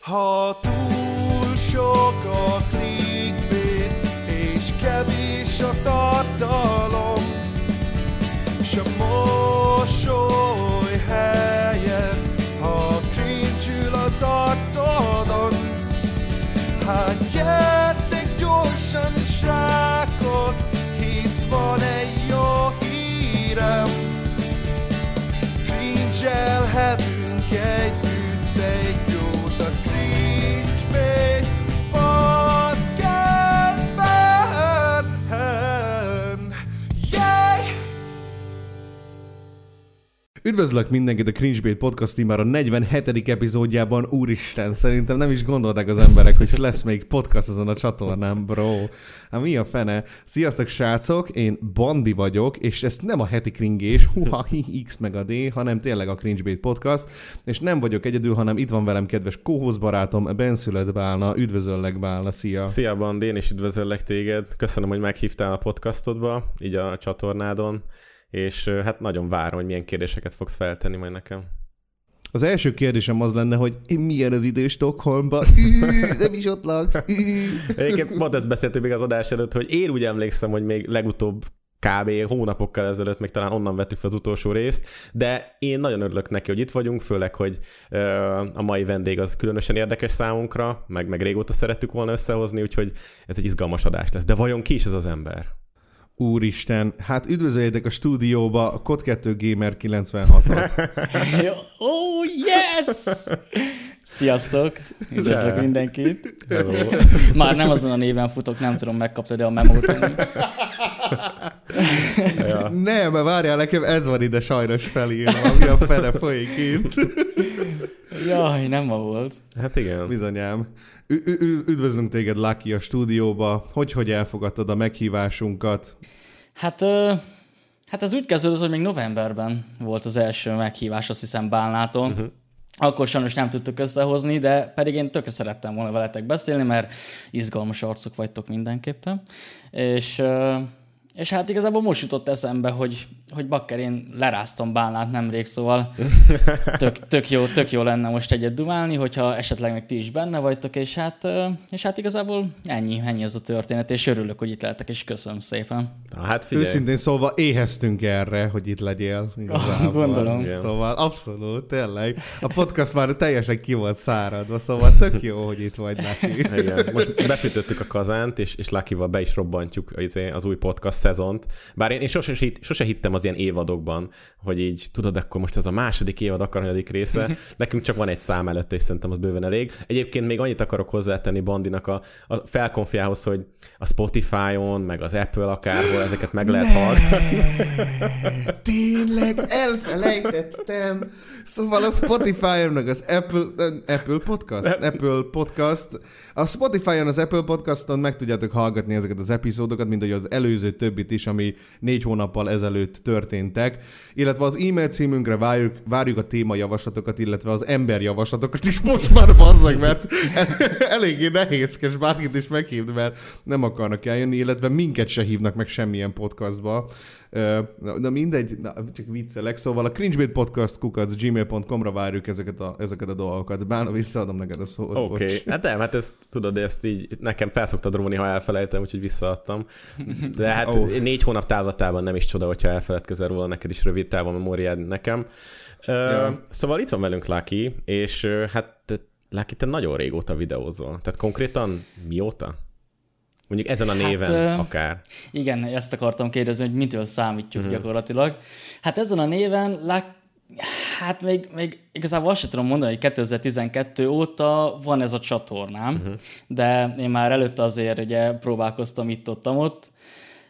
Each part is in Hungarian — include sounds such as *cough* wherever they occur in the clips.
Ha túl sok a clickbait, és kevés a tartalom, s a mosoly helyett, ha cringe az arcodon, hát gyertek gyorsan, Üdvözlök mindenkit a Cringebait Podcast már a 47. epizódjában. Úristen, szerintem nem is gondolták az emberek, hogy lesz még podcast azon a csatornán, bro. Hát mi a fene? Sziasztok, srácok, én Bandi vagyok, és ez nem a heti kringés, huha, hi, x meg a d, hanem tényleg a Cringebait Podcast, és nem vagyok egyedül, hanem itt van velem kedves kóhoz barátom, Benszület Bálna. Üdvözöllek, Bálna, szia! Szia Bandi, én is üdvözöllek téged. Köszönöm, hogy meghívtál a podcastodba, így a csatornádon, és hát nagyon várom, hogy milyen kérdéseket fogsz feltenni majd nekem. Az első kérdésem az lenne, hogy milyen az idő Stockholmba? Ű, nem is ott laksz. Ű. Egyébként pont ezt beszéltük még az adás előtt, hogy én úgy emlékszem, hogy még legutóbb kb. hónapokkal ezelőtt, még talán onnan vettük fel az utolsó részt, de én nagyon örülök neki, hogy itt vagyunk, főleg, hogy ö, a mai vendég az különösen érdekes számunkra, meg, meg régóta szerettük volna összehozni, úgyhogy ez egy izgalmas adás lesz. De vajon ki is ez az ember? Úristen, hát üdvözöljétek a stúdióba a Kod 2 Gamer 96-ot. *laughs* Jó, Oh, yes! Sziasztok! Üdvözlök De. mindenkit! Hello. Már nem azon a néven futok, nem tudom, megkaptad-e a memót. ja. Nem, mert várjál, nekem ez van ide sajnos felírva, ami a fene folyik itt. Jaj, nem ma volt. Hát igen. Bizonyám. Ü- ü- üdvözlünk téged, Lucky, a stúdióba. Hogy, hogy elfogadtad a meghívásunkat? Hát, ö, hát ez úgy kezdődött, hogy még novemberben volt az első meghívás, azt hiszem Bálnáton. Uh-huh. Akkor sajnos nem tudtuk összehozni, de pedig én tökre szerettem volna veletek beszélni, mert izgalmas arcok vagytok mindenképpen. És, és hát igazából most jutott eszembe, hogy, hogy bakker, én leráztam Bálnát nemrég, szóval tök, tök, jó, tök jó lenne most egyet dumálni, hogyha esetleg meg ti is benne vagytok, és hát, és hát igazából ennyi, ennyi ez a történet, és örülök, hogy itt lehetek, és köszönöm szépen. Na, hát figyelj. Őszintén szólva éheztünk erre, hogy itt legyél. Igazából. Gondolom. Igen. Szóval abszolút, tényleg. A podcast már teljesen ki volt száradva, szóval tök jó, hogy itt vagy neki. Igen. Most befűtöttük a kazánt, és, és Lucky-val be is robbantjuk az, az új podcast szezont. Bár én, én sose, sose hittem az ilyen évadokban, hogy így tudod, akkor most ez a második évad, akar hanyadik része. *laughs* Nekünk csak van egy szám előtte, és szerintem az bőven elég. Egyébként még annyit akarok hozzátenni Bandinak a, a felkonfiához, hogy a Spotify-on, meg az Apple akárhol ezeket meg lehet hallgatni. *laughs* Tényleg elfelejtettem. Szóval a Spotify-on, meg az Apple, Apple Podcast? Apple Podcast. A Spotify-on, az Apple Podcaston meg tudjátok hallgatni ezeket az epizódokat, mint ahogy az előző többit is, ami négy hónappal ezelőtt történtek. Illetve az e-mail címünkre várjuk, várjuk a témajavaslatokat, illetve az emberjavaslatokat is most már bazzag, mert *laughs* eléggé nehézkes bárkit is meghívni, mert nem akarnak eljönni, illetve minket se hívnak meg semmilyen podcastba. Na, na mindegy, na, csak viccelek. Szóval a cringebait podcast kukac gmail.com-ra várjuk ezeket a, ezeket a dolgokat. Bána, visszaadom neked a szót. Oké, okay. hát nem, hát ezt tudod, ezt így nekem felszoktad róni, ha elfelejtem, úgyhogy visszaadtam. De hát oh. négy hónap távlatában nem is csoda, hogyha elfeledkezel róla, neked is rövid távon memóriád nekem. Ja. Uh, szóval itt van velünk Lucky, és uh, hát Lucky, te nagyon régóta videózol. Tehát konkrétan mióta? Mondjuk ezen a Hát, néven ö, akár. Igen, ezt akartam kérdezni, hogy mitől számítjuk uh-huh. gyakorlatilag. Hát ezen a néven, lák, hát még, még igazából azt sem tudom mondani, hogy 2012 óta van ez a csatornám, uh-huh. de én már előtte azért ugye próbálkoztam itt-ott, ott.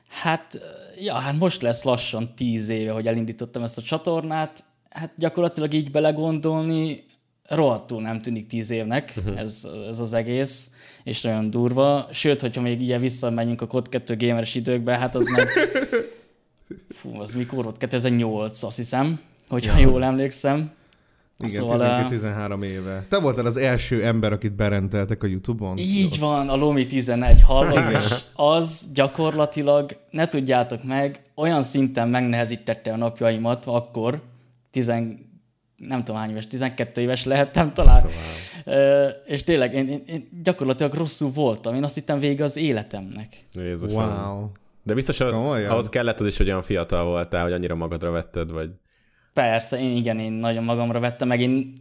Hát, ja, hát most lesz lassan tíz éve, hogy elindítottam ezt a csatornát. Hát gyakorlatilag így belegondolni, rohadtul nem tűnik tíz évnek uh-huh. ez, ez az egész, és nagyon durva. Sőt, hogyha még ugye visszamegyünk a Code 2 gameres időkbe, hát az meg... *laughs* Fú, az mikor volt? 2008, azt hiszem, hogyha ja. jól emlékszem. Igen, Szóval, 12, eh, 13 éve. Te voltál az első ember, akit berendeltek a Youtube-on? Így van, a Lomi 11 hallod, és az gyakorlatilag, ne tudjátok meg, olyan szinten megnehezítette a napjaimat akkor, 10, nem tudom hány éves, 12 éves lehettem talán. Ö, és tényleg én, én, én gyakorlatilag rosszul voltam. Én azt hittem vége az életemnek. Jézusom. Wow. De biztos az, ahhoz kellett az is, hogy olyan fiatal voltál, hogy annyira magadra vetted, vagy... Persze, én igen, én nagyon magamra vettem, meg én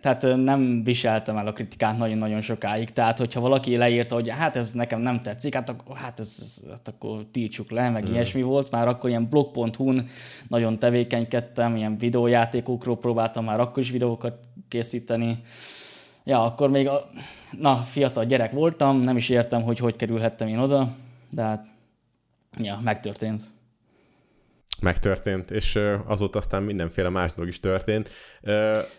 tehát nem viseltem el a kritikát nagyon-nagyon sokáig. Tehát, hogyha valaki leírta, hogy hát ez nekem nem tetszik, hát akkor, hát ez, ez hát akkor tiltsuk le, meg mm. ilyesmi volt. Már akkor ilyen blog.hu-n nagyon tevékenykedtem, ilyen videójátékokról próbáltam már akkor is videókat készíteni. Ja, akkor még a, na, fiatal gyerek voltam, nem is értem, hogy hogy kerülhettem én oda, de hát, ja, megtörtént. Megtörtént, és azóta aztán mindenféle más dolog is történt.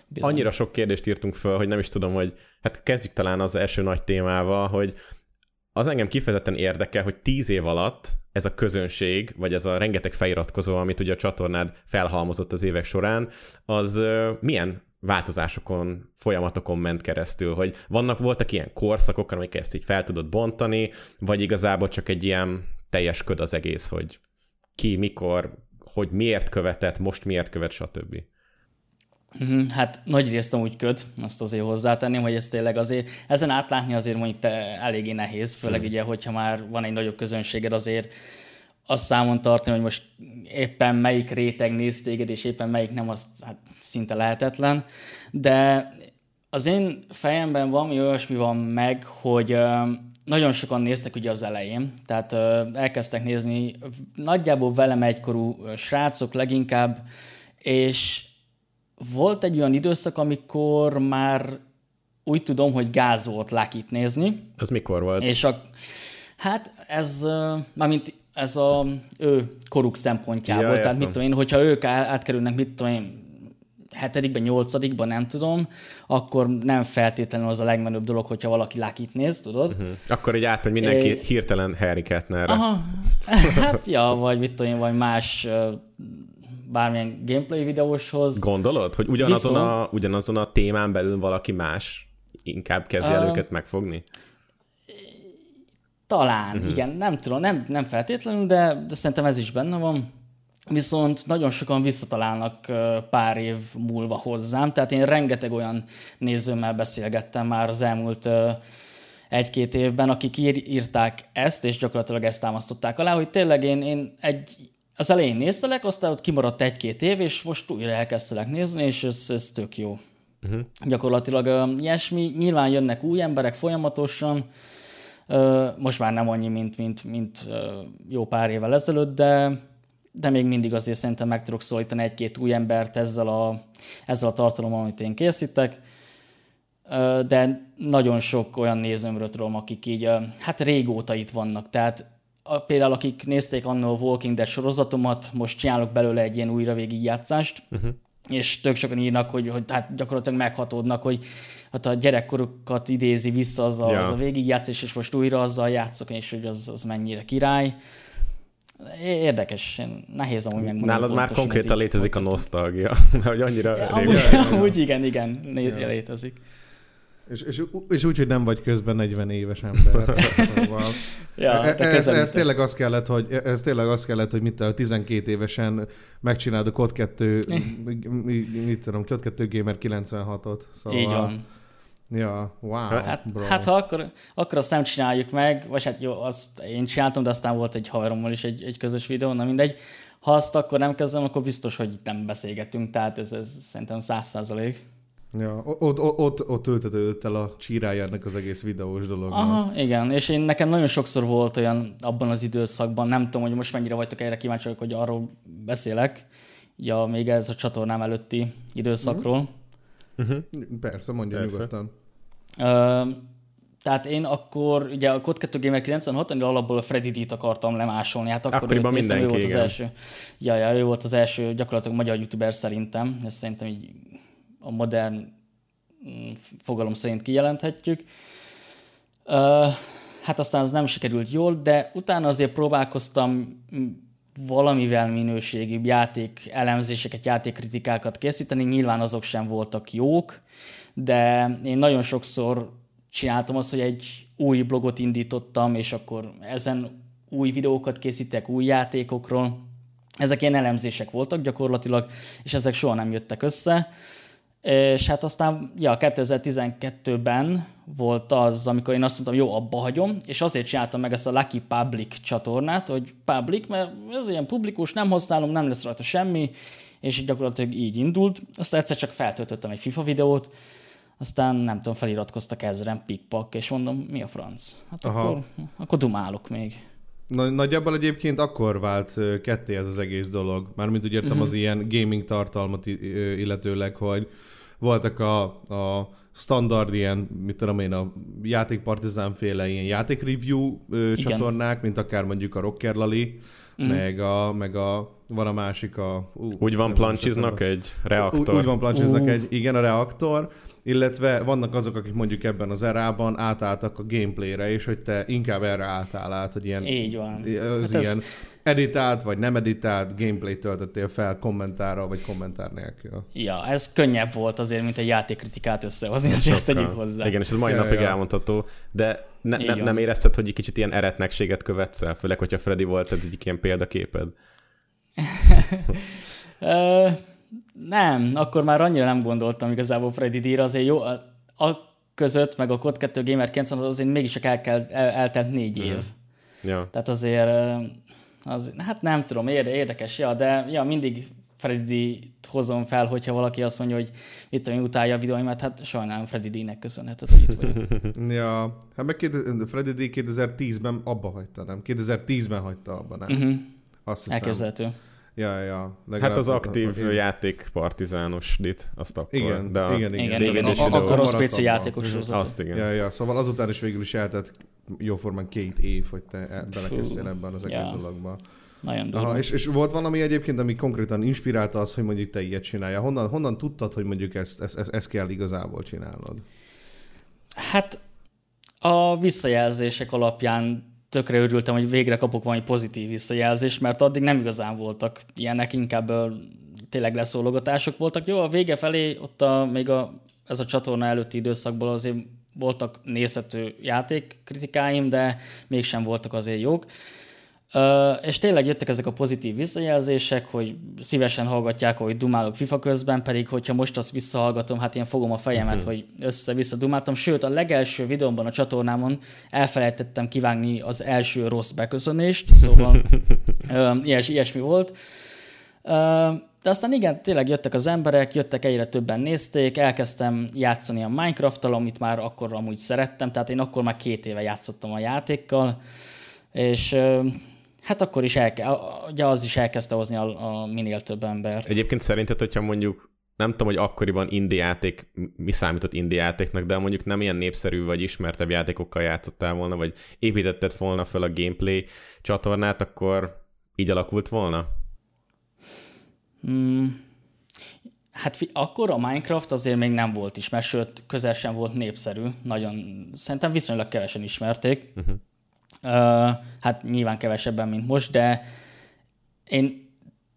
Bizony. Annyira sok kérdést írtunk föl, hogy nem is tudom, hogy hát kezdjük talán az első nagy témával, hogy az engem kifejezetten érdekel, hogy tíz év alatt ez a közönség, vagy ez a rengeteg feliratkozó, amit ugye a csatornád felhalmozott az évek során, az milyen változásokon, folyamatokon ment keresztül, hogy vannak, voltak ilyen korszakok, amik ezt így fel tudod bontani, vagy igazából csak egy ilyen teljes köd az egész, hogy ki, mikor, hogy miért követett, most miért követ, stb. Mhm, Hát nagy részt amúgy köd, azt azért hozzátenném, hogy ez tényleg azért, ezen átlátni azért mondjuk te eléggé nehéz, főleg ugye, hogyha már van egy nagyobb közönséged, azért azt számon tartani, hogy most éppen melyik réteg néz téged, és éppen melyik nem, az hát szinte lehetetlen. De az én fejemben valami olyasmi van meg, hogy nagyon sokan néztek ugye az elején, tehát elkezdtek nézni nagyjából velem egykorú srácok leginkább, és volt egy olyan időszak, amikor már úgy tudom, hogy gáz volt Lakit nézni, Ez mikor volt? és a, hát ez, mármint ez a ő koruk szempontjából, Ja, tehát értem. mit tudom én, hogyha ők átkerülnek, mit tudom én, hetedikben, nyolcadikban, nem tudom, akkor nem feltétlenül az a legmenőbb dolog, hogyha valaki Lakit néz, tudod? Uh-huh. Akkor egy átmegy mindenki É. hirtelen Harry Kettnerre. Aha, *laughs* hát ja, vagy mit tudom én, vagy más bármilyen gameplay videóshoz. Gondolod, hogy ugyanazon, Viszont- a, ugyanazon a témán belül valaki más inkább kezdje el őket megfogni? Talán, uh-huh. igen, nem tudom, nem, nem feltétlenül, de, de szerintem ez is benne van. Viszont nagyon sokan visszatalálnak pár év múlva hozzám, tehát én rengeteg olyan nézőmmel beszélgettem már az elmúlt egy-két évben, akik ír, írták ezt, és gyakorlatilag ezt támasztották alá, hogy tényleg én, én egy, az elején néztelek, aztán ott kimaradt egy-két év, és most újra elkezdtelek nézni, és ez, ez tök jó. Uh-huh. Gyakorlatilag ö, ilyesmi. Nyilván jönnek új emberek folyamatosan, Ö, most már nem annyi, mint, mint, mint ö, jó pár évvel ezelőtt, de, de még mindig azért szerintem meg tudok szólítani egy-két új embert ezzel a, ezzel a tartalommal, amit én készítek. De nagyon sok olyan nézőmről tudom, akik így, hát régóta itt vannak. Tehát a, például akik nézték annó a Walking Dead sorozatomat, most csinálok belőle egy ilyen újra végigjátszást, uh-huh. és tök sokan írnak, hogy, hogy hát gyakorlatilag meghatódnak, hogy hát a gyerekkorukat idézi vissza az a, ja. az a végigjátszás, és most újra azzal játszok, és hogy az, az mennyire király. Érdekes, nehéz amúgy megmondani. Nálad már pontosan, ez konkrétan létezik a nosztalgia, *laughs* hogy annyira Ja, amúgy, amúgy igen, igen, né- létezik. És, és, és úgy, hogy nem vagy közben 40 éves ember. Szóval, *laughs* Ja, E- de ez, közelítek. ez, tényleg az kellett, hogy, ez tényleg az kellett, hogy mit, 12 évesen megcsináld a Code 2, mi- mi- mit tudom, Code 2 Gamer 96-ot. Szóval, Így van. Ja, wow, Hát, bro. hát ha akkor, akkor azt nem csináljuk meg, vagy hát jó, azt én csináltam, de aztán volt egy haverommal is egy, egy közös videó, na mindegy. Ha azt akkor nem kezdem, akkor biztos, hogy itt nem beszélgetünk, tehát ez, ez szerintem száz százalék. Ja, ott, ott, ott, ott ültetődött el a csírája ennek az egész videós dolognak. Aha, igen, és én nekem nagyon sokszor volt olyan abban az időszakban, nem tudom, hogy most mennyire vagytok erre kíváncsiak, hogy arról beszélek, ja, még ez a csatornám előtti időszakról. Persze, mondja Persze. nyugodtan. Ö, tehát én akkor, ugye a Code 2 Gamer 96 annyira alapból a Freddy D-t akartam lemásolni, hát akkor Akkoriban néztem, ő mindenki, volt az igen. első. Ja, ja, ő volt az első gyakorlatilag magyar youtuber szerintem, ezt szerintem így a modern mm, fogalom szerint kijelenthetjük. Ö, hát aztán az nem sikerült jól, de utána azért próbálkoztam valamivel minőségibb játék elemzéseket, játékkritikákat készíteni. Nyilván azok sem voltak jók, de én nagyon sokszor csináltam azt, hogy egy új blogot indítottam, és akkor ezen új videókat készítek új játékokról. Ezek ilyen elemzések voltak gyakorlatilag, és ezek soha nem jöttek össze. És hát aztán, ja, 2012-ben volt az, amikor én azt mondtam, jó, abba hagyom, és azért csináltam meg ezt a Lucky Public csatornát, hogy public, mert ez ilyen publikus, nem használom, nem lesz rajta semmi, és gyakorlatilag így indult. Aztán egyszer csak feltöltöttem egy FIFA videót, aztán nem tudom, feliratkoztak ezren, pikpak, és mondom, mi a franc? Hát Aha. akkor, akkor dumálok még. Na, nagyjából egyébként akkor vált ketté ez az egész dolog. Mármint úgy értem uh-huh. az ilyen gaming tartalmat illetőleg, hogy voltak a, a standard ilyen, mit tudom én, a játékpartizán féle ilyen játékreview ö, Igen. csatornák, mint akár mondjuk a Rocker Lali, uh-huh. meg, a, meg a, van a másik a... Ú, Úgy van plancsiznak egy reaktor. Úgy, úgy van plancsiznak egy, igen, a reaktor, illetve vannak azok, akik mondjuk ebben az erában átálltak a gameplayre, és hogy te inkább erre átáll át, hogy ilyen, Így van. az Hát ilyen ez- editált vagy nem editált gameplay töltöttél fel kommentárral vagy kommentár nélkül. Ja, ez könnyebb volt azért, mint egy játékkritikát összehozni, azért ezt tegyük hozzá. Igen, és ez mai Ja, napig ja. elmondható, de ne, ne, nem érezted, hogy egy kicsit ilyen eretnekséget követsz el, főleg, hogyha Freddy volt ez egyik ilyen példaképed. *laughs* Nem, akkor már annyira nem gondoltam igazából Freddy D-ra, azért jó, a, a között, meg a Code 2 Gamer 90 azért mégis csak el kell, el, eltelt négy év. Ja. Tehát azért, az, hát nem tudom, érde, érdekes, ja, de ja, mindig Freddy hozom fel, hogyha valaki azt mondja, hogy mit tudom, én, utálja a videóimat, hát sajnálom Freddy D-nek köszönheted, hogy itt vagyok. *laughs* Ja, hát meg két- Freddy D 2010-ben abba hagyta, nem? 2010-ben hagyta abba, nem? Mhm, Azt hiszem. Elképzelhető. Ja, ja. Hát Legalább- az aktív a- a- játék partizános dit, azt akkor. Igen, de a, igen, igen. Igen, igen, a, akkor rossz PC játékos sorozat. Azt igen. Ja, ja, szóval azután is végül is eltett jóformán két év, hogy te belekezdtél ebben az ja. egész dologba. Nagyon durva. Aha, és, és volt valami egyébként, ami konkrétan inspirálta az, hogy mondjuk te ilyet csinálja. Honnan, honnan tudtad, hogy mondjuk ezt, ezt, ezt, ezt kell igazából csinálnod? Hát a visszajelzések alapján tökre örültem, hogy végre kapok valami pozitív visszajelzést, mert addig nem igazán voltak ilyenek, inkább tényleg leszólogatások voltak. Jó, a vége felé ott a, még a, ez a csatorna előtti időszakból azért voltak nézhető játékkritikáim, de mégsem voltak azért jók. Ö, és tényleg jöttek ezek a pozitív visszajelzések, hogy szívesen hallgatják, hogy dumálok FIFA közben, pedig hogyha most azt visszahallgatom, hát én fogom a fejemet, hogy össze-vissza dumáltam. Sőt, a legelső videómban a csatornámon elfelejtettem kivágni az első rossz beköszönést, szóval *laughs* ö, ilyes, ilyesmi volt. De aztán igen, tényleg jöttek az emberek, jöttek egyre többen nézték, elkezdtem játszani a Minecraft-tal, amit már akkor amúgy szerettem, tehát én akkor már két éve játszottam a játékkal, és hát akkor is elke, ugye az is elkezdte hozni a, a minél több embert. Egyébként szerinted, hogyha mondjuk nem tudom, hogy akkoriban indie játék, mi számított indie játéknak, de mondjuk nem ilyen népszerű vagy ismertebb játékokkal játszottál volna, vagy építetted volna fel a gameplay csatornát, akkor így alakult volna? Hmm. Hát akkor a Minecraft azért még nem volt ismert, sőt, közel sem volt népszerű. Nagyon, szerintem viszonylag kevesen ismerték. Uh-huh. Hát nyilván kevesebben, mint most, de én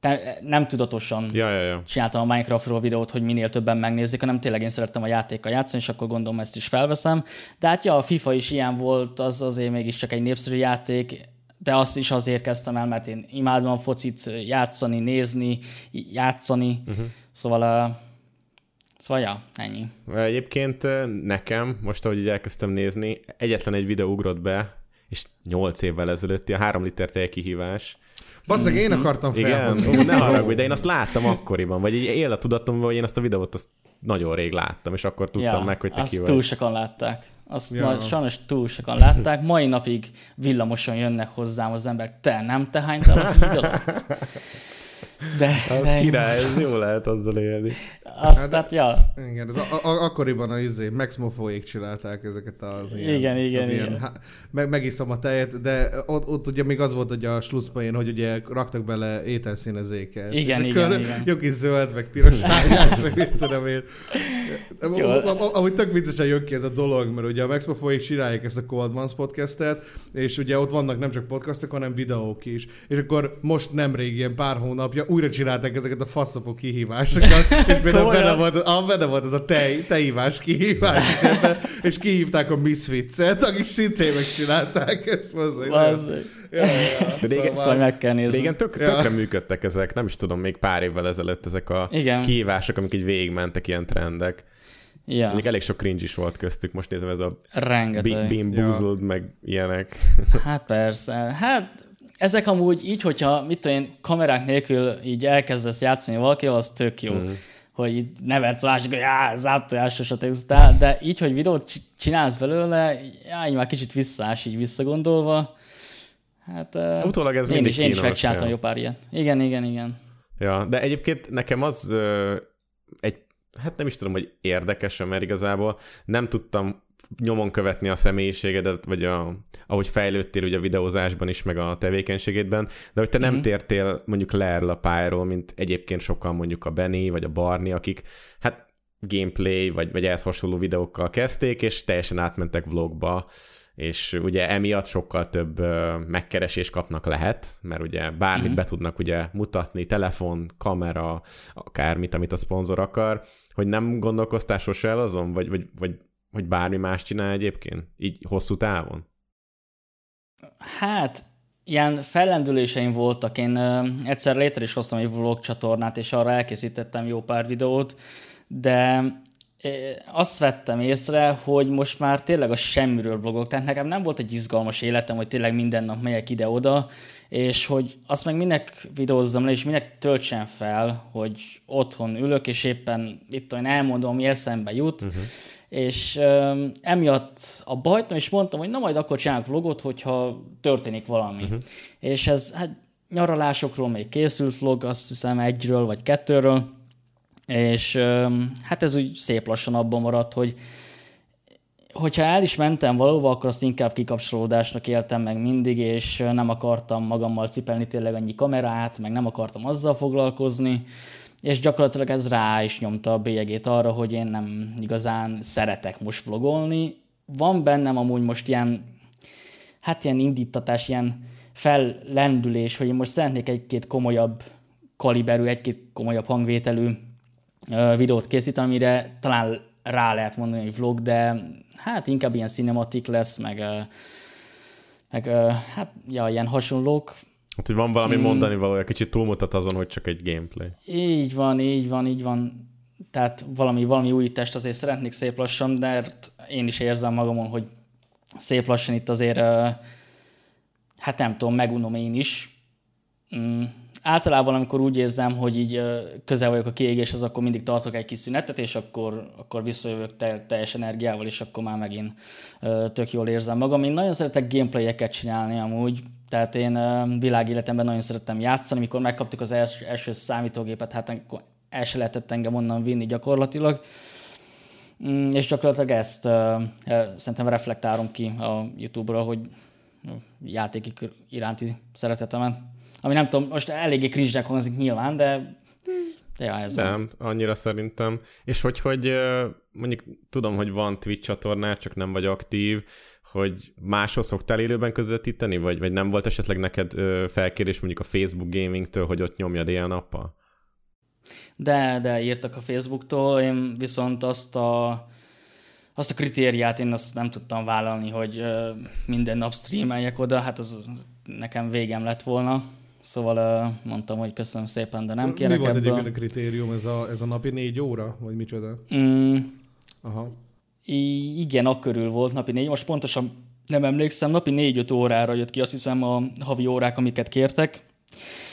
te, nem tudatosan Ja, ja, ja. csináltam a Minecraftról videót, hogy minél többen megnézzék, hanem tényleg én szerettem a játékkal játszani, és akkor gondolom ezt is felveszem. De hát ja, a FIFA is ilyen volt, az azért mégiscsak egy népszerű játék, de azt is azért kezdtem el, mert én imádom a focit játszani, nézni, játszani, uh-huh. szóval, uh, szóval ja, ennyi. Egyébként nekem, most ahogy így elkezdtem nézni, egyetlen egy videó ugrott be, és 8 évvel ezelőtti a 3 liter tejkihívás. Basszeg, én akartam Igen, felhozni. ó, ne haragudj, de én azt láttam akkoriban, vagy így él a tudatomban, hogy én azt a videót azt nagyon rég láttam, és akkor tudtam meg, hogy te azt ki túl vagy. sokan látták. Azt Ja. ja. sajnos túl sokan látták. Mai napig villamoson jönnek hozzám az emberek. Te nem te híd alatt? De, Az de király, ez jó lehet azzal élni. azt, tehát, ja, Igen, ez a, a, akkoriban a izé, Max Mofóék csinálták ezeket az ilyen... Igen, igen, az igen. há- meg, megiszom a tejet, de ott, ott ugye még az volt, hogy a slusszpoén, hogy ugye raktak bele ételszínezéket. Igen, És igen, akkor igen. Jó kis zöld, meg piros *laughs* mit tudom én. Jó. A- a- a- Ahogy tök viccesen jön ki ez a dolog, mert ugye a Max Mofóék csinálják ezt a Cold Ones podcastet, és ugye ott vannak nem csak podcastok, hanem videók is. És akkor most nemrég, ilyen pár hónapja újra csinálták ezeket a faszopó kihívásokat, és *laughs* például benne volt, ah, benne volt az a tej, tejívás kihívás, és kihívták a Misfits-et, akik szintén megcsinálták ezt. Bazzeg. ja, ja, ja. Régen- Szóval meg kell nézni. Régen tök, Ja. tökre működtek ezek, nem is tudom, még pár évvel ezelőtt ezek a Igen. kihívások, amik így végigmentek ilyen trendek. Ja, Mondjuk elég sok cringe is volt köztük, most nézem ez a rengeteg. Bean Boozled, meg ilyenek. Hát persze. Hát ezek amúgy így, hogyha mit tudom én, kamerák nélkül így elkezdesz játszani valakivel, az tök jó. Mm. Hogy így nevetsz másik, hogy já, záptojásos a de így, hogy videót csinálsz belőle, já, így már kicsit visszás, így visszagondolva. Hát uh, Utólag ez én mindig is, én is megcsináltam jó pár ilyen. Igen, igen, igen. Ja, de egyébként nekem az egy, hát nem is tudom, hogy érdekes, mert igazából nem tudtam nyomon követni a személyiségedet, vagy a, ahogy fejlődtél ugye a videózásban is, meg a tevékenységedben, de hogy te nem Mhm. tértél mondjuk le erről a pályáról, mint egyébként sokan mondjuk a Benny, vagy a Barni, akik hát gameplay, vagy, vagy ehhez hasonló videókkal kezdték, és teljesen átmentek vlogba, és ugye emiatt sokkal több megkeresést kapnak lehet, mert ugye bármit Mhm. be tudnak ugye mutatni, telefon, kamera, akármit, amit a szponzor akar, hogy nem gondolkoztál sose el azon, vagy, vagy, vagy, vagy bármi más csinál egyébként, így hosszú távon? Hát, ilyen fellendüléseim voltak. Én ö, egyszer létre is hoztam egy vlog csatornát, és arra elkészítettem jó pár videót, de azt vettem észre, hogy most már tényleg a semmiről vlogok, tehát nekem nem volt egy izgalmas életem, hogy tényleg minden nap megyek ide-oda, és hogy azt meg minek videózzam le, és minek töltsem fel, hogy otthon ülök, és éppen itt olyan elmondom, mi eszembe jut, uh-huh. És um, emiatt abba hagytam, és mondtam, hogy na majd akkor csinálok vlogot, hogyha történik valami. Uh-huh. És ez hát nyaralásokról még készült vlog, azt hiszem egyről vagy kettőről, és um, hát ez úgy szép lassan abban maradt, hogy hogyha el is mentem valahova, akkor azt inkább kikapcsolódásnak éltem meg mindig, és nem akartam magammal cipelni tényleg annyi kamerát, meg nem akartam azzal foglalkozni, és gyakorlatilag ez rá is nyomta a bélyegét arra, hogy én nem igazán szeretek most vlogolni. Van bennem amúgy most ilyen, hát ilyen indítatás, ilyen fellendülés, hogy én most szeretnék egy-két komolyabb kaliberű, egy-két komolyabb hangvételű videót készíteni, amire talán rá lehet mondani, hogy vlog, de hát inkább ilyen cinematik lesz, meg, meg hát ja, ilyen hasonlók. Hát, hogy van valami mondani valója, kicsit túlmutat azon, hogy csak egy gameplay. Így van, így van, így van. Tehát valami, valami újítást azért szeretnék szép lassan, de hát én is érzem magamon, hogy szép lassan itt azért, hát nem tudom, megunom én is. Mm, általában, amikor úgy érzem, hogy így közel vagyok a kiégéshez, akkor mindig tartok egy kis szünetet, és akkor, akkor visszajövök te, teljes energiával, és akkor már megint tök jól érzem magam. Én nagyon szeretek gameplayeket csinálni amúgy, tehát én világéletemben nagyon szerettem játszani, mikor megkaptuk az első, első számítógépet, hát el se lehetett engem onnan vinni gyakorlatilag. Mm, És gyakorlatilag ezt uh, szerintem reflektálom ki a YouTube-ra, hogy játékik iránti szeretetemet. Ami nem tudom, most eléggé cringe hangzik nyilván, de, ja, ez van. Nem, annyira szerintem. És hogy, hogy mondjuk tudom, hogy van Twitch csatornád, csak nem vagy aktív, hogy máshol szoktál élőben közvetíteni, vagy, vagy nem volt esetleg neked ö, felkérés mondjuk a Facebook Gaming-től, hogy ott nyomjad éjjel-nappal? De, de írtak a Facebooktól, én viszont azt a, azt a kritériát én azt nem tudtam vállalni, hogy ö, minden nap streameljek oda, hát az az nekem végem lett volna. Szóval ö, mondtam, hogy köszönöm szépen, de nem Mi kérek volt ebből. egyébként a kritérium? Ez a, ez a napi négy óra? Vagy micsoda? Mm, Aha. I- igen, akkörül volt napi négy, most pontosan nem emlékszem, napi négy-öt órára jött ki, azt hiszem a havi órák, amiket kértek.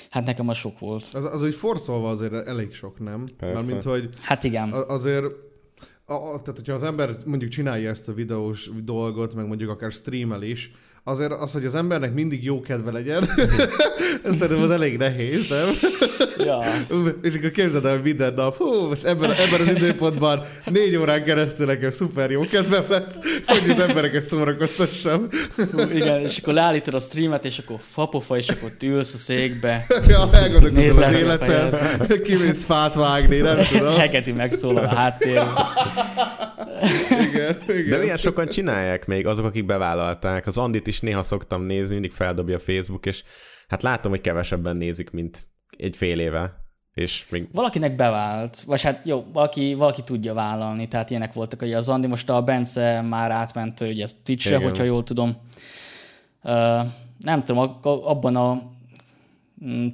Hát nekem az sok volt. Az, az úgy forszolva azért elég sok, nem? Persze. Mármint, hogy Hát igen. azért a, a, tehát, hogyha az ember mondjuk csinálja ezt a videós dolgot, meg mondjuk akár streamel is, azért az, hogy az embernek mindig jó kedve legyen, *laughs* ez szerintem az elég nehéz, nem? Ja. És akkor képzeld el, minden nap, hú, most ebben, ebben az időpontban négy órán keresztül nekem szuper jó kedvem lesz, hogy az embereket szórakoztassam. Hú, igen, és akkor leállítod a streamet, és akkor fapofa, és akkor ülsz a székbe, Ja, elgondolkozol Nézzel az életen, kimész fát vágni, nem tudom. hegeti megszólal a háttér. Igen, igen. De milyen sokan csinálják még azok, akik bevállalták. Az Andit is néha szoktam nézni, mindig feldobja a Facebook, és hát látom, hogy kevesebben nézik, mint egy fél éve, és még Valakinek bevált, vagy hát jó, valaki, valaki tudja vállalni, tehát ilyenek voltak, hogy az Andi most a Bence már átment, ugye ezt Twitch-re, hogyha jól tudom. Ö, nem tudom, abban a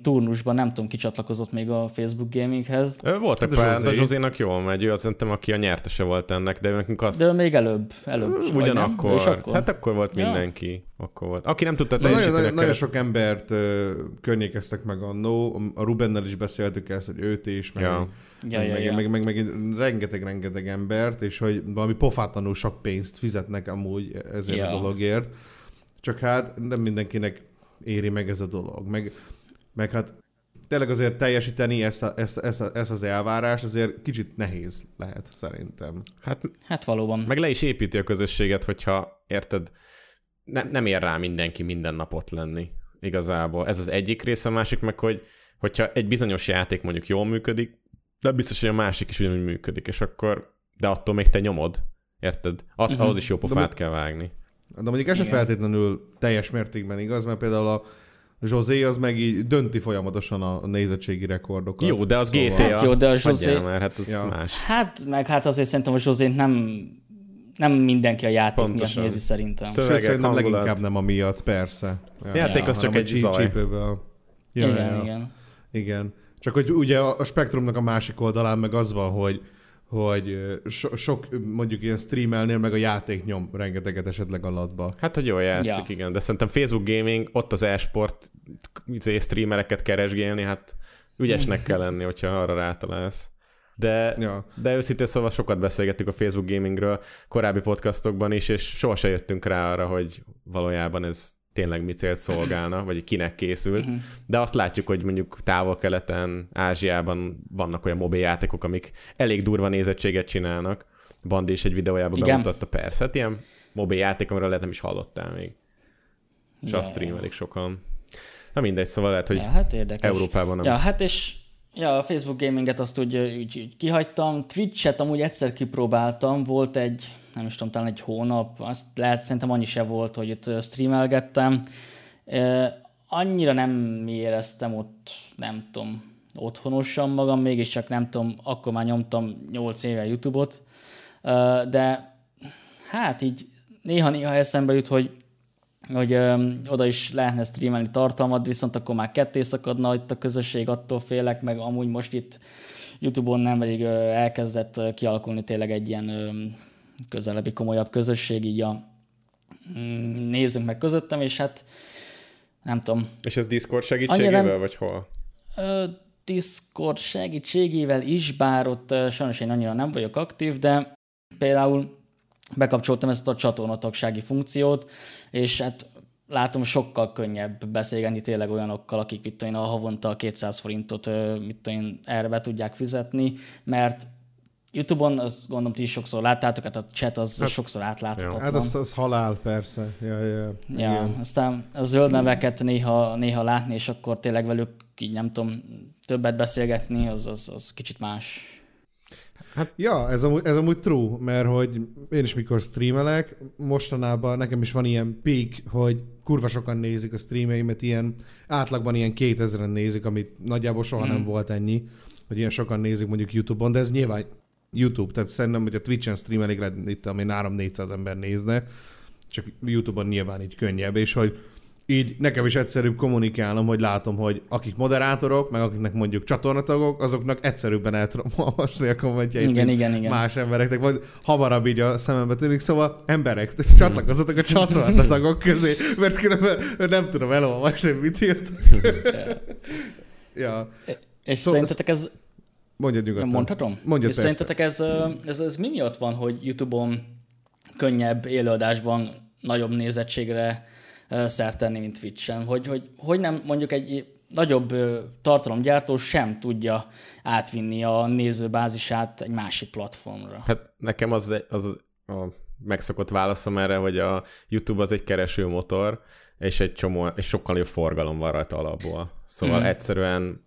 turnusban nem tudom, ki csatlakozott még a Facebook Gaminghez, voltak Hát a pár, de Zsozé. Zsozénak jól megy, ő azt szerintem, aki a nyertese volt ennek, de nekünk azt de még előbb, előbb ugyanakkor, is akkor? hát akkor volt Ja. mindenki. Akkor volt. Aki nem tudta teljesíteni nagyon, nagyon sok embert ö, környékeztek meg annó. A Rubennel is beszéltük ezt, hogy őt is, meg, Ja. Ja, meg, ja, meg, ja. meg, meg, meg rengeteg-rengeteg embert, és hogy valami pofátlanul sok pénzt fizetnek amúgy ezért Ja. a dologért. Csak hát nem mindenkinek éri meg ez a dolog. Meg, meg hát tényleg azért teljesíteni ezt, a, ezt, ezt, ezt az elvárás azért kicsit nehéz lehet szerintem. Hát Hát valóban. meg le is építi a közösséget, hogyha érted, ne, nem ér rá mindenki minden nap ott lenni. Igazából. Ez az egyik része, a másik meg, hogy hogyha egy bizonyos játék mondjuk jól működik, de biztos, hogy a másik is ugyanúgy működik, és akkor, de attól még te nyomod. Érted? At, Mhm. ahhoz is jó pofát mo- kell vágni. De mondjuk ez sem feltétlenül teljes mértékben igaz, mert például a José az meg így dönti folyamatosan a nézettségi rekordokat. Jó, de az Szóval- GTA. Hát jó, de a Hagyjál José- már, hát az Ja. más. Hát, meg hát azért szerintem a Zsozét nem, nem mindenki a játék Pontosan. miatt nézi szerintem. Szö- Sőt, Szövegek, szerintem hangulat. leginkább nem amiatt, persze. Ja. Játék az Hanem csak a egy zaj. cheapőből. Ja, igen, ja, ja. igen. Igen. Csak hogy ugye a a spektrumnak a másik oldalán meg az van, hogy hogy so, sok mondjuk ilyen streamelnél meg a játék nyom rengeteget esetleg alatba. Hát, hogy jól játszik, Ja. igen. De szerintem Facebook Gaming, ott az e-sport izé, streamereket keresgélni, hát ügyesnek kell lenni, hogyha arra rátalálsz. De, Ja. de őszintén szóval sokat beszélgettük a Facebook Gamingről korábbi podcastokban is, és sohasem jöttünk rá arra, hogy valójában ez tényleg mi célt szolgálna, vagy kinek készült. Mhm. De azt látjuk, hogy mondjuk távol-keleten, Ázsiában vannak olyan mobil játékok, amik elég durva nézettséget csinálnak. Bandi is egy videójában Igen. bemutatta, persze, hát ilyen mobil játék, amiről lehet nem is hallottál még. És Ja. azt streamelik sokan. Na mindegy, szóval lehet, hogy Ja, hát érdekes. Európában nem. Ja, hát és ja, a Facebook gaminget azt úgy, úgy, úgy kihagytam. Twitch-et amúgy egyszer kipróbáltam, volt egy, nem is tudom, talán egy hónap, azt lehet, szerintem annyi se volt, hogy itt streamelgettem. Annyira nem éreztem ott, nem tudom, otthonosan magam, mégiscsak nem tudom, akkor már nyomtam 8 éve YouTube-ot, de hát így néha-néha eszembe jut, hogy hogy ö, oda is lehetne streamelni tartalmat, viszont akkor már ketté szakadna itt a közösség, attól félek, meg amúgy most itt YouTube-on nemrég elkezdett kialakulni tényleg egy ilyen közelebbi, komolyabb közösség, így a mm, nézzünk meg közöttem, és hát nem tudom, És ez Discord segítségével, Annyira vagy hol? Ö, Discord segítségével is, bár ott sajnos én annyira nem vagyok aktív, de például bekapcsoltam ezt a csatornatagsági funkciót, és hát látom sokkal könnyebb beszélgetni tényleg olyanokkal, akik tudom én, a havonta 200 forintot mit én, erre be tudják fizetni, mert YouTube-on, azt gondolom, ti is sokszor láttátok, hát a chat az hát, sokszor átláthatatlan. Hát az, az halál, persze. Ja, ja, ja. Igen. aztán a zöld neveket néha, néha látni, és akkor tényleg velük így nem tudom, többet beszélgetni, az, az, az kicsit más. Ja, ez amúgy, ez amúgy true, mert hogy én is mikor streamelek, mostanában nekem is van ilyen peak, hogy kurva sokan nézik a streameimet, ilyen átlagban ilyen 2000-en nézik, amit nagyjából soha Hmm. nem volt ennyi, hogy ilyen sokan nézik mondjuk YouTube-on, de ez nyilván YouTube, tehát szerintem, hogy a Twitch-en streamelik, lehet itt, ami 3-400 ember nézne, csak YouTube-on nyilván így könnyebb, és hogy így nekem is egyszerűbb kommunikálnom, hogy látom, hogy akik moderátorok, meg akiknek mondjuk csatornatagok, azoknak egyszerűbben el tudom olvasni a kommentjeit, Igen, igen, igen. más embereknek, vagy hamarabb így a szemembe tűnik, szóval emberek, *laughs* csatlakozzatok a csatornatagok közé, mert különben nem tudom elolvasni, mit írt. *laughs* ja, És Szóval szerintetek ez, mondjad nyugodtan. mondhatom? Mondjad És persze. szerintetek ez, ez, ez mi miatt van, hogy YouTube-on könnyebb élőadásban nagyobb nézettségre szert tenni, mint Twitch-en? Hogy, hogy, hogy nem mondjuk egy nagyobb tartalomgyártó sem tudja átvinni a nézőbázisát egy másik platformra? Hát nekem az, az a megszokott válaszom erre, hogy a YouTube az egy keresőmotor, és egy csomó, és sokkal jobb forgalom van rajta alapból. Szóval mm. egyszerűen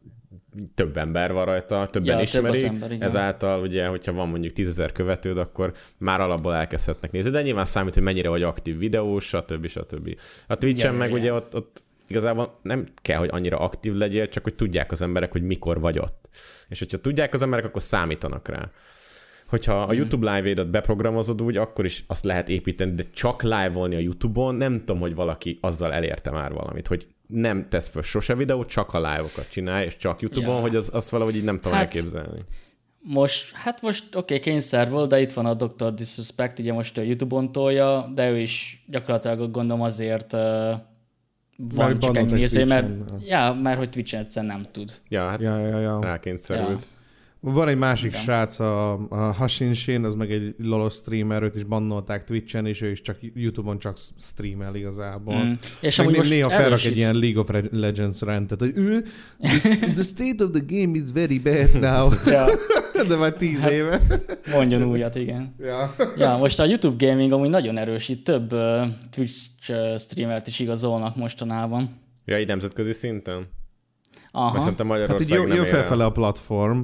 több ember van rajta, többen Ja, több ismeri, az ember, igen. ezáltal ugye, hogyha van mondjuk 10.000 követőd, akkor már alapból elkezdhetnek nézni, de nyilván számít, hogy mennyire vagy aktív videós, stb. stb. A Twitch-en Ja, meg ja, ugye ott, ott igazából nem kell, hogy annyira aktív legyél, csak hogy tudják az emberek, hogy mikor vagy ott. És hogyha tudják az emberek, akkor számítanak rá. Hogyha a YouTube live-édet beprogramozod úgy, akkor is azt lehet építeni, de csak live-olni a YouTube-on, nem tudom, hogy valaki azzal elérte már valamit, hogy nem tesz föl sose videót, csak a live-okat csinál, és csak YouTube-on, Ja. hogy az, azt valahogy így nem tudom Hát, elképzelni. Most, hát most oké, okay, kényszer volt, de itt van a Dr. Disrespect, ugye most a YouTube-on tolja, de ő is gyakorlatilag gondolom azért uh, van Mert csak ennyi néző, mert, ja, mert hogy Twitch-en egyszerűen nem tud. Ja, hát Ja, ja, ja. rákényszerült. Van egy másik Igen. srác, a, a Hashinshin, az meg egy lolos streamer, őt is bannolták Twitch-en, és ő is csak YouTube-on csak streamel igazából. Mm. És Meg amúgy né- most néha felrak egy ilyen League of Legends rendet, hogy ő, the, the state of the game is very bad now. *laughs* Ja, *laughs* De már tíz Hát- éve. mondjon újat, igen. Ja. Ja, most a YouTube Gaming amúgy nagyon erősít, több uh, Twitch uh, streamert is igazolnak mostanában. Ja, így nemzetközi szinten? Mert Aha, szerintem Hát Magyarország így jön, nem jön felfele a platform,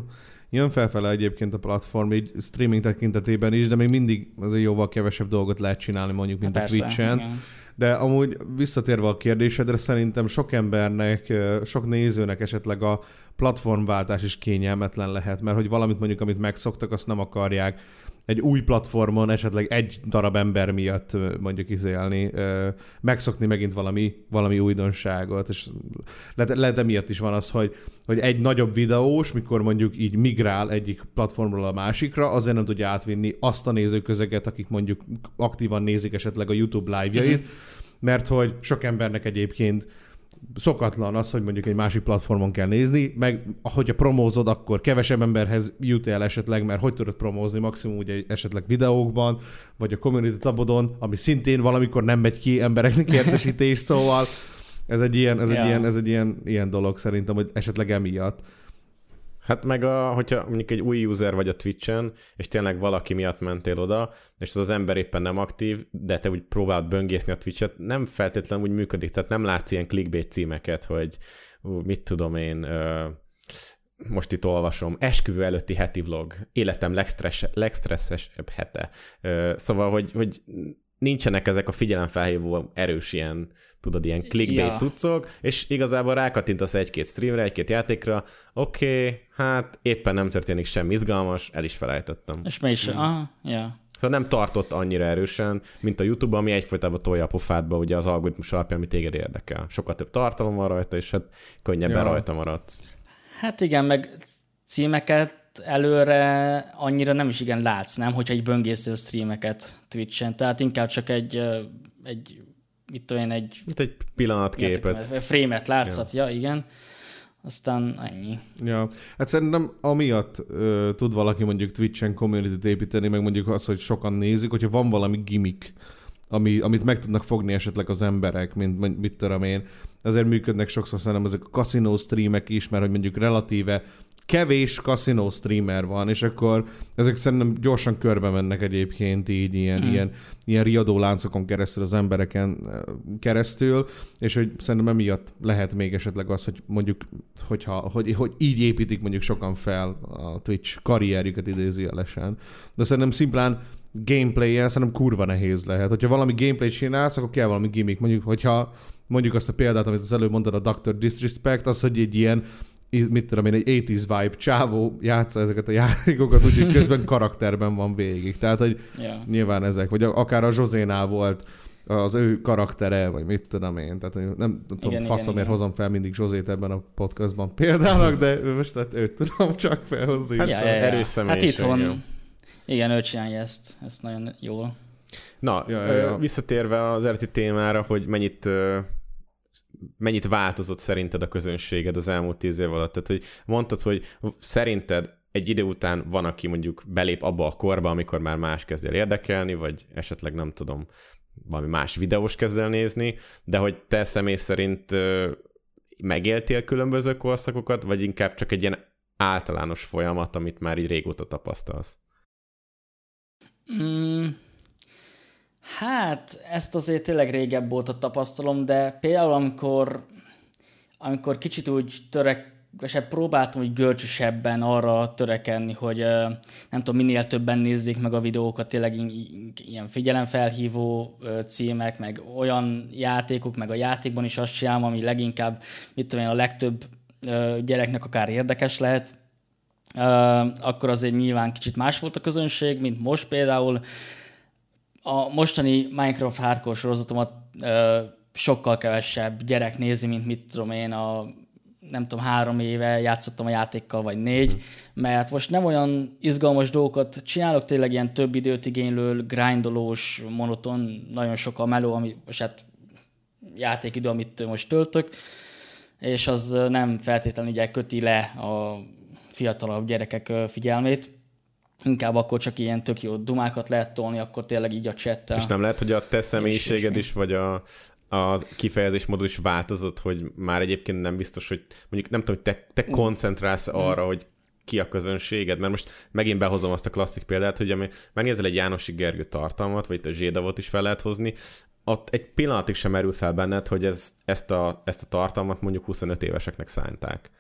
jön felfele egyébként a platform, így streaming tekintetében is, de még mindig azért jóval kevesebb dolgot lehet csinálni mondjuk, mint a persze. Twitch-en. igen. De amúgy visszatérve a kérdésedre, szerintem sok embernek, sok nézőnek esetleg a platformváltás is kényelmetlen lehet, mert hogy valamit mondjuk, amit megszoktak, azt nem akarják egy új platformon esetleg egy darab ember miatt mondjuk izélni, megszokni megint valami, valami újdonságot, és lehet, lehet emiatt is van az, hogy, hogy egy nagyobb videós, mikor mondjuk így migrál egyik platformról a másikra, azért nem tudja átvinni azt a nézőközeget, akik mondjuk aktívan nézik esetleg a YouTube live-jait, mert hogy sok embernek egyébként szokatlan az, hogy mondjuk egy másik platformon kell nézni, meg hogyha promózod, akkor kevesebb emberhez jut el esetleg, mert hogy tudod promózni maximum ugye esetleg videókban, vagy a community tabodon, ami szintén valamikor nem megy ki embereknek *laughs* értesítés, szóval ez egy ilyen, ez egy Ja. ilyen, ez egy ilyen, ilyen dolog szerintem, hogy esetleg emiatt. Hát meg, a, hogyha mondjuk egy új user vagy a Twitch-en, és tényleg valaki miatt mentél oda, és az az ember éppen nem aktív, de te úgy próbáld böngészni a Twitch-et, nem feltétlenül úgy működik, tehát nem látsz ilyen clickbait címeket, hogy ú, mit tudom én, most itt olvasom, esküvő előtti heti vlog, életem legstressz, legstresszesebb hete. Szóval, hogy, hogy nincsenek ezek a figyelemfelhívó erős ilyen, tudod, ilyen clickbait Ja. cuccok, és igazából rákattintasz egy-két streamre, egy-két játékra, oké, okay, hát éppen nem történik semmi izgalmas, el is felejtettem. És mi is, aha, ja. Szóval nem tartott annyira erősen, mint a YouTube, ami egyfolytában tolja a pofádba ugye az algoritmus alapján, ami téged érdekel. Sokkal több tartalom van rajta, és hát könnyebben Ja. rajta maradsz. Hát igen, meg címeket előre annyira nem is igen látsz, nem? Hogyha egy böngésző streameket Twitch-en. Tehát inkább csak egy, egy mit tudom én, egy Itt egy pillanatképet. frame-et látszat, ja. ja, igen. Aztán ennyi. Ja, hát szerintem amiatt ö, tud valaki mondjuk Twitch-en community építeni, meg mondjuk az, hogy sokan nézik, hogyha van valami gimmick, ami, amit meg tudnak fogni esetleg az emberek, mint mint mit tudom én. Ezért működnek sokszor szerintem ezek a casino streamek is, mert hogy mondjuk relatíve kevés casino streamer van, és akkor ezek szerintem gyorsan körbe mennek egyébként így ilyen, mm. ilyen, ilyen riadó láncokon keresztül az embereken ö, keresztül, és hogy szerintem emiatt lehet még esetleg az, hogy mondjuk, hogyha, hogy, hogy így építik mondjuk sokan fel a Twitch karrierjüket idézőjelesen. De szerintem szimplán gameplay-en szerintem kurva nehéz lehet. Hogyha valami gameplay csinálsz, akkor kell valami gimmick. Mondjuk, hogyha mondjuk azt a példát, amit az előbb mondtad, a Dr. Disrespect, az, hogy egy ilyen mit tudom én, egy 80s vibe csávó játsza ezeket a játékokat, úgyhogy *laughs* közben karakterben van végig. Tehát, hogy Ja. nyilván ezek, vagy akár a Zsozénál volt az ő karaktere, vagy mit tudom én. Tehát nem, nem tudom, Igen, faszomért igen, igen. hozom fel mindig Zsozét ebben a podcastban példának, de most hát őt tudom csak felhozni. Hát, ja, ja, ja. erős Hát itthon, igen, ő csinálja ezt, ezt nagyon jól. Na, Ja, ja, ja, visszatérve az eredeti témára, hogy mennyit mennyit változott szerinted a közönséged az elmúlt tíz év alatt? Tehát, hogy mondtad, hogy szerinted egy idő után van, aki mondjuk belép abba a korba, amikor már más kezd el érdekelni, vagy esetleg nem tudom, valami más videós kezd el nézni, de hogy te személy szerint megéltél különböző korszakokat, vagy inkább csak egy ilyen általános folyamat, amit már így régóta tapasztalsz? Mm, hát, ezt azért tényleg régebb óta tapasztalom, de például amikor, amikor kicsit úgy törek, és próbáltam hogy görcsösebben arra törekedni, hogy nem tudom, minél többen nézzék meg a videókat, tényleg ilyen figyelemfelhívó címek, meg olyan játékok, meg a játékban is azt csinálom, ami leginkább, mit tudom én, a legtöbb gyereknek akár érdekes lehet, akkor azért nyilván kicsit más volt a közönség, mint most például. A mostani Minecraft hardcore sorozatomat ö, sokkal kevesebb gyerek nézi, mint mit tudom én a nem tudom, három éve játszottam a játékkal, vagy négy, mert most nem olyan izgalmas dolgokat csinálok, tényleg ilyen több időt igénylő, grindolós, monoton, nagyon sok a meló, ami, most hát játékidő, amit most töltök, és az nem feltétlenül ugye köti le a fiatalabb gyerekek figyelmét. Inkább akkor csak ilyen tök jó dumákat lehet tolni, akkor tényleg így a chattel. És nem lehet, hogy a te személyiséged is, vagy a, a kifejezésmódod is változott, hogy már egyébként nem biztos, hogy mondjuk nem tudom, hogy te, te koncentrálsz arra, hogy ki a közönséged, mert most megint behozom azt a klasszik példát, hogy ami, megnézel egy Jánosi Gergő tartalmat, vagy itt a Zsédavot is fel lehet hozni, ott egy pillanatig sem merül fel benned, hogy ez, ezt, a, ezt a tartalmat mondjuk 25 éveseknek szánták.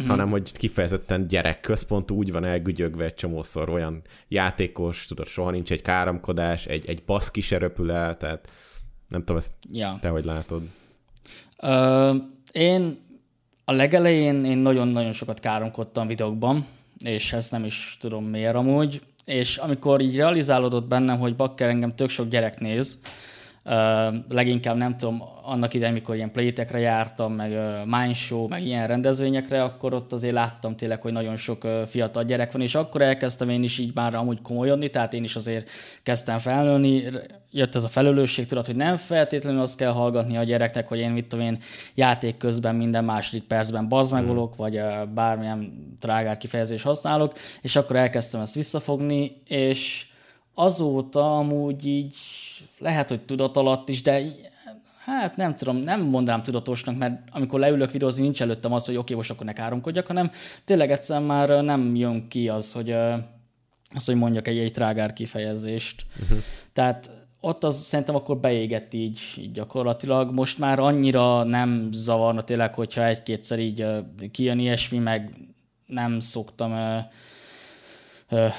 Mm. hanem hogy kifejezetten gyerekközpontú, úgy van elgügyögve egy csomószor olyan játékos, tudod, soha nincs egy káromkodás, egy, egy baszki se röpül el, tehát nem tudom, ezt Ja. te hogy látod. Ö, én a legelején én nagyon-nagyon sokat káromkodtam videókban, és ezt nem is tudom miért amúgy, és amikor így realizálódott bennem, hogy bakker engem tök sok gyerek néz, leginkább nem tudom, annak idején, mikor ilyen playtekre jártam, meg Mind Show, meg ilyen rendezvényekre, akkor ott azért láttam tényleg, hogy nagyon sok ö, fiatal gyerek van, és akkor elkezdtem én is így már amúgy komolyodni, tehát én is azért kezdtem felnőni, jött ez a felelősség, tudod, hogy nem feltétlenül azt kell hallgatni a gyereknek, hogy én mit tudom én játék közben minden második percben bazmegolok, vagy ö, bármilyen trágár kifejezés használok, és akkor elkezdtem ezt visszafogni, és azóta amúgy így lehet, hogy tudat alatt is, de hát nem tudom, nem mondanám tudatosnak, mert amikor leülök videózni, nincs előttem az, hogy oké, most akkor ne káromkodjak, hanem tényleg egyszerűen már nem jön ki az, hogy az, hogy mondjak egy, egy trágár kifejezést. Uh-huh. Tehát ott az szerintem akkor beégett így, így gyakorlatilag. Most már annyira nem zavarna tényleg, hogyha egy-kétszer így kijön ilyesmi, meg nem szoktam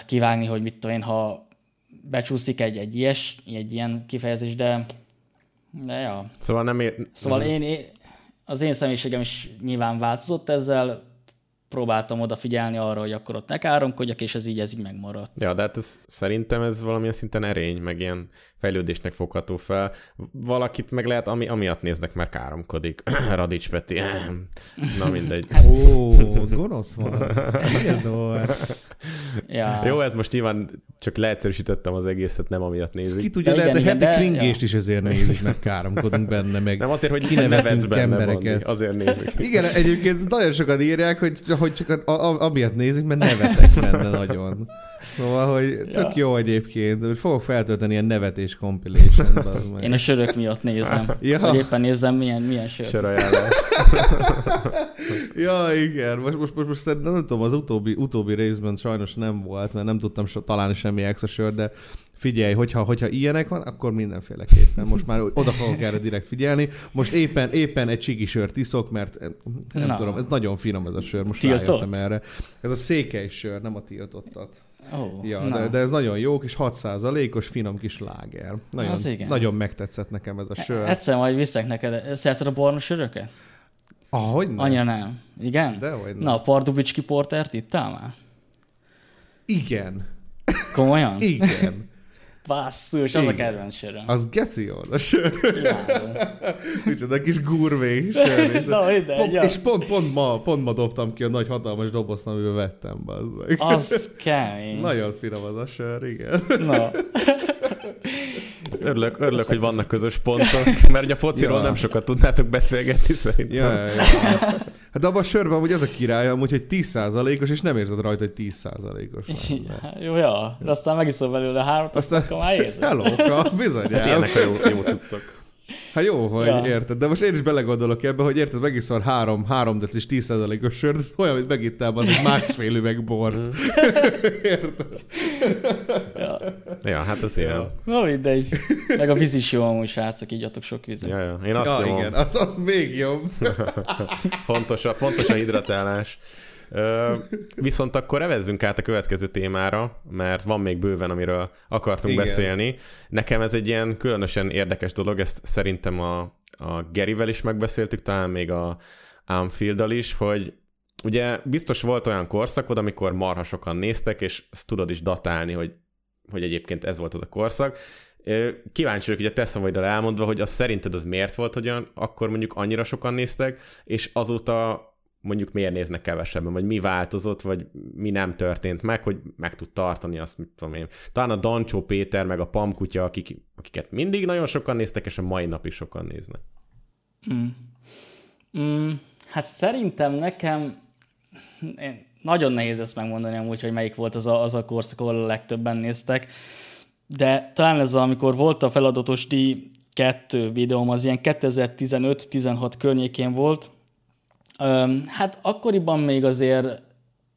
kivágni, hogy mit tudom én, ha becsúszik egy, egy, ilyes, egy ilyen kifejezés, de, de ja. Szóval nem ér... Szóval én, én, az én személyiségem is nyilván változott ezzel, próbáltam odafigyelni arra, hogy akkor ott ne káromkodjak, és ez így, ez így megmaradt. Ja, de hát ez, szerintem ez valamilyen szinten erény, meg ilyen fejlődésnek fogható fel. Valakit meg lehet, ami, amiatt néznek, mert káromkodik. *clears throat* Radics Peti. *clears throat* Na mindegy. Ó, gonosz van. Ja. Jó, ez most nyilván csak leegyszerűsítettem az egészet, nem amiatt nézik. Ki tudja, Ja, lehet, igen, hogy heti de- kringést is ezért nézik, mert káromkodunk benne, meg Nem azért, hogy kinevetünk benne embereket. Bandi, azért nézik. Igen, egyébként nagyon sokan írják, hogy, hogy csak a, a, amiatt nézik, mert nevetek benne nagyon. Szóval, hogy tök Ja. jó egyébként, hogy fogok feltölteni ilyen nevetés compilation Én a sörök miatt nézem. Ja. Vagy éppen nézem, milyen, milyen sört. Sörajánlás. *laughs* Ja, igen. Most, most, most, most szerintem nem tudom, az utóbbi, utóbbi részben sajnos nem volt, mert nem tudtam so, találni semmi extra sört, de figyelj, hogyha, hogyha ilyenek van, akkor mindenféleképpen. Most már oda fogok erre direkt figyelni. Most éppen, éppen egy csigi sört iszok, mert eh, nem Na. tudom, ez nagyon finom ez a sör, most Tiltott? rájöttem erre. Ez a székely sör, nem a tiltottat. Ó, Ja, na. de, de, ez nagyon jó, kis 6%-os finom kis láger. Nagyon, Az igen. nagyon megtetszett nekem ez a sör. Egyszer majd viszek neked. Szereted a barna söröket? Ahogy nem? Annyira nem. Igen? Dehogy nem. Na, a Pardubicski portert ittál már? Igen. Komolyan? Igen. Basszus, az a Igen. kedvenc söröm. Az geci jó, a sör. Micsoda kis gurvé sör. *laughs* Na, mindegy, Pont, ja. és pont, pont, ma, pont ma dobtam ki a nagy hatalmas dobozt, amiben vettem. Bazd meg. Az kemény. Nagyon finom az a sör, igen. Na, *laughs* Örülök, örülök hogy vannak közös pontok, *laughs* mert ugye a fociról Ja. nem sokat tudnátok beszélgetni szerintem. Ja, ja, ja. Hát abban a sörben amúgy az a király, amúgy, hogy 10%-os, és nem érzed rajta, hogy 10%-os. van benne. jó, ja. De aztán megiszol belőle hármat, aztán Aztán- akkor már érzed. Hello, bizony. Hát ilyenek a jó, jó cuccok. Hát jó, hogy Ja. érted, de most én is belegondolok ebbe, hogy érted, megiszol három, három decis 10%-os sört, ez olyan, mint megittál az másfél üveg bort. *laughs* Ja. Ja, hát ez ilyen. Na mindegy. Meg a víz is jó amúgy, srácok, így adtok sok vizet. Ja, ja. Én azt ja, nyomom. igen, az, az még jobb. *laughs* Fontos a, fontos a hidratálás. Viszont akkor evezzünk át a következő témára, mert van még bőven, amiről akartunk Igen. beszélni. Nekem ez egy ilyen különösen érdekes dolog, ezt szerintem a, a Gerivel is megbeszéltük, talán még a Anfield-dal is, hogy ugye biztos volt olyan korszakod, amikor marha sokan néztek, és ezt tudod is datálni, hogy, hogy egyébként ez volt az a korszak. Kíváncsi vagyok, hogy a te szavaiddal elmondva, hogy az szerinted az miért volt, hogy olyan, akkor mondjuk annyira sokan néztek, és azóta mondjuk miért néznek kevesebben, vagy mi változott, vagy mi nem történt meg, hogy meg tud tartani azt, mit tudom én. Talán a Dancsó Péter, meg a Pamkutya, akik, akiket mindig nagyon sokan néztek, és a mai nap is sokan néznek. Mm, hát szerintem nekem én, nagyon nehéz ezt megmondani amúgy, hogy melyik volt az a, az a korszak, ahol a legtöbben néztek. De talán ez, amikor volt a feladatos díj kettő videóm, az ilyen 2015-16 környékén volt. Hát akkoriban még azért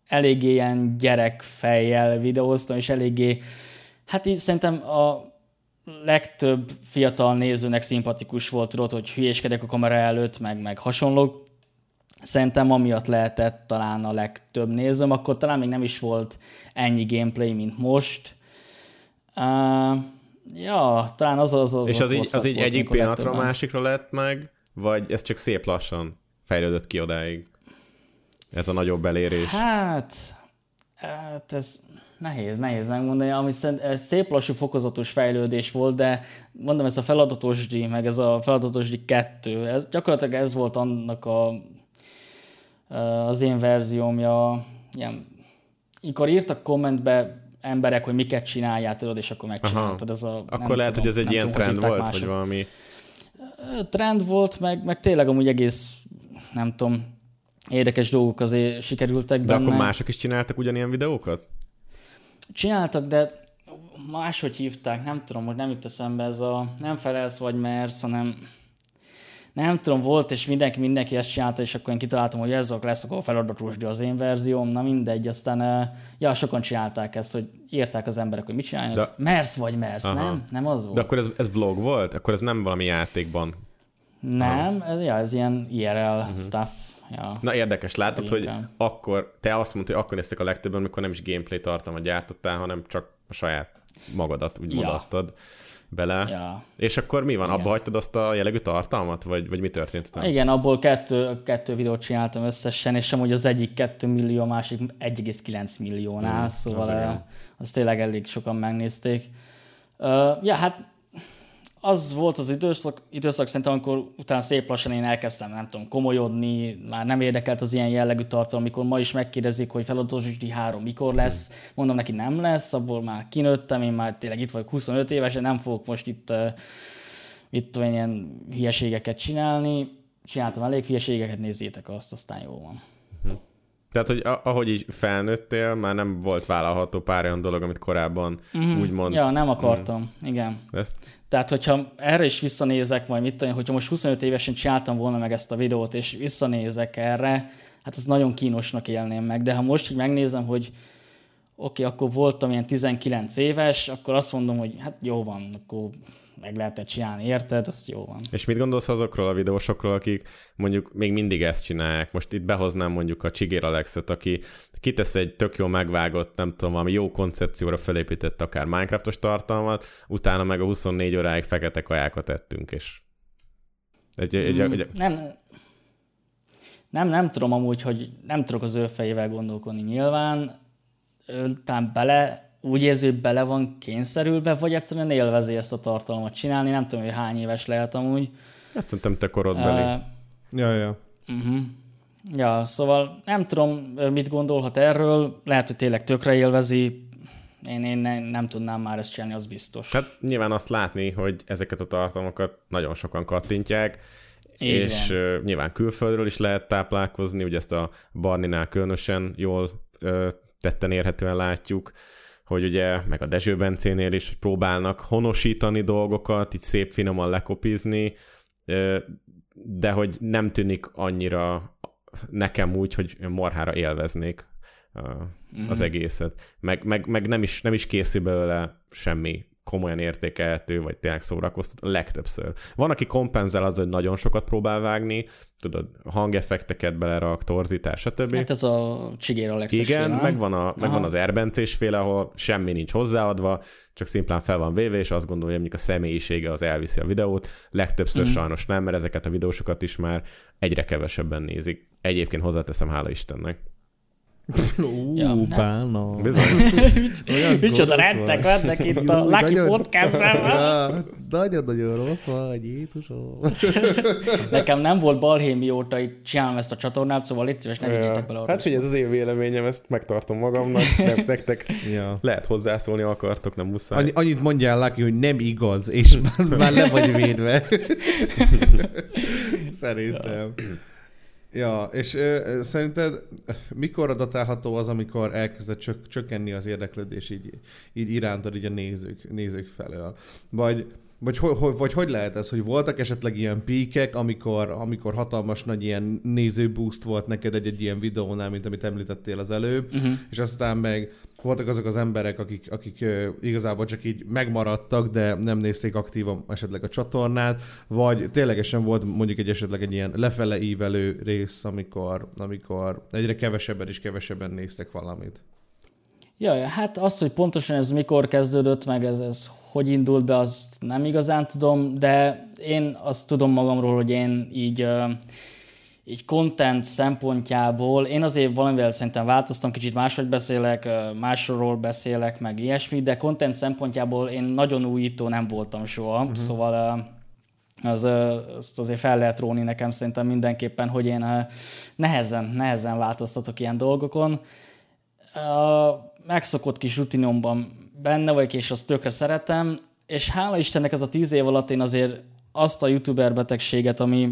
eléggé ilyen gyerekfejjel videóztam, és eléggé, hát így szerintem a legtöbb fiatal nézőnek szimpatikus volt, tudod, hogy hülyéskedek a kamera előtt, meg, meg hasonlók. Szerintem amiatt lehetett talán a legtöbb nézőm, akkor talán még nem is volt ennyi gameplay, mint most. Uh, ja, talán az az az és az így, az így egyik pillanatra a másikra lett meg, vagy ez csak szép lassan fejlődött ki odáig? Ez a nagyobb elérés. Hát, hát ez nehéz, nehéz megmondani, ami szerint szép lassú fokozatos fejlődés volt, de mondom, ez a feladatos díj, meg ez a feladatos díj kettő, ez gyakorlatilag ez volt annak a, az én verziómja, ilyen, mikor írtak kommentbe emberek, hogy miket csináljál, tudod, és akkor megcsináltad. Ez a, nem Akkor lehet, tudom, hogy ez egy nem ilyen tudom, trend volt, mások. vagy valami... trend volt, meg, meg tényleg amúgy egész, nem tudom, érdekes dolgok azért sikerültek De benne. akkor mások is csináltak ugyanilyen videókat? Csináltak, de máshogy hívták, nem tudom, hogy nem jut eszembe ez a nem felelsz vagy mersz, hanem nem tudom, volt, és mindenki, mindenki ezt csinálta, és akkor én kitaláltam, hogy ez lesz akkor a feladatos, de az én verzióm, na mindegy, aztán eh, ja, sokan csinálták ezt, hogy írták az emberek, hogy mit csinálnak. De... Mersz vagy mersz, Aha. nem? Nem az volt? De akkor ez, ez vlog volt? Akkor ez nem valami játékban? Nem, ez, ja, ez ilyen IRL uh-huh. stuff. Ja. Na érdekes, látod, hogy Inkább. akkor, te azt mondtad, hogy akkor néztek a legtöbben, amikor nem is gameplay tartalmat gyártottál, hanem csak a saját magadat úgy Ja. adtad bele. Ja. És akkor mi van? Igen. Abba hagytad azt a jellegű tartalmat? Vagy, vagy mi történt utána? Igen, abból kettő, kettő videót csináltam összesen, és amúgy az egyik 2 millió, a másik 1,9 milliónál, mm, szóval az az tényleg elég sokan megnézték. Uh, ja, hát az volt az időszak, időszak szerintem, amikor utána szép lassan én elkezdtem, nem tudom, komolyodni, már nem érdekelt az ilyen jellegű tartalom, amikor ma is megkérdezik, hogy feladatos díj 3 mikor lesz, mondom neki nem lesz, abból már kinőttem, én már tényleg itt vagyok 25 évesen, nem fogok most itt itt én ilyen hülyeségeket csinálni. Csináltam elég hülyeségeket, nézzétek azt, aztán jó van. Tehát, hogy a- ahogy így felnőttél, már nem volt vállalható pár olyan dolog, amit korábban mm-hmm. úgymond... Ja, nem akartam, mm. igen. Ezt, Tehát, hogyha erre is visszanézek, vagy mit tudom, hogyha most 25 évesen csináltam volna meg ezt a videót, és visszanézek erre, hát ez nagyon kínosnak élném meg. De ha most így megnézem, hogy oké, okay, akkor voltam ilyen 19 éves, akkor azt mondom, hogy hát jó van, akkor meg lehetett csinálni, érted? Az jó van. és mit gondolsz azokról a videósokról, akik mondjuk még mindig ezt csinálják? Most itt behoznám mondjuk a Csigér Alexet, aki kitesz egy tök jó megvágott, nem tudom, valami jó koncepcióra felépített akár Minecraftos tartalmat, utána meg a 24 óráig fekete kajákat ettünk, és egy, egy, egy, egy, Nem, nem, nem tudom amúgy, hogy nem tudok az ő fejével gondolkodni nyilván. Ő talán bele, úgy érzi, hogy bele van kényszerülve, vagy egyszerűen élvezi ezt a tartalmat csinálni. Nem tudom, hogy hány éves lehet amúgy. hát szerintem te korodbeli. Uh, Ja, ja. ja, szóval nem tudom, mit gondolhat erről. Lehet, hogy tényleg tökre élvezi. Én, én ne, nem tudnám már ezt csinálni, az biztos. Hát nyilván azt látni, hogy ezeket a tartalmakat nagyon sokan kattintják, Így és van. nyilván külföldről is lehet táplálkozni, ugye ezt a Barninál különösen jól uh, tetten érhetően látjuk, hogy ugye, meg a Dezső Bencénél is próbálnak honosítani dolgokat, így szép finoman lekopizni, de hogy nem tűnik annyira nekem úgy, hogy marhára élveznék az egészet. Meg, meg, meg nem, is, nem is készül belőle semmi komolyan értékelhető, vagy tényleg szórakoztat legtöbbször. Van, aki kompenzál az, hogy nagyon sokat próbál vágni, tudod, hangeffekteket belerak, torzítás, stb. Hát ez a Csigér Alexis Igen, megvan, a, megvan az erbencés féle, ahol semmi nincs hozzáadva, csak szimplán fel van véve, és azt gondolja, hogy mondjuk a személyisége az elviszi a videót. Legtöbbször mm. sajnos nem, mert ezeket a videósokat is már egyre kevesebben nézik. Egyébként hozzáteszem, hála Istennek. Ú, Ja, hát- bána. Bizony. *laughs* Olyan Micsoda rettek vannak itt a Lucky nagyon- Podcastben. *laughs* Ja, Nagyon-nagyon rossz vagy, Jézusom. *laughs* Nekem nem volt balhé mióta itt csinálom ezt a csatornát, szóval légy szíves, ne vigyétek bele. Hát figyelj, ez az én véleményem, ezt megtartom magamnak, nem, nektek Ja. lehet hozzászólni, akartok, nem muszáj. Annyi, annyit mondjál, Lucky, hogy nem igaz, és már, már le vagy védve. Szerintem. Ja, és ö, szerinted mikor datálható az, amikor elkezdett csök, csökkenni az érdeklődés így, így irántad így a nézők, nézők felől? Vagy, vagy, hogy, hogy, vagy hogy lehet ez, hogy voltak esetleg ilyen píkek, amikor, amikor hatalmas nagy ilyen nézőboost volt neked egy-egy ilyen videónál, mint amit említettél az előbb, uh-huh. és aztán meg voltak azok az emberek, akik, akik igazából csak így megmaradtak, de nem nézték aktívan esetleg a csatornát, vagy ténylegesen volt mondjuk egy esetleg egy ilyen lefele ívelő rész, amikor, amikor egyre kevesebben és kevesebben néztek valamit. Jaj, hát az, hogy pontosan ez mikor kezdődött, meg ez, ez hogy indult be, azt nem igazán tudom, de én azt tudom magamról, hogy én így, így content szempontjából, én azért valamivel szerintem változtam, kicsit máshogy beszélek, másról beszélek, meg ilyesmi, de content szempontjából én nagyon újító nem voltam soha, uh-huh. szóval az, azt azért fel lehet róni nekem szerintem mindenképpen, hogy én nehezen, nehezen változtatok ilyen dolgokon megszokott kis rutinomban benne vagyok, és azt tökre szeretem, és hála Istennek ez a tíz év alatt én azért azt a youtuber betegséget, ami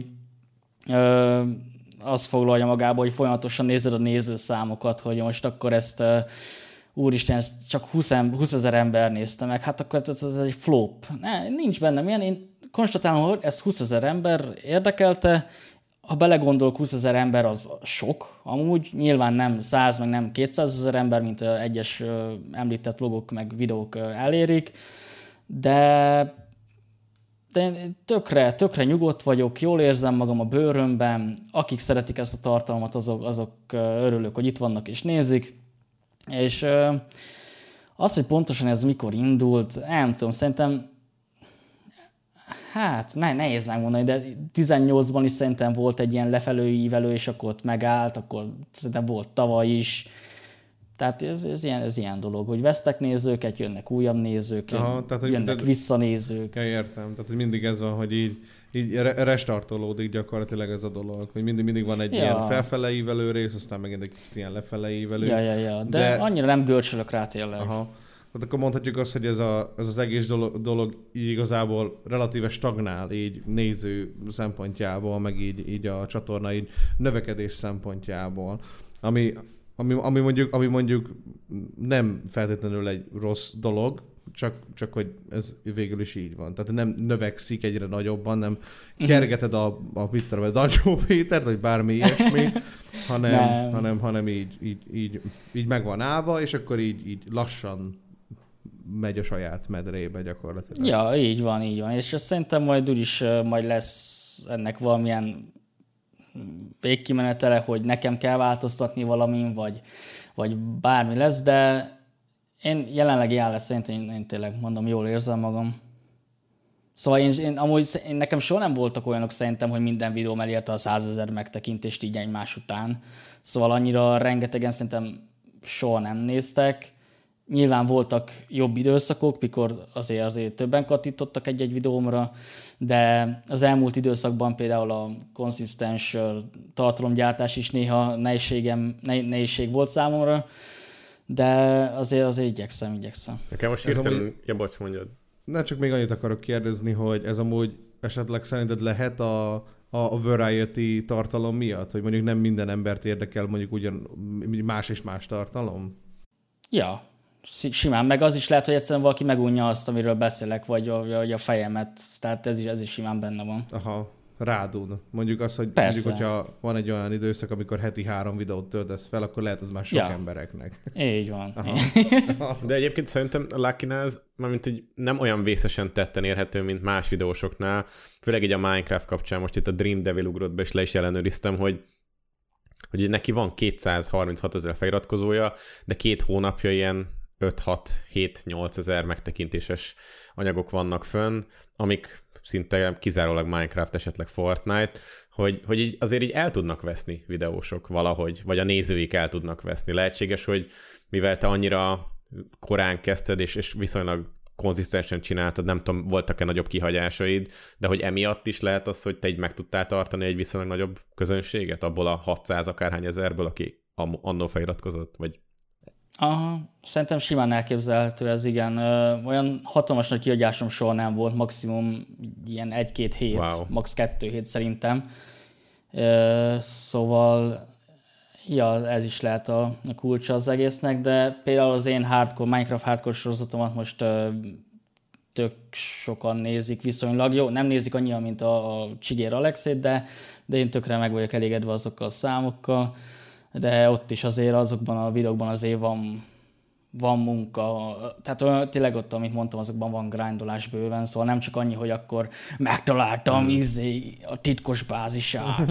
ö, azt foglalja magába, hogy folyamatosan nézed a nézőszámokat, hogy most akkor ezt ö, úristen, ezt csak 20, em- 20 ezer ember nézte meg, hát akkor ez, ez egy flop. Ne, nincs benne ilyen, én konstatálom, hogy ez 20 ezer ember érdekelte, ha belegondolok, 20 ezer ember az sok, amúgy nyilván nem 100, meg nem 200 ezer ember, mint egyes említett vlogok, meg videók elérik, de de én tökre, tökre nyugodt vagyok, jól érzem magam a bőrömben, akik szeretik ezt a tartalmat, azok, azok örülök, hogy itt vannak és nézik, és az, hogy pontosan ez mikor indult, nem tudom, szerintem Hát, ne, nehéz megmondani, de 18-ban is szerintem volt egy ilyen lefelő ívelő, és akkor ott megállt, akkor szerintem volt tavaly is. Tehát ez, ez, ilyen, ez ilyen dolog, hogy vesztek nézőket, jönnek újabb nézők, Aha, tehát, hogy- jönnek de- visszanézők. Ja, értem. Tehát hogy mindig ez van, hogy így, így re- restartolódik gyakorlatilag ez a dolog, hogy mindig, mindig van egy Ja. ilyen felfele ívelő rész, aztán megint egy kicsit ilyen lefele ívelő. Ja, ja, ja. De, De- de annyira nem görcsölök rá tényleg. Aha. Tehát akkor mondhatjuk azt, hogy ez, a, ez az egész dolog, dolog így igazából relatíve stagnál, így néző szempontjából, meg így, így a csatorna így növekedés szempontjából. Ami, ami, ami, mondjuk, ami mondjuk nem feltétlenül egy rossz dolog, csak, csak hogy ez végül is így van. Tehát nem növekszik egyre nagyobban, nem kergeted a, a mit tudom, a Dancsó Pétert, vagy bármi ilyesmi, *laughs* hanem, Nem. hanem, hanem így, így, így, így meg van állva, és akkor így, így lassan megy a saját medrébe gyakorlatilag. Ja, így van, így van. És ezt szerintem majd úgyis majd lesz ennek valamilyen végkimenetele, hogy nekem kell változtatni valamin, vagy, vagy bármi lesz, de én jelenlegi áll szerintem én, én tényleg mondom, jól érzem magam. Szóval én, én amúgy én, nekem soha nem voltak olyanok szerintem, hogy minden videóm elérte a százezer megtekintést így egymás után. Szóval annyira rengetegen szerintem soha nem néztek. Nyilván voltak jobb időszakok, mikor azért, azért többen kattintottak egy-egy videómra, de az elmúlt időszakban például a konszisztens tartalomgyártás is néha nehézségem, ne, nehézség volt számomra, de azért azért igyekszem, igyekszem. Nekem most hirtelen... amúgy- Ja, bocs, mondjad. Na, csak még annyit akarok kérdezni, hogy ez amúgy esetleg szerinted lehet a, a, a variety tartalom miatt? Hogy mondjuk nem minden embert érdekel mondjuk ugyan más és más tartalom? Ja, simán, meg az is lehet, hogy egyszerűen valaki megunja azt, amiről beszélek, vagy a, vagy a fejemet, tehát ez is, ez is simán benne van. Aha. rádun. Mondjuk az, hogy Persze. mondjuk, hogyha van egy olyan időszak, amikor heti három videót töltesz fel, akkor lehet az már sok Ja. embereknek. Így van. *laughs* De egyébként szerintem a lucky ez, mármint hogy nem olyan vészesen tetten érhető, mint más videósoknál, főleg így a Minecraft kapcsán, most itt a Dream Devil ugrott be, és le is ellenőriztem, hogy hogy neki van 236 ezer feliratkozója, de két hónapja ilyen 5-6-7-8 ezer megtekintéses anyagok vannak fönn, amik szinte kizárólag Minecraft, esetleg Fortnite, hogy, hogy így azért így el tudnak veszni videósok valahogy, vagy a nézőik el tudnak veszni. Lehetséges, hogy mivel te annyira korán kezdted, és, és viszonylag konzisztensen csináltad, nem tudom, voltak-e nagyobb kihagyásaid, de hogy emiatt is lehet az, hogy te így meg tudtál tartani egy viszonylag nagyobb közönséget, abból a 600 akárhány ezerből, aki annó feliratkozott, vagy Aha, szerintem simán elképzelhető ez, igen. Ö, olyan hatalmas nagy kiadásom soha nem volt, maximum ilyen egy-két hét, Wow. max. kettő hét szerintem. Ö, Szóval, ja, ez is lehet a, a kulcsa az egésznek, de például az én hardcore, Minecraft hardcore sorozatomat most ö, tök sokan nézik viszonylag. Jó, nem nézik annyian, mint a, a Csigér Alexét, de, de én tökre meg vagyok elégedve azokkal a számokkal de ott is azért azokban a videókban azért van, van munka, tehát tényleg ott, amit mondtam, azokban van grindolás bőven, szóval nem csak annyi, hogy akkor megtaláltam Hmm. izé, a titkos bázisát, *laughs*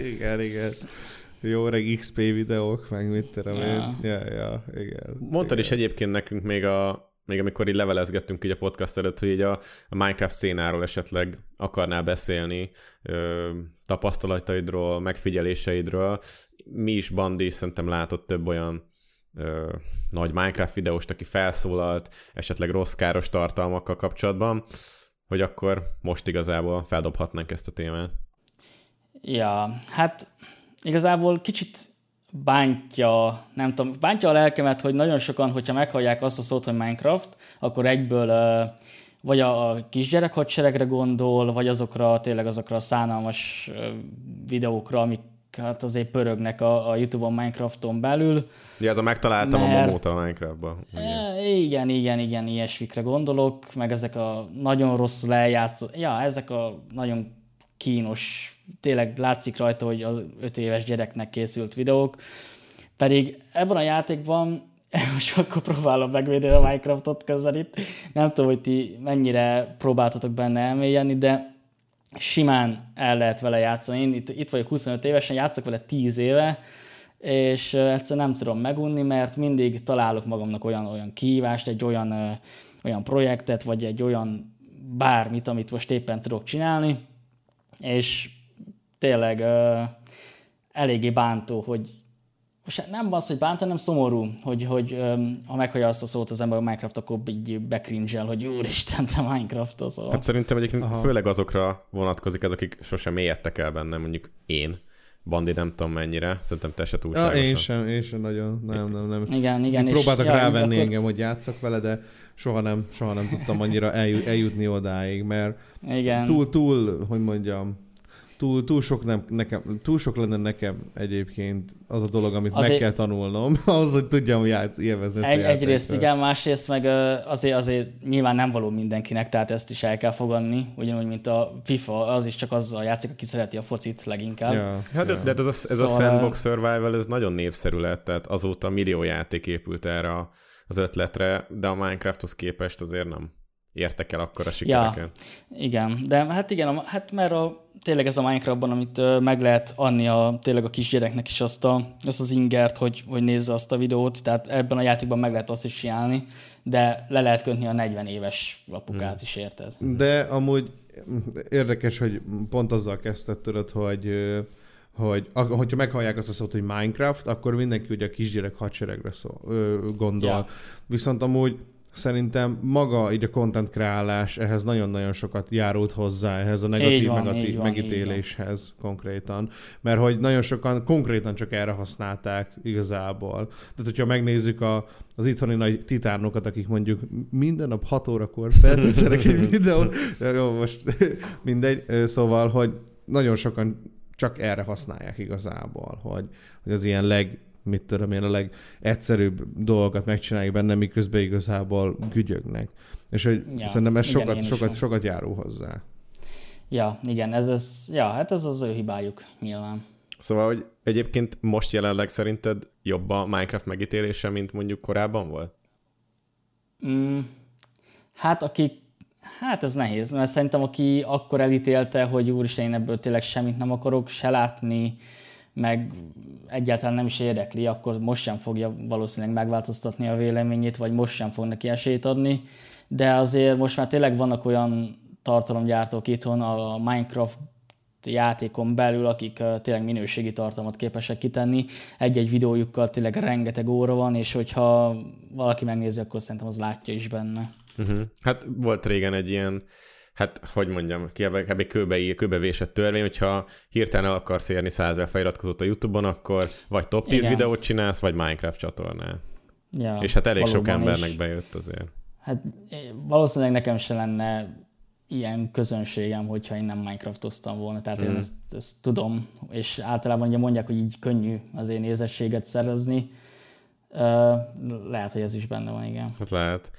igen, igen. Jó reg XP videók, meg mit tudom Ja. én. Ja, ja, igen. Mondtad is egyébként nekünk még a még amikor így levelezgettünk így a podcast előtt, hogy így a, a Minecraft szénáról esetleg akarnál beszélni, ö, tapasztalataidról, megfigyeléseidről. Mi is Bandi szerintem látott több olyan ö, nagy Minecraft videóst, aki felszólalt, esetleg rossz káros tartalmakkal kapcsolatban, hogy akkor most igazából feldobhatnánk ezt a témát. Ja, hát igazából kicsit bántja, nem tudom, bántja a lelkemet, hogy nagyon sokan, hogyha meghallják azt a szót, hogy Minecraft, akkor egyből uh, vagy a, kisgyerek hadseregre gondol, vagy azokra, tényleg azokra a szánalmas videókra, amik hát azért pörögnek a, a YouTube-on Minecrafton belül. Ja, ez a megtaláltam Mert- a momót a Minecraftban. Igen. E, igen, igen, igen, ilyesmikre gondolok, meg ezek a nagyon rosszul eljátszott, ja, ezek a nagyon kínos, tényleg látszik rajta, hogy az öt éves gyereknek készült videók, pedig ebben a játékban *laughs* most akkor próbálom megvédeni a Minecraftot közben itt. Nem tudom, hogy ti mennyire próbáltatok benne elmélyenni, de simán el lehet vele játszani. Én itt, itt vagyok 25 évesen, játszok vele 10 éve, és egyszerűen nem tudom megunni, mert mindig találok magamnak olyan, olyan kihívást, egy olyan, olyan projektet, vagy egy olyan bármit, amit most éppen tudok csinálni, és tényleg eléggé bántó, hogy most nem az, hogy bántó, hanem szomorú, hogy, hogy um, ha meghallja azt a szót az ember a Minecraft, akkor így bekringel, hogy úristen, te Minecraft-ot. Szóval. Hát szerintem egyébként Aha. főleg azokra vonatkozik ez, akik sosem mélyedtek el benne, mondjuk én. Bandi nem tudom mennyire, szerintem te se Ja, túlságosan. én sem, én sem nagyon, nem, nem, nem. igen, igen. és- Próbáltak ja, rávenni akkor- engem, hogy játszak vele, de soha nem, soha nem tudtam annyira eljut, eljutni odáig, mert Igen. túl, túl, hogy mondjam, túl, túl, sok nem, nekem, túl sok lenne nekem egyébként az a dolog, amit Azért- meg kell tanulnom, *laughs* ahhoz, hogy tudjam játsz, élvezni ezt a Egy, játékot. egyrészt igen, másrészt meg azért, azért nyilván nem való mindenkinek, tehát ezt is el kell fogadni, ugyanúgy, mint a FIFA, az is csak azzal játszik, aki szereti a focit leginkább. Ja, Hát de, ja. de ez, a, ez a Szóval- Sandbox Survival, ez nagyon népszerű lett, tehát azóta millió játék épült erre a- az ötletre, de a Minecrafthoz képest azért nem értek el akkor a sikereket. Igen, de hát igen, a, hát mert a, tényleg ez a Minecraftban, amit meg lehet adni a, tényleg a kisgyereknek is azt, a, azt az ingert, hogy, hogy nézze azt a videót, tehát ebben a játékban meg lehet azt is csinálni, de le lehet kötni a 40 éves apukát Hmm. is, érted? De amúgy érdekes, hogy pont azzal kezdted, tudod, hogy hogy hogyha meghallják azt a szót, hogy Minecraft, akkor mindenki ugye a kisgyerek hadseregre szól, ö, gondol. Ja. Viszont amúgy szerintem maga így a content kreálás ehhez nagyon-nagyon sokat járult hozzá, ehhez a negatív van, negatív van, megítéléshez konkrétan. Mert hogy nagyon sokan konkrétan csak erre használták igazából. Tehát, hogyha megnézzük a, az itthoni nagy titánokat, akik mondjuk minden nap 6 órakor feltöltenek egy *laughs* videót, jó, most *laughs* mindegy, szóval, hogy nagyon sokan csak erre használják igazából, hogy, hogy az ilyen leg, mit tudom én, a legegyszerűbb dolgokat megcsinálják benne, miközben igazából gügyögnek. És hogy Ja, szerintem ez igen, sokat, én is sokat, sokat járul hozzá. Ja, igen, ez, ez, ja, hát ez az ő hibájuk nyilván. Szóval, hogy egyébként most jelenleg szerinted jobb a Minecraft megítélése, mint mondjuk korábban volt? Mm, hát aki, hát ez nehéz, mert szerintem aki akkor elítélte, hogy úristen, én ebből tényleg semmit nem akarok se látni, meg egyáltalán nem is érdekli, akkor most sem fogja valószínűleg megváltoztatni a véleményét, vagy most sem fog neki esélyt adni. De azért most már tényleg vannak olyan tartalomgyártók itthon a Minecraft játékon belül, akik tényleg minőségi tartalmat képesek kitenni. Egy-egy videójukkal tényleg rengeteg óra van, és hogyha valaki megnézi, akkor szerintem az látja is benne. Uh-huh. Hát volt régen egy ilyen hát hogy mondjam, kb. kőbe, kőbevésett törvény, hogyha hirtelen el akarsz érni százezer feliratkozót a YouTube-on, akkor vagy top 10 Igen. videót csinálsz, vagy Minecraft csatornán. Ja, és hát elég sok embernek is. bejött azért. Hát valószínűleg nekem se lenne ilyen közönségem, hogyha én nem Minecraftoztam volna. Tehát mm. én ezt, ezt tudom, és általában ugye mondják, hogy így könnyű az én nézettséget szerezni, lehet, hogy ez is benne van, igen. Hát lehet.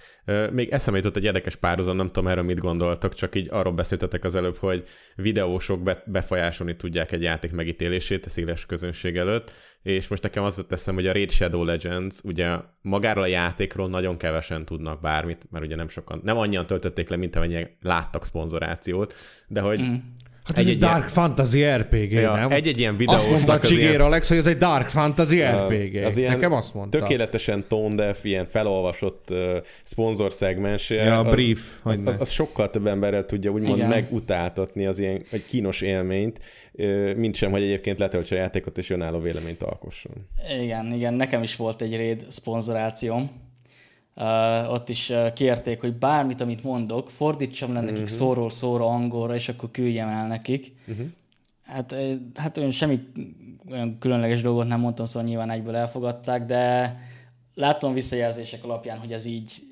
Még eszembe jutott egy érdekes párhuzam, nem tudom erről mit gondoltak, csak így arról beszéltetek az előbb, hogy videósok befolyásolni tudják egy játék megítélését a széles közönség előtt, és most nekem az teszem, hogy a Raid Shadow Legends, ugye magáról a játékról nagyon kevesen tudnak bármit, mert ugye nem sokan, nem annyian töltötték le, mint amennyien láttak szponzorációt, de hogy mm. Hát egy, ez egy, egy Dark ilyen... Fantasy RPG, ja, nem? Egy-egy ilyen videós. Azt mondta Csigér ilyen... Alex, hogy ez egy Dark Fantasy RPG. Az, az ilyen Nekem azt mondta. Tökéletesen tone deaf, ilyen felolvasott uh, szponzor szegmens. Ja, a brief. Az, az, az, az, sokkal több emberrel tudja úgymond Igen. megutáltatni az ilyen egy kínos élményt, mint sem, hogy egyébként letöltse a játékot és önálló véleményt alkosson. Igen, igen, nekem is volt egy raid szponzorációm Uh, ott is uh, kérték, hogy bármit, amit mondok, fordítsam le nekik uh-huh. szóról szóra angolra, és akkor küldjem el nekik. Uh-huh. Hát, hát olyan semmi olyan különleges dolgot nem mondtam, szóval nyilván egyből elfogadták, de látom visszajelzések alapján, hogy ez így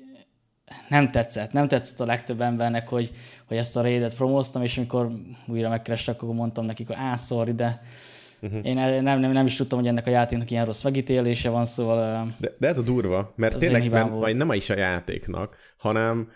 nem tetszett. Nem tetszett a legtöbb embernek, hogy, hogy ezt a raidet promóztam, és amikor újra megkerestek, akkor mondtam nekik, hogy á, sorry, de Uh-huh. Én nem, nem, nem is tudtam, hogy ennek a játéknak ilyen rossz megítélése van, szóval... De, de ez a durva, mert tényleg nem, vagy nem is a játéknak, hanem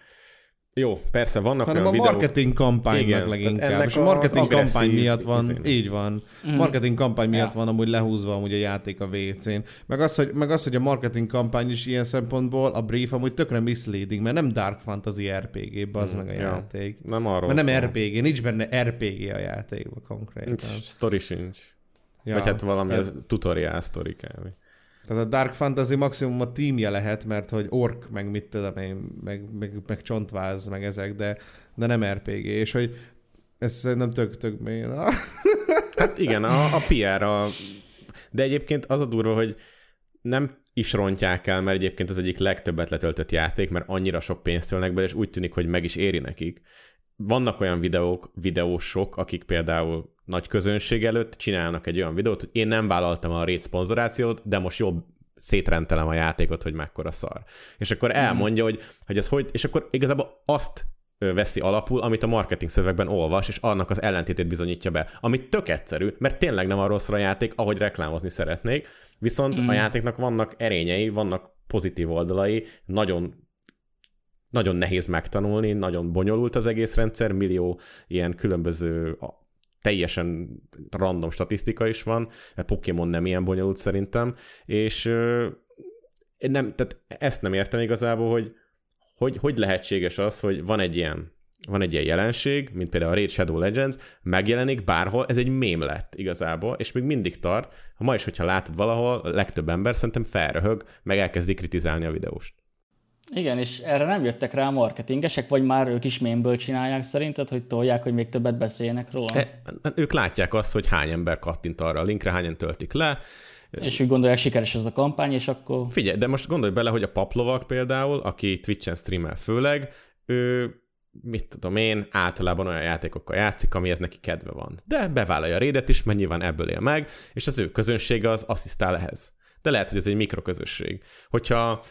jó, persze, vannak Hanem olyan a videók... marketing kampánynak Igen, leginkább. Ennek és a marketing kampány miatt van, izén. így van. Mm. Marketing kampány miatt ja. van amúgy lehúzva amúgy a játék a WC-n. Meg az, hogy, meg az, hogy a marketing kampány is ilyen szempontból, a brief amúgy tökre misleading, mert nem Dark Fantasy RPG, az mm, meg a ja. játék. Nem arról Mert nem szó. RPG, nincs benne RPG a játékban konkrétan. Nincs, story sincs. Ja, Vagy hát valami ez... tutorial sztori kb. Tehát a Dark Fantasy maximum a tímje lehet, mert hogy ork, meg mit tudom én, meg, meg, meg csontváz, meg ezek, de, de nem RPG, és hogy ez szerintem tök, tök mély. *laughs* Hát igen, a, a PR, a... de egyébként az a durva, hogy nem is rontják el, mert egyébként az egyik legtöbbet letöltött játék, mert annyira sok pénzt tölnek be, és úgy tűnik, hogy meg is éri nekik. Vannak olyan videók, videósok, akik például nagy közönség előtt csinálnak egy olyan videót, hogy én nem vállaltam a rét szponzorációt, de most jobb szétrentelem a játékot, hogy mekkora szar. És akkor mhm. elmondja, hogy, hogy ez hogy, és akkor igazából azt veszi alapul, amit a marketing szövegben olvas, és annak az ellentétét bizonyítja be. Ami tök egyszerű, mert tényleg nem arról szól a játék, ahogy reklámozni szeretnék, viszont mm. a játéknak vannak erényei, vannak pozitív oldalai, nagyon nagyon nehéz megtanulni, nagyon bonyolult az egész rendszer, millió ilyen különböző teljesen random statisztika is van, Pokémon nem ilyen bonyolult szerintem, és nem, tehát ezt nem értem igazából, hogy hogy, hogy lehetséges az, hogy van egy ilyen van egy ilyen jelenség, mint például a Raid Shadow Legends, megjelenik bárhol, ez egy mém lett igazából, és még mindig tart. Ha ma is, hogyha látod valahol, a legtöbb ember szerintem felröhög, meg elkezdi kritizálni a videóst. Igen, és erre nem jöttek rá a marketingesek, vagy már ők is mémből csinálják szerinted, hogy tolják, hogy még többet beszélnek róla? E, ők látják azt, hogy hány ember kattint arra a linkre, hányan töltik le, és úgy gondolják, sikeres ez a kampány, és akkor... Figyelj, de most gondolj bele, hogy a paplovak például, aki Twitch-en streamel főleg, ő mit tudom én, általában olyan játékokkal játszik, amihez neki kedve van. De bevállalja a rédet is, mert nyilván ebből él meg, és az ő közönsége az asszisztál ehhez. De lehet, hogy ez egy mikroközösség. Hogyha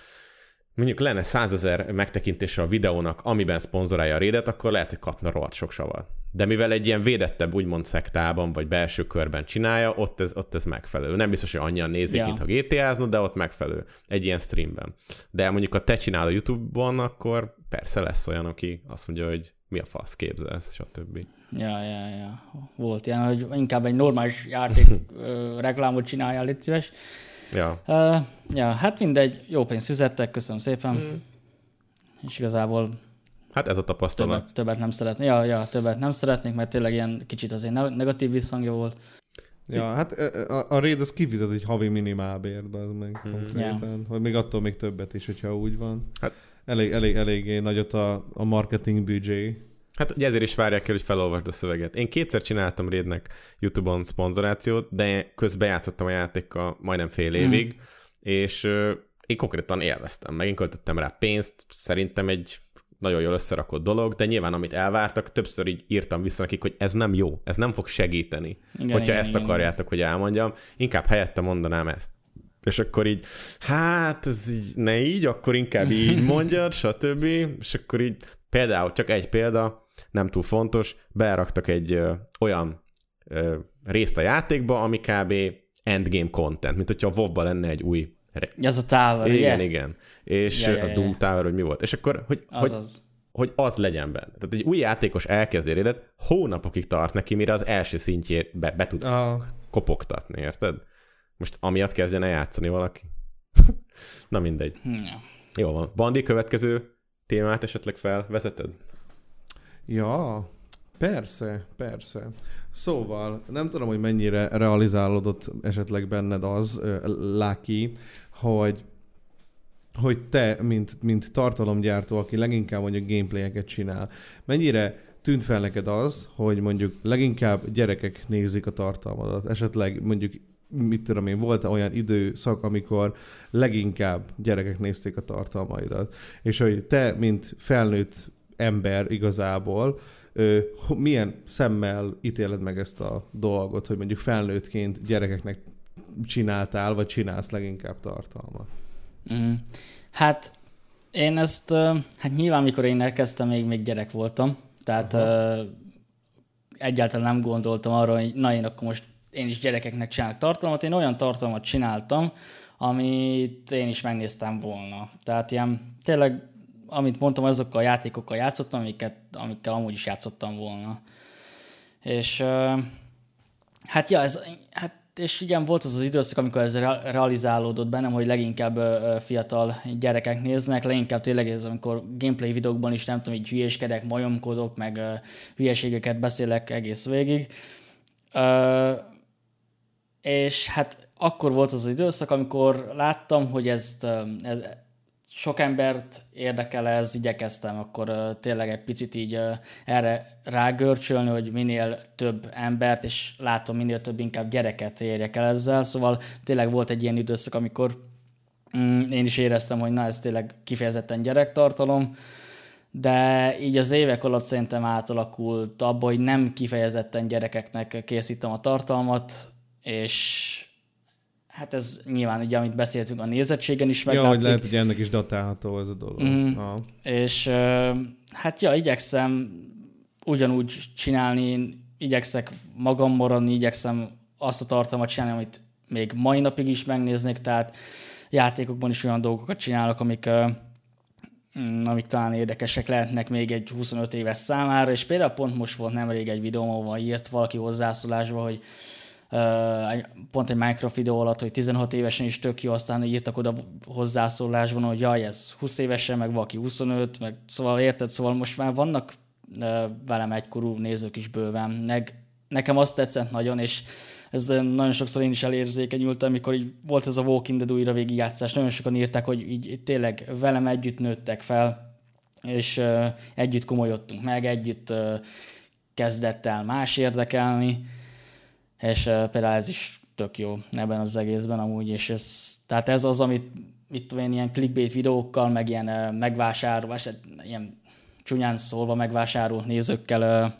mondjuk lenne százezer megtekintése a videónak, amiben szponzorálja a rédet, akkor lehet, hogy kapna rohadt sok savat. De mivel egy ilyen védettebb, úgymond szektában, vagy belső körben csinálja, ott ez, ott ez megfelelő. Nem biztos, hogy annyian nézik, ja. mint ha GTA-zna, de ott megfelelő. Egy ilyen streamben. De mondjuk, ha te csinálod a YouTube-on, akkor persze lesz olyan, aki azt mondja, hogy mi a fasz képzelsz, stb. Ja, ja, ja. Volt ilyen, hogy inkább egy normális játék *laughs* reklámot csináljál, légy szíves. Ja, Uh, ja, hát mindegy, jó pénzt fizettek, köszönöm szépen. Mm. És igazából hát ez a tapasztalat. többet, többet nem szeretnék. Ja, ja, többet nem szeretnék, mert tényleg ilyen kicsit azért ne- negatív visszhangja volt. Ja, hát a, a Raid az kifizet egy havi minimálbért, az meg konkrétan. Hogy még attól még többet is, hogyha úgy van. Hát- Elég, elég, eléggé nagyot a, a marketing büdzsé. Hát ugye ezért is várják el, hogy felolvasd a szöveget. Én kétszer csináltam Rédnek YouTube-on szponzorációt, de közben játszottam a játékkal majdnem fél évig, és ö, én konkrétan élveztem. Meg én költöttem rá pénzt, szerintem egy nagyon jól összerakott dolog, de nyilván amit elvártak, többször így írtam vissza nekik, hogy ez nem jó, ez nem fog segíteni. Igen, Hogyha igen, ezt igen, akarjátok, hogy elmondjam, inkább helyette mondanám ezt. És akkor így, hát ez így, ne így, akkor inkább így mondjad, stb. És akkor így, például csak egy példa, nem túl fontos, beraktak egy ö, olyan ö, részt a játékba, ami kb. endgame content, mint hogyha a WoW-ban lenne egy új re- Ez a Tower, igen, ugye? igen. És Ja, ja, ja, a ja. Doom Tower, hogy mi volt. És akkor, hogy, hogy, Azaz. hogy az legyen benne. Tehát egy új játékos elkezdi élet, hónapokig tart neki, mire az első szintjét be, be tud A, kopogtatni, érted? Most amiatt kezdjen el játszani valaki. *laughs* Na mindegy. Ja. Jó van. Bandi, következő témát esetleg felvezeted? ja, persze, persze. Szóval, nem tudom, hogy mennyire realizálódott esetleg benned az, Lucky, hogy hogy te, mint, mint tartalomgyártó, aki leginkább mondjuk gameplayeket csinál, mennyire tűnt fel neked az, hogy mondjuk leginkább gyerekek nézik a tartalmadat? Esetleg mondjuk, mit tudom én, volt olyan időszak, amikor leginkább gyerekek nézték a tartalmaidat? És hogy te, mint felnőtt ember igazából, milyen szemmel ítéled meg ezt a dolgot, hogy mondjuk felnőttként gyerekeknek csináltál, vagy csinálsz leginkább tartalmat? Mm. Hát én ezt, hát nyilván mikor én elkezdtem, még, még gyerek voltam, tehát uh, egyáltalán nem gondoltam arra, hogy na én akkor most én is gyerekeknek csinálok tartalmat, én olyan tartalmat csináltam, amit én is megnéztem volna. Tehát ilyen tényleg, amit mondtam, azokkal a játékokkal játszottam, amiket, amikkel amúgy is játszottam volna. És Hát ja, ez, hát és igen, volt az az időszak, amikor ez re- realizálódott bennem, hogy leginkább fiatal gyerekek néznek, leginkább tényleg ez, amikor gameplay videókban is nem tudom, így hülyéskedek, majomkodok, meg hülyeségeket beszélek egész végig. És hát akkor volt az időszak, amikor láttam, hogy ezt, ö, ez, sok embert érdekel ez, igyekeztem akkor ö, tényleg egy picit így ö, erre rágörcsölni, hogy minél több embert, és látom minél több inkább gyereket érjek el ezzel, szóval tényleg volt egy ilyen időszak, amikor mm, én is éreztem, hogy na ez tényleg kifejezetten gyerektartalom, de így az évek alatt szerintem átalakult abba, hogy nem kifejezetten gyerekeknek készítem a tartalmat, és hát ez nyilván ugye, amit beszéltünk, a nézettségen is Ja, hogy meglátszik. lehet, hogy ennek is datálható ez a dolog. Ja. És hát ja, igyekszem ugyanúgy csinálni, igyekszem magam maradni, igyekszem azt a tartalmat csinálni, amit még mai napig is megnéznék, tehát játékokban is olyan dolgokat csinálok, amik, mm, amik talán érdekesek lehetnek még egy 25 éves számára, és például pont most volt nemrég egy videóm, ahol írt valaki hozzászólásba, hogy pont egy Minecraft videó alatt, hogy 16 évesen is tök jó, aztán írtak oda hozzászólásban, hogy jaj, ez 20 évesen, meg valaki 25, meg szóval érted, szóval most már vannak velem egykorú nézők is bőven, meg nekem azt tetszett nagyon, és ez nagyon sokszor én is elérzékenyültem, amikor így volt ez a Walking Dead újra végigjátszás, nagyon sokan írták, hogy így tényleg velem együtt nőttek fel, és együtt komolyodtunk meg, együtt kezdett el más érdekelni, és például ez is tök jó ebben az egészben amúgy, és ez, tehát ez az, amit mit tudom én, ilyen clickbait videókkal, meg ilyen megvásárolás, hát ilyen csúnyán szólva megvásárolt nézőkkel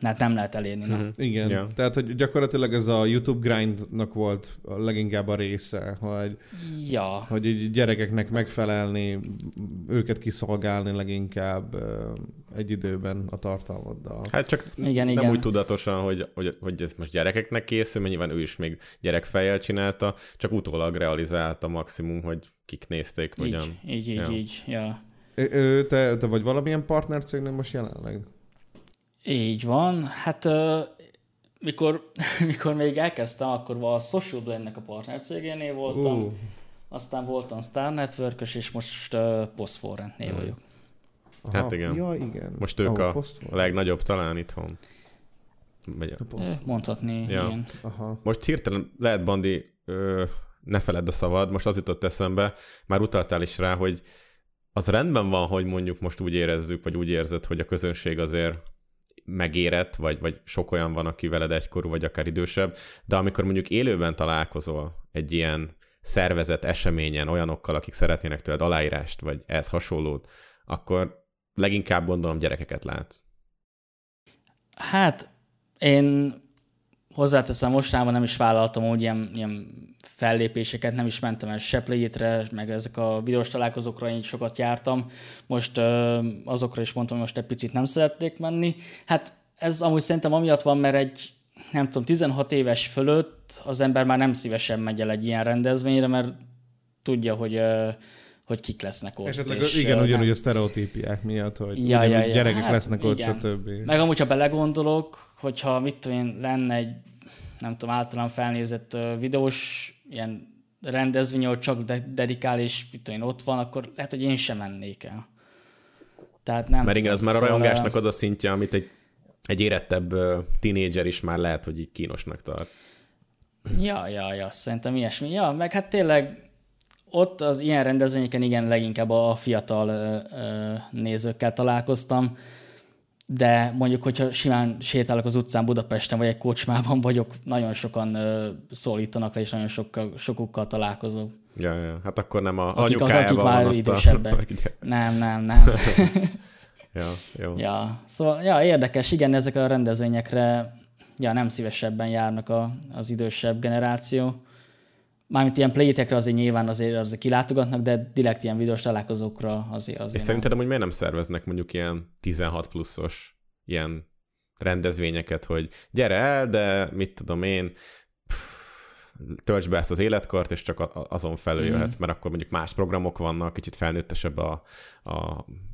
hát nem lehet elérni. Mhm. Na. Igen. Ja. Tehát, hogy gyakorlatilag ez a YouTube grindnak volt a leginkább a része, hogy, Ja, hogy így gyerekeknek megfelelni, őket kiszolgálni leginkább egy időben a tartalmaddal. Hát csak Igen, nem igen. úgy tudatosan, hogy, hogy, hogy ez most gyerekeknek készül, mert nyilván ő is még gyerekfejjel csinálta, csak utólag realizálta maximum, hogy kik nézték, így, hogyan. így, így, Ja. így, ja. Te, te vagy valamilyen partnercégnél most jelenleg? Így van. Hát mikor, *laughs* mikor még elkezdtem, akkor a Social Blade-nek a partnercégénél voltam. Ú, Aztán voltam Star network és most uh, Postforrentnél Hmm. vagyok. aha. Hát igen. Ja, igen. Most ők Ahol a van. legnagyobb talán itthon. Ö, Mondhatni, Ja. igen. Aha. most hirtelen lehet, Bandi, ö, ne feledd a szavad, most az jutott eszembe, már utaltál is rá, hogy az rendben van, hogy mondjuk most úgy érezzük, vagy úgy érzed, hogy a közönség azért megérett, vagy, vagy sok olyan van, aki veled egykorú, vagy akár idősebb, de amikor mondjuk élőben találkozol egy ilyen szervezet eseményen olyanokkal, akik szeretnének tőled aláírást, vagy ehhez hasonlót, akkor leginkább gondolom gyerekeket látsz. Hát én hozzáteszem, mostanában nem is vállaltam úgy ilyen, ilyen fellépéseket, nem is mentem el Seplétre, meg ezek a videós találkozókra én sokat jártam. Most azokra is mondtam, hogy most egy picit nem szeretnék menni. Hát ez amúgy szerintem amiatt van, mert egy nem tudom, 16 éves fölött az ember már nem szívesen megy el egy ilyen rendezvényre, mert tudja, hogy, hogy kik lesznek ott. Esetleg és, igen, ugyanúgy nem- a sztereotípiák miatt, hogy Ja, ja, ja. gyerekek Hát, lesznek ott, igen. stb. Meg amúgy, ha belegondolok, hogyha mit tudom én, lenne egy, nem tudom, általán felnézett videós ilyen rendezvény, ahol csak de- dedikál, és mit én, ott van, akkor lehet, hogy én sem mennék el. Tehát nem Mert igen, az már a szóval, rajongásnak az a szintje, amit egy, egy érettebb ö, tinédzser is már lehet, hogy így kínosnak tart. Ja, ja, ja, szerintem ilyesmi. Ja, meg hát tényleg ott az ilyen rendezvényeken igen leginkább a fiatal ö, ö, nézőkkel találkoztam, de mondjuk, hogyha simán sétálok az utcán Budapesten, vagy egy kocsmában vagyok, nagyon sokan ö, szólítanak le, és nagyon sokkal, sokukkal találkozok. Ja, ja, hát akkor nem a Akik- anyukájával akik már idősebbek. A... *laughs* Nem, nem, nem. *laughs* Ja, jó. ja, szóval, ja, érdekes, igen, ezek a rendezvényekre ja, nem szívesebben járnak a, az idősebb generáció. Mármint ilyen playtekre azért nyilván azért, azért kilátogatnak, de direkt ilyen videós találkozókra azért azért És nem. szerinted hogy miért nem szerveznek mondjuk ilyen 16 pluszos ilyen rendezvényeket, hogy gyere el, de mit tudom én, pff, töltsd be ezt az életkort, és csak azon felül jöhetsz, mert akkor mondjuk más programok vannak, kicsit felnőttesebb a, a,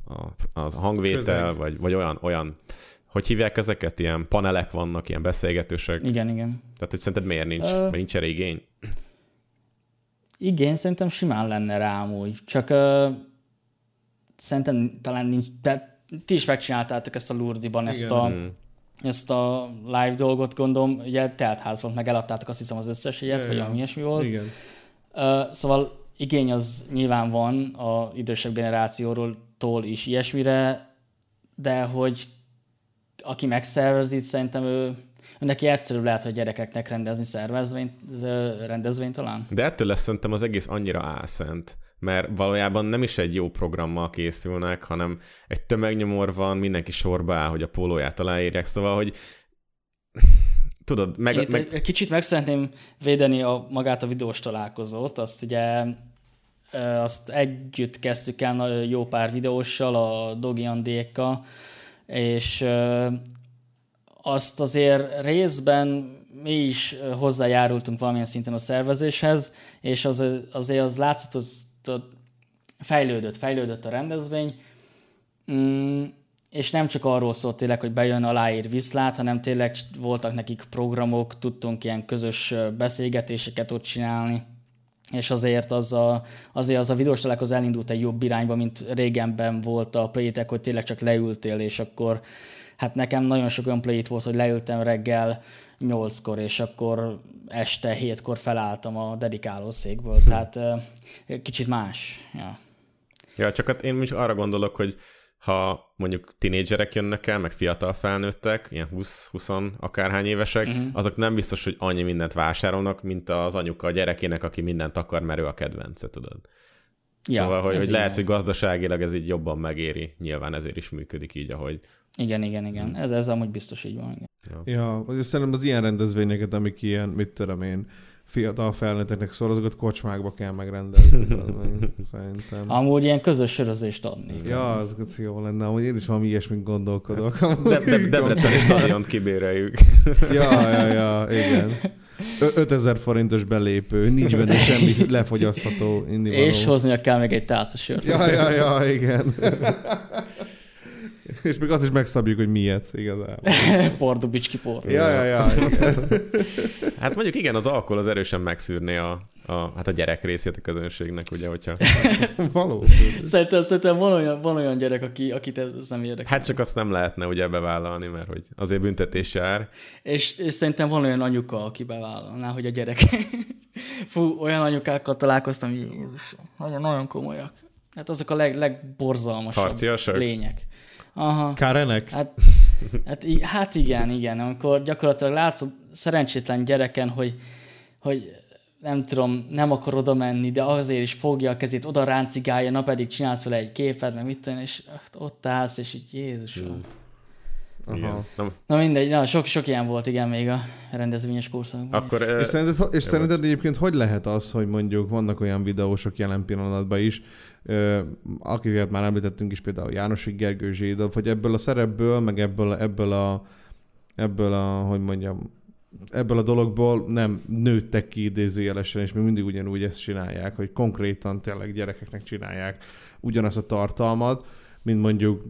a, a hangvétel, Közeg. vagy, vagy olyan, olyan, hogy hívják ezeket? Ilyen panelek vannak, ilyen beszélgetősek. Igen, igen. Tehát, hogy szerinted miért nincs? Ö- Mert nincs erre igény? Igen, szerintem simán lenne rá amúgy. Csak uh, szerintem talán nincs, de ti is megcsináltátok ezt a Lurdiban, ezt a, Mm. ezt a live dolgot, gondolom, ugye teltház volt, meg eladtátok azt hiszem az összes Ja, vagy valami ilyesmi volt. Igen. Uh, szóval igény az nyilván van a idősebb generációról tól is ilyesmire, de hogy aki megszervezi, szerintem ő, neki egyszerűbb lehet, hogy gyerekeknek rendezni szervezvényt, rendezvényt talán. De ettől lesz szerintem az egész annyira álszent, mert valójában nem is egy jó programmal készülnek, hanem egy tömegnyomor van, mindenki sorba áll, hogy a pólóját aláírják, szóval, hogy *sighs* tudod, meg, Itt meg kicsit meg szeretném védeni a, magát a videós találkozót, azt ugye azt együtt kezdtük el jó pár videóssal, a Dogi Andékkal, és azt azért részben mi is hozzájárultunk valamilyen szinten a szervezéshez, és az, azért az látszott, hogy fejlődött, fejlődött a rendezvény, Mm, és nem csak arról szólt tényleg, hogy bejön, aláír, viszlát, hanem tényleg voltak nekik programok, tudtunk ilyen közös beszélgetéseket ott csinálni, és azért az a, azért az a videós találkozó elindult egy jobb irányba, mint régenben volt a playtek, hogy tényleg csak leültél, és akkor hát nekem nagyon sok olyan play volt, hogy leültem reggel nyolckor, és akkor este hétkor felálltam a dedikáló székből, tehát ö, kicsit más. Ja. Ja, csak hát én is arra gondolok, hogy ha mondjuk tinédzserek jönnek el, meg fiatal felnőttek, ilyen 20-20 akárhány évesek, uh-huh. azok nem biztos, hogy annyi mindent vásárolnak, mint az anyuka a gyerekének, aki mindent akar, mert ő a kedvence, tudod. Ja, szóval, hogy, hogy lehet, hogy gazdaságilag ez így jobban megéri. Nyilván ezért is működik így, ahogy. Igen, igen, igen. Ez, ez amúgy biztos így van. Igen. Ja, vagy szerintem az ilyen rendezvényeket, amik ilyen, mit tudom én, fiatal felnőtteknek szól, azokat kocsmákba kell megrendezni. *laughs* Szerintem. Amúgy ilyen közös sörözést adni. Ja, az jó lenne, hogy én is valami ilyesmit gondolkodok. De, de, Debreceni stadiont kibéreljük. ja, ja, ja, igen. Ö- 5000 forintos belépő, nincs benne semmi lefogyasztható *laughs* indivaló. És hoznia kell még egy tálca sört. Ja, ja, ja, igen. *laughs* És még azt is megszabjuk, hogy miért igazából. *laughs* Pordubicski por. Ja, ja, ja. *laughs* Hát mondjuk igen, az alkohol az erősen megszűrné a, a, hát a gyerek részét a közönségnek, ugye, hogyha... *laughs* Valószínű. Szerintem, szerintem van, olyan, van olyan gyerek, aki, akit ez nem érdekel. Hát csak azt nem lehetne ugye bevállalni, mert hogy azért büntetés jár. És, és szerintem van olyan anyuka, aki bevállalná, hogy a gyerek... Fú, olyan anyukákkal találkoztam, hogy nagyon, nagyon komolyak. Hát azok a leg, legborzalmasabb Harciasak? lények. Aha. Karenek? Hát, hát, hát igen, igen, amikor gyakorlatilag látszod szerencsétlen gyereken, hogy, hogy nem tudom, nem akar oda menni, de azért is fogja a kezét, oda ráncigálja, na pedig csinálsz vele egy képet, meg mit tudom, és ott állsz, és így Jézusom. Igen. Na, Na mindegy, na, sok, sok ilyen volt, igen, még a rendezvényes korszakban. akkor... És szerinted, és szerinted egyébként hogy lehet az, hogy mondjuk vannak olyan videósok jelen pillanatban is, akiket már említettünk is, például Jánosi Gergő Zsédov, hogy ebből a szerepből, meg ebből, ebből a, ebből a, hogy mondjam, ebből a dologból nem nőttek ki idézőjelesen, és még mindig ugyanúgy ezt csinálják, hogy konkrétan tényleg gyerekeknek csinálják ugyanazt a tartalmat, mint mondjuk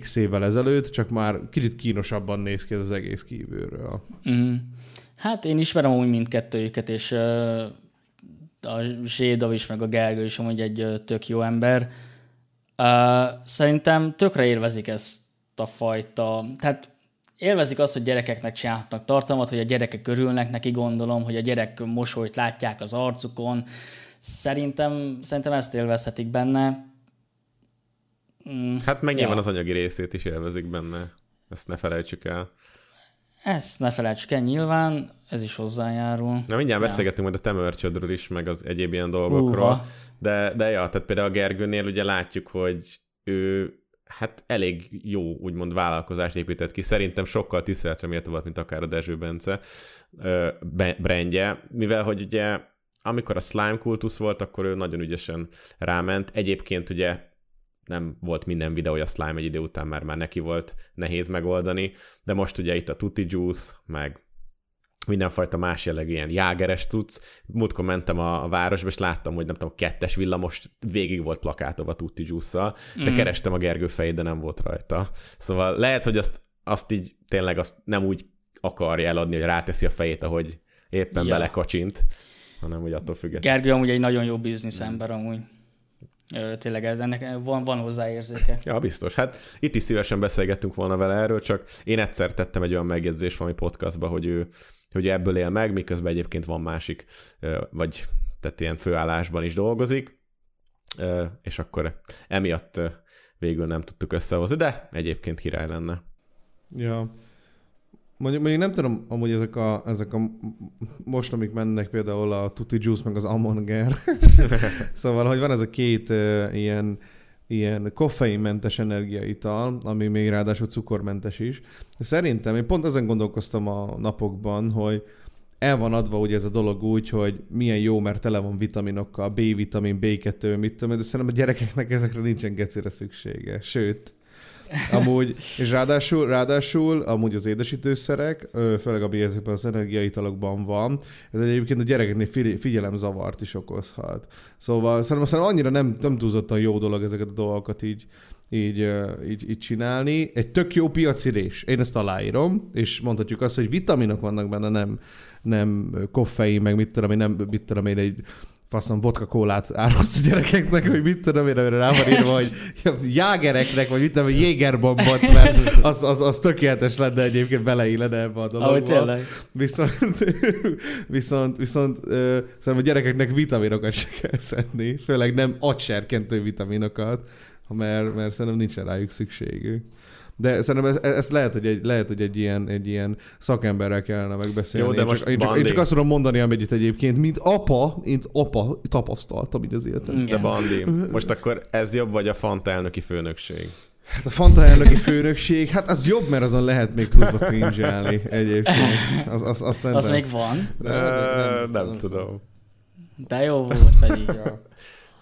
x évvel ezelőtt, csak már kicsit kínosabban néz ki ez az egész kívülről. Mm. Hát én ismerem úgy mindkettőjüket, és a Zsédov is, meg a Gergő is amúgy egy tök jó ember. Szerintem tökre élvezik ezt a fajta, tehát élvezik azt, hogy gyerekeknek csinálhatnak tartalmat, hogy a gyerekek örülnek neki, gondolom, hogy a gyerek mosolyt látják az arcukon. Szerintem, szerintem ezt élvezhetik benne. Mm, Hát meg nyilván Ja. az anyagi részét is élvezik benne. Ezt ne felejtsük el. Ezt ne felejtsük el nyilván, ez is hozzájárul. Na mindjárt Ja. beszélgetünk majd a te merchödről is, meg az egyéb ilyen dolgokról. Húha. De, de ja, tehát például a Gergőnél ugye látjuk, hogy ő hát elég jó, úgymond vállalkozást épített ki. Szerintem sokkal tiszteletre méltóbb, mint akár a Dezső Bence brandje, mivel hogy ugye amikor a slime kultusz volt, akkor ő nagyon ügyesen ráment. Egyébként ugye nem volt minden videója slime egy idő után, már már neki volt nehéz megoldani, de most ugye itt a Tutti Juice, meg mindenfajta más jellegű ilyen jágeres tudsz. Múltkor mentem a, a városba, és láttam, hogy nem tudom, kettes villamos végig volt plakátolva Tutti juice de Mm. kerestem a Gergő fejét, de nem volt rajta. Szóval lehet, hogy azt, azt így tényleg azt nem úgy akarja eladni, hogy ráteszi a fejét, ahogy éppen Ja. belekacsint, hanem hogy attól függetlenül. Gergő amúgy egy nagyon jó biznisz ember amúgy. Tényleg ez- ennek van, van hozzá érzéke. Ja, biztos. Hát itt is szívesen beszélgettünk volna vele erről, csak én egyszer tettem egy olyan megjegyzést valami podcastba, hogy ő hogy ebből él meg, miközben egyébként van másik, vagy tehát ilyen főállásban is dolgozik, és akkor emiatt végül nem tudtuk összehozni, de egyébként király lenne. Ja. Mondjuk, mondjuk nem tudom, amúgy ezek a, ezek a most, amik mennek például a Tutti Juice meg az Amonger. *laughs* szóval, hogy van ez a két uh, ilyen, ilyen koffeinmentes energiaital, ami még ráadásul cukormentes is. Szerintem, én pont ezen gondolkoztam a napokban, hogy el van adva ugye ez a dolog úgy, hogy milyen jó, mert tele van vitaminokkal, B-vitamin, B2, mit tudom, de szerintem a gyerekeknek ezekre nincsen gecire szüksége. Sőt, Amúgy, és ráadásul, ráadásul amúgy az édesítőszerek, főleg ami ezekben az energiaitalokban van, ez egyébként a gyerekeknél figy- figyelemzavart is okozhat. Szóval szerintem, szerintem annyira nem, nem túlzottan jó dolog ezeket a dolgokat így, így, így, így csinálni. Egy tök jó piacirés. Én ezt aláírom, és mondhatjuk azt, hogy vitaminok vannak benne, nem, nem koffein, meg mit tudom én, nem, mit tudom én, egy faszom vodka kólát árulsz a gyerekeknek, hogy mit tudom én, amire rá van írva, hogy jágereknek, vagy mit tudom, én, jégerbombot, mert az, az, az tökéletes lenne egyébként beleillene ebbe a dologba. tényleg. Viszont, *laughs* viszont, viszont ö, szerintem a gyerekeknek vitaminokat se kell szedni, főleg nem agyserkentő vitaminokat, mert, mert szerintem nincsen rájuk szükségük. De szerintem ez, ez lehet, hogy egy, lehet, hogy egy ilyen, egy ilyen szakemberrel kellene megbeszélni. Jó, de én, most csak, én, csak, én csak azt tudom mondani, amit egyébként, mint apa, mint apa tapasztaltam így az életem. De. Bandi, most akkor ez jobb, vagy a Fanta elnöki főnökség? Hát a Fanta elnöki főnökség, hát az jobb, mert azon lehet még pluszba cringe egyébként. Az, az, az. Az még van, De- Ö, de- nem tudom. de jó volt pedig. Ja.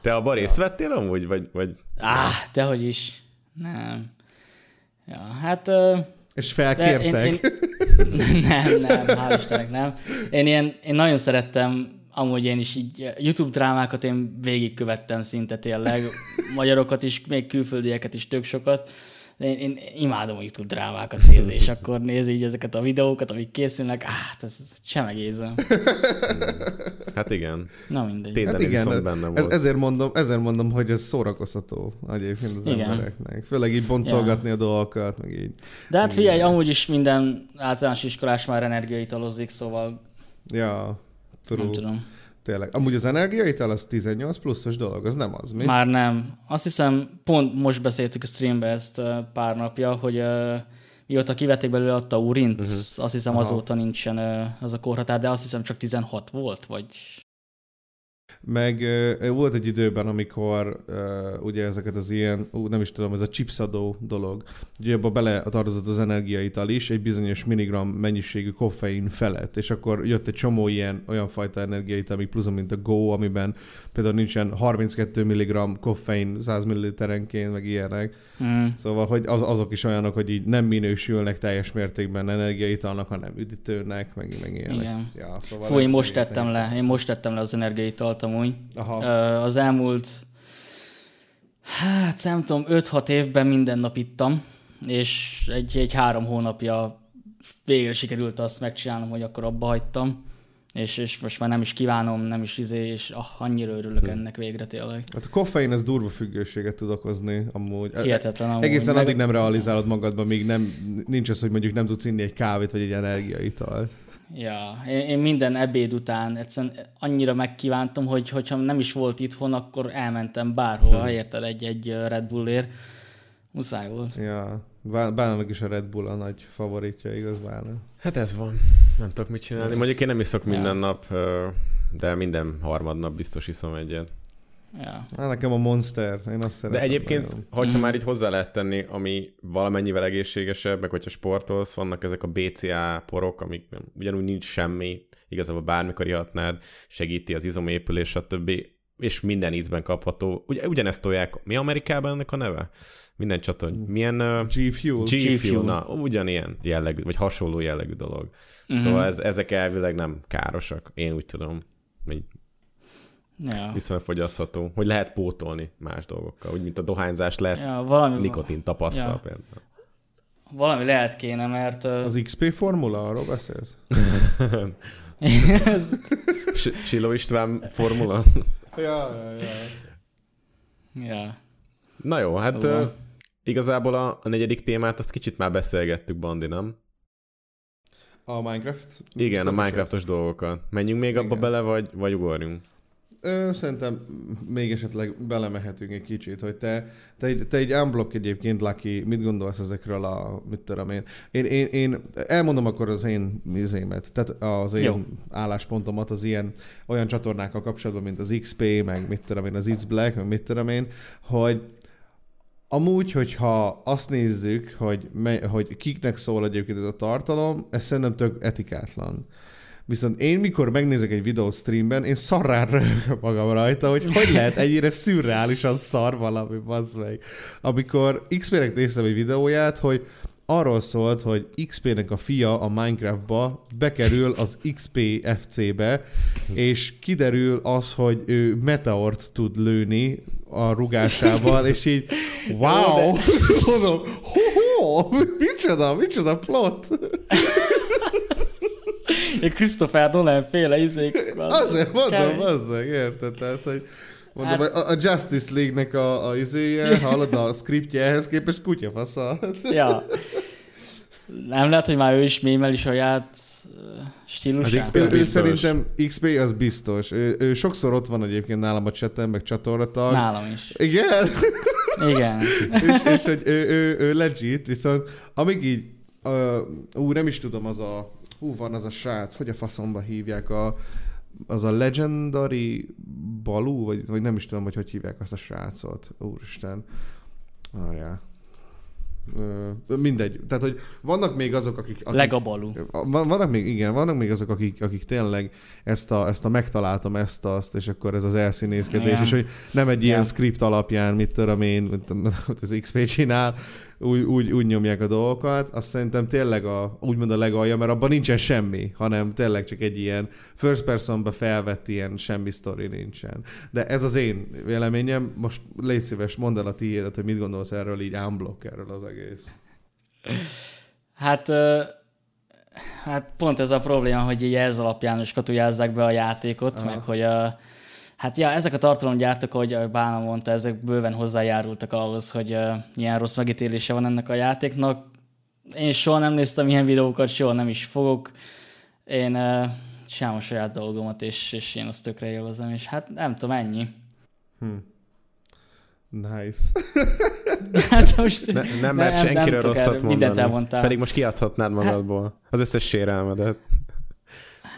Te abban részt vettél amúgy? Vagy, vagy... Á, dehogy is. Nem. Ja, hát ö, És felkértek. Én, én, *laughs* nem, nem, hál' Istennek nem. Én, ilyen, én nagyon szerettem, amúgy én is így YouTube drámákat én végigkövettem szinte tényleg. Magyarokat is, még külföldieket is tök sokat. Én, én imádom a YouTube drámákat nézni, és akkor nézi így ezeket a videókat, amik készülnek, hát ez sem egészen. Hát igen. Na mindegy. Téten Hát igen, benne ez, volt. ezért, mondom, ezért mondom, hogy ez szórakoztató egyébként az Igen. embereknek. Főleg így boncolgatni a dolgokat, meg így. De hát figyelj, amúgy is minden általános iskolás már energiaitalozik, szóval Ja, nem true. tudom. Tényleg. Amúgy az energiaital az 18 pluszos dolog, az nem az, mi? Már nem. Azt hiszem, pont most beszéltük a streambe ezt pár napja, hogy ö, mióta kivették belőle a taurint, uh-huh. azt hiszem Aha. azóta nincsen az a korhatár, de azt hiszem csak 16 volt, vagy... Meg ö, volt egy időben, amikor ö, ugye ezeket az ilyen, ú, nem is tudom, ez a chipsadó dolog, ugye abba bele tartozott az energiaital is, egy bizonyos milligram mennyiségű koffein felett, és akkor jött egy csomó ilyen, olyan fajta energiaital, amik plusz, mint a Go, amiben például nincsen 32 mg koffein 100 ml-enként, meg ilyenek. Mm. Szóval, hogy az, azok is olyanok, hogy így nem minősülnek teljes mértékben energiaitalnak, hanem üdítőnek, meg, meg ilyenek. Igen. Ja, szóval Fú, én most tettem le, én most tettem le az energiaitalt amúgy. Aha. Az elmúlt, hát nem tudom, 5-6 évben minden nap ittam, és egy, egy három hónapja végre sikerült azt megcsinálnom, hogy akkor abba hagytam, és, és most már nem is kívánom, nem is izé, és ah, annyira örülök Hm. ennek végre tényleg. Hát a koffein az durva függőséget tud okozni amúgy. Hihetetlen amúgy. Egészen Meg- addig nem realizálod magadban, míg nem, nincs az, hogy mondjuk nem tudsz inni egy kávét vagy egy energiaitalt. Ja, én, én minden ebéd után egyszerűen annyira megkívántam, hogy hogyha nem is volt itthon, akkor elmentem bárhol, Hm. érted, egy-egy Red Bullért. Muszáj volt. Ja, Bá- Bánának is a Red Bull a nagy favoritja, igaz Bána? Hát ez van. Nem tudok mit csinálni. Mondjuk én nem iszok minden nap, ö, de minden harmadnap biztos iszom egyet. Ja. Hát nekem a Monster, én azt szeretem. De egyébként, nagyon. hogyha Mhm. már így hozzá lehet tenni, ami valamennyivel egészségesebb, meg hogyha sportolsz, vannak ezek a BCA porok, amik ugyanúgy nincs semmi, igazából bármikor ihatnád, segíti az izomépülés, stb. És minden ízben kapható. Ugye, ugyanezt tolják, mi Amerikában ennek a neve? Minden csatorn. Milyen uh, G Fuel. G G-Fuel. Fuel, na, ugyanilyen jellegű, vagy hasonló jellegű dolog. Mhm. Szóval ez, ezek elvileg nem károsak, én úgy tudom. Így Ja. viszonylag fogyasztható, hogy lehet pótolni más dolgokkal, úgy mint a dohányzást lehet ja, valami, nikotin tapasszal Ja. például. valami lehet kéne, mert Az XP formula, arról beszélsz? ez, *laughs* Siló István formula? Ja, ja, ja. ja. Na jó, hát uh, igazából a, a negyedik témát azt kicsit már beszélgettük, Bandi, nem? A Minecraft? Igen, a Minecraftos dolgokat. Menjünk még abba Igen. bele, vagy, vagy ugorjunk? Ö, szerintem még esetleg belemehetünk egy kicsit, hogy te, te, egy, te egy unblock egyébként, Lucky, mit gondolsz ezekről a, mit tudom én. Én, én, én elmondom akkor az én mizémet, tehát az én. Jó. álláspontomat az ilyen olyan csatornákkal kapcsolatban, mint az XP, meg mit tudom én, az It's Black, meg mit tudom én, hogy Amúgy, hogyha azt nézzük, hogy, me, hogy kiknek szól egyébként ez a tartalom, ez szerintem tök etikátlan. Viszont én, mikor megnézek egy videót streamben, én szarrá röhögök magam rajta, hogy hogy lehet ennyire szürreálisan szar valami, bazd meg. Amikor XP-nek néztem egy videóját, hogy arról szólt, hogy XP-nek a fia a Minecraftba bekerül az XP FC-be, és kiderül az, hogy ő meteort tud lőni a rugásával, és így wow! Mondom, ho-ho! Micsoda, micsoda plot! Egy Christopher Nolan féle izék. Azért mondom, az meg, érted? Tehát, hogy mondom, Hát- a, a Justice League-nek a, a izéje, hallod, a scriptje ehhez képest kutyafasza. *laughs* Ja. Nem lehet, hogy már ő is mémeli saját ö, stílusát? Az XP Ő, ő biztos. szerintem XP az biztos. Ő, ő sokszor ott van egyébként nálam a chaten, meg csatornatag. Nálam is. Igen, Igen. *laughs* és, és hogy ő, ő, ő legit, viszont amíg így, uh, ú, nem is tudom, az a, hú, van az a srác, hogy a faszomba hívják a, az a Legendary Balú, vagy, vagy nem is tudom, hogy hogy hívják azt a srácot. Úristen. Ö, mindegy. Tehát, hogy vannak még azok, akik... akik Legabalú. van- vannak még, igen, vannak még azok, akik, akik tényleg ezt a, ezt a megtaláltam, ezt, azt, és akkor ez az elszínészkedés, Igen. és hogy nem egy ilyen Igen. script alapján, mit tudom én, az XP csinál, úgy, úgy, úgy nyomják a dolgokat, azt szerintem tényleg a, úgymond a legalja, mert abban nincsen semmi, hanem tényleg csak egy ilyen first personba felvett ilyen semmi sztori nincsen. De ez az én véleményem, most légy szíves, mondd el a tiédet, hogy mit gondolsz erről így unblock erről az egész. Hát, hát pont ez a probléma, hogy így ez alapján is katujázzák be a játékot, Aha. meg hogy a, hát ja, ezek a tartalomgyártók, ahogy Bálna mondta, ezek bőven hozzájárultak ahhoz, hogy uh, ilyen rossz megítélése van ennek a játéknak. Én soha nem néztem ilyen videókat, soha nem is fogok. Én uh, csinálom a saját dolgomat, és, és én azt tökre élvezem, és hát nem tudom, ennyi. Nice. *laughs* Hát most Ne, nem mer nem senkiről tudok rosszat erről, mindent mondani. elmondtál. Pedig most kiadhatnád magadból az összes sérelmedet.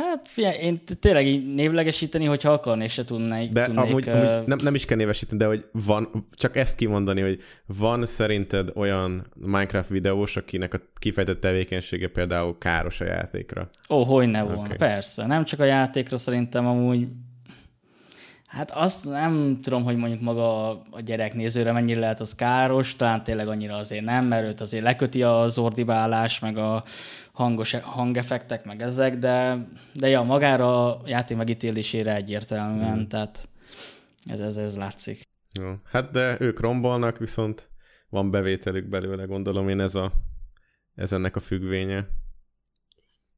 Hát figyelj, én tényleg így névlegesíteni, hogyha akarnék, se tudnék. De tudnék, amúgy, ö, amúgy nem, nem is kell névesíteni, de hogy van, csak ezt kimondani, hogy van szerinted olyan Minecraft videós, akinek a kifejtett tevékenysége például káros a játékra. Ó, hogy ne volna, okay. persze. Nem csak a játékra szerintem amúgy, hát azt nem tudom, hogy mondjuk maga a gyerek nézőre mennyire lehet az káros, talán tényleg annyira azért nem, mert őt azért leköti az ordibálás, meg a hangos hangeffektek, meg ezek, de, de ja, magára a játék megítélésére egyértelműen, hmm. tehát ez, ez, ez látszik. Jó. Hát de ők rombolnak, viszont van bevételük belőle, gondolom én ez, a, ez ennek a függvénye.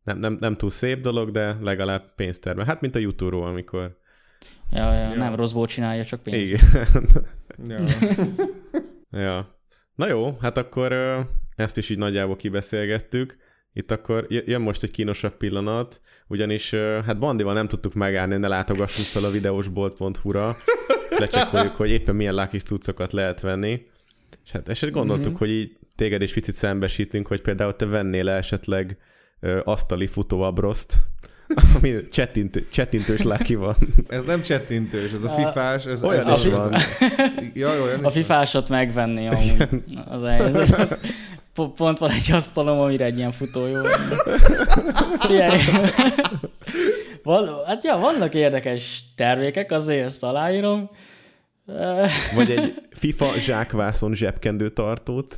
Nem, nem, nem túl szép dolog, de legalább pénzterve. Hát, mint a youtube amikor... Ja, ja, nem rosszból csinálja, csak pénz. Igen. Ja. *laughs* ja. Na jó, hát akkor ezt is így nagyjából kibeszélgettük. Itt akkor jön most egy kínosabb pillanat, ugyanis hát Bandival nem tudtuk megállni, ne látogassunk fel a videósbolt.hu-ra, és lecsekkoljuk, hogy éppen milyen lákis cuccokat lehet venni. És hát esetleg gondoltuk, Mhm. mm-hmm. hogy így téged is picit szembesítünk, hogy például te vennél -e esetleg ö, asztali futóabroszt, *laughs* ami csettintő, csettintős láki van. Ez nem csettintős, ez a fifás, ez, Olyan ez is van. Ja, olyan A is fifásot megvenni amúgy. Az helyzet. Az- po- Pont van egy asztalom, amire egy ilyen futó jó. Figyelj. Van, hát ja, vannak érdekes termékek, azért ezt aláírom. Vagy egy FIFA zsákvászon zsebkendő tartót.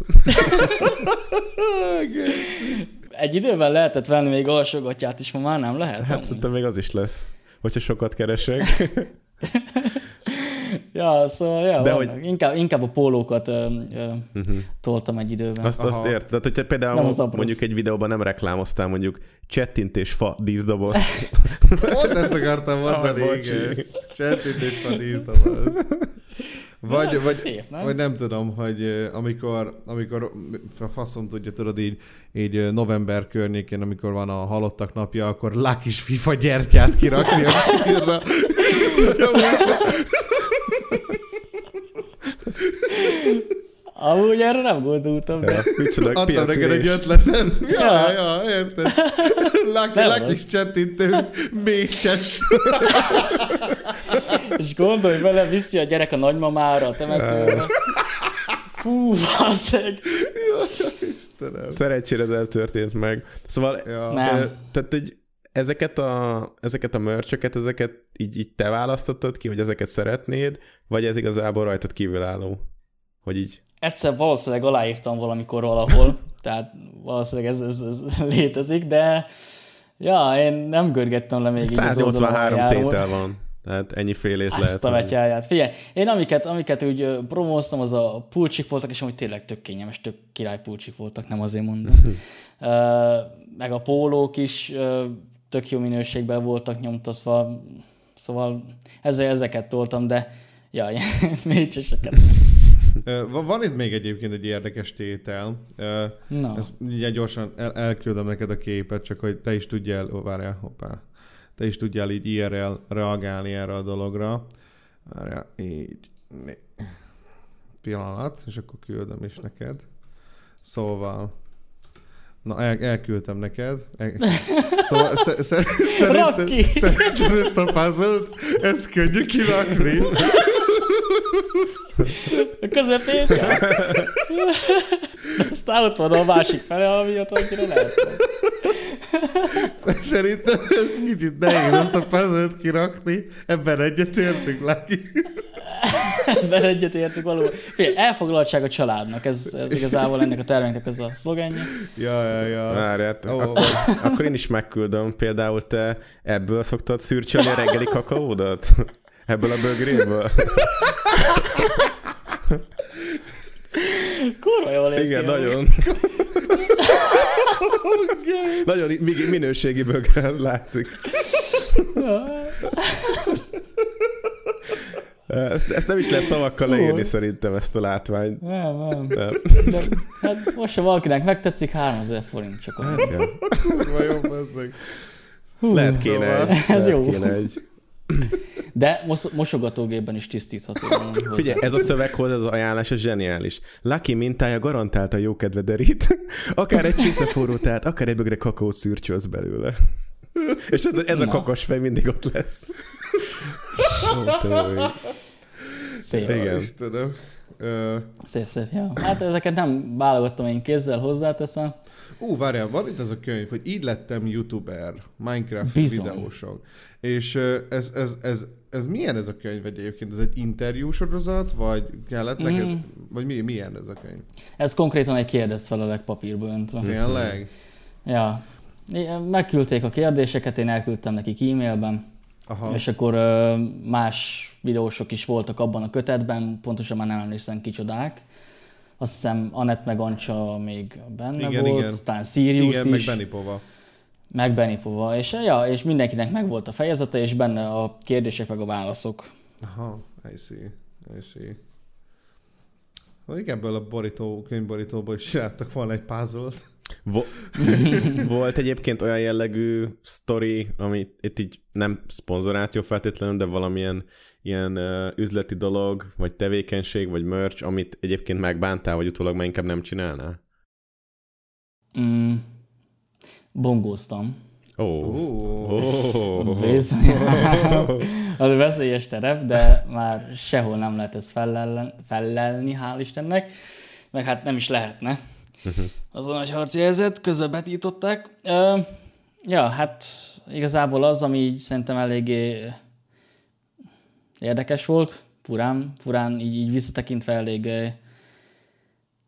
Egy időben lehetett venni még alsógatját is, ma már nem lehet. Hát amúgy. szerintem még az is lesz, hogyha sokat keresek. *laughs* Ja, szóval ja, De hogy- inkább, inkább a pólókat ö, ö, toltam egy időben. Azt, azt érted? Tehát, hogyha Nem például az mondjuk egy videóban nem reklámoztál mondjuk csettintés fa díszdobozt. Pont ezt akartam mondani, Ah, igen. Csettintés van díszdoboz. Vagy, Ja, vagy, szép, nem? vagy nem tudom, hogy amikor, amikor faszom tudja, tudod így, így november környékén, amikor van a halottak napja, akkor lakis FIFA gyertyát kirakni a sírra. *laughs* Amúgy erre nem gondoltam. De... Ja, Micsoda Adtam neked egy ötletet. *laughs* Ja, Ja. ja, érted. *laughs* Nem lakis csettintő, mécses. *laughs* És gondolj bele, viszi a gyerek a nagymamára, a temetőre. Fú, basszeg. Istenem. Szerencsére ez eltörtént meg. Szóval Ja. Nem. tehát, hogy ezeket a, ezeket a mörcsöket, ezeket így, így te választottad ki, hogy ezeket szeretnéd, vagy ez igazából rajtad kívülálló? Hogy így Egyszer valószínűleg aláírtam valamikor valahol, *laughs* tehát valószínűleg ez, ez, ez *laughs* létezik, de ja, én nem görgettem le még így az oldalon 183 aljáról. tétel van. Tehát ennyi félét lehet. Azt a venni. vetyáját. Figyelj, én amiket, amiket úgy promóztam, az a pulcsik voltak, és amúgy tényleg tök kényelmes, tök király pulcsik voltak, nem azért mondom. *laughs* Ö, meg a pólók is tök jó minőségben voltak nyomtatva, szóval ezzel, ezeket toltam, de ja, ilyen mécseseket. Van, itt még egyébként egy érdekes tétel. Na, Ezt ugye gyorsan el, elküldöm neked a képet, csak hogy te is tudjál, ó, várjál, hoppá, te is tudjál így IRL reagálni erre a dologra. Várjál, így. Né. Pillanat, és akkor küldöm is neked. Szóval, na el, elküldtem neked. El, *laughs* szóval sze, sze, szerinted, ki! szerinted ezt a puzzle-t, ezt könnyű kirakni? A közepén? Ja. De aztán ott van a másik fele, ami ott annyira lehet. Szerintem ez kicsit nehéz ezt a puzzle-t kirakni. Ebben egyetértünk, Laki. ebben egyetértünk valóban. Figyelj, elfoglaltság a családnak, ez, ez igazából ennek a terméknek az a szlogenje. Ja, ja, ja. Várját, Ó. akkor, akkor én is megküldöm. Például te ebből szoktad szürcsölni a reggeli kakaódat? Ebből a bögréből? Kurva jól néz Igen, ki. nagyon. *laughs* nagyon mi- minőségi bögre látszik. Ezt, ezt nem is lehet szavakkal leírni szerintem, ezt a látványt. Nem, nem. Nem. De, hát most, ha valakinek megtetszik, 3000 forint csak a... Igen. Kurva jó, bazzeg. Lehet kéne szóval- egy. Ez lehet jó. Kéne egy. *clears throat* De mos- mosogatógépben is tisztítható. Figyelj, ez a szöveghoz, ez az ajánlás, ez zseniális. Lucky mintája garantálta jó kedve derít. *laughs* Akár egy csésze forró tehát, akár egy bögre kakaó szürcsölsz belőle. *laughs* És ez, a- ez a Na. kakos fej mindig ott lesz. Szép. Igen. Istenem. Ö, Szép, szép, ja. Hát ezeket nem válogattam, én kézzel hozzáteszem. Ú, várjál, van itt ez a könyv, hogy így lettem youtuber, Minecraft Bizony. videósok. És ez, ez, ez, ez milyen ez a könyv egyébként? Ez egy interjú sorozat, vagy kellett neked, Mm. vagy mi, milyen ez a könyv? Ez konkrétan egy kérdezfelelek papírba öntve. Tényleg? Ja. Megküldték a kérdéseket, én elküldtem nekik e-mailben, Aha. és akkor más videósok is voltak abban a kötetben, pontosan már nem emlékszem kicsodák. Azt hiszem Anett meg Ancsa még benne Igen, volt, igen. aztán Sirius Igen, meg is, Benipova. Meg Benipova, és, ja, és mindenkinek meg volt a fejezete, és benne a kérdések meg a válaszok. Aha, I see, I see. Mondjuk ebből a borító, könyvborítóból is csináltak volna egy puzzle Vo- *laughs* volt egyébként olyan jellegű sztori, ami itt így nem szponzoráció feltétlenül, de valamilyen ilyen uh, üzleti dolog, vagy tevékenység, vagy merch, amit egyébként megbántál, vagy utólag már inkább nem csinálnál? Mm. Bongóztam. Ó. Ó, Oh. *laughs* Bizony. Az veszélyes terep, de már sehol nem lehet ezt fellel, fellelni, hál' Istennek. Meg hát nem is lehetne. Az a nagy harci helyzet, közbetították. Ö, ja, hát igazából az, ami így szerintem eléggé érdekes volt, furán, furán így, így visszatekintve elég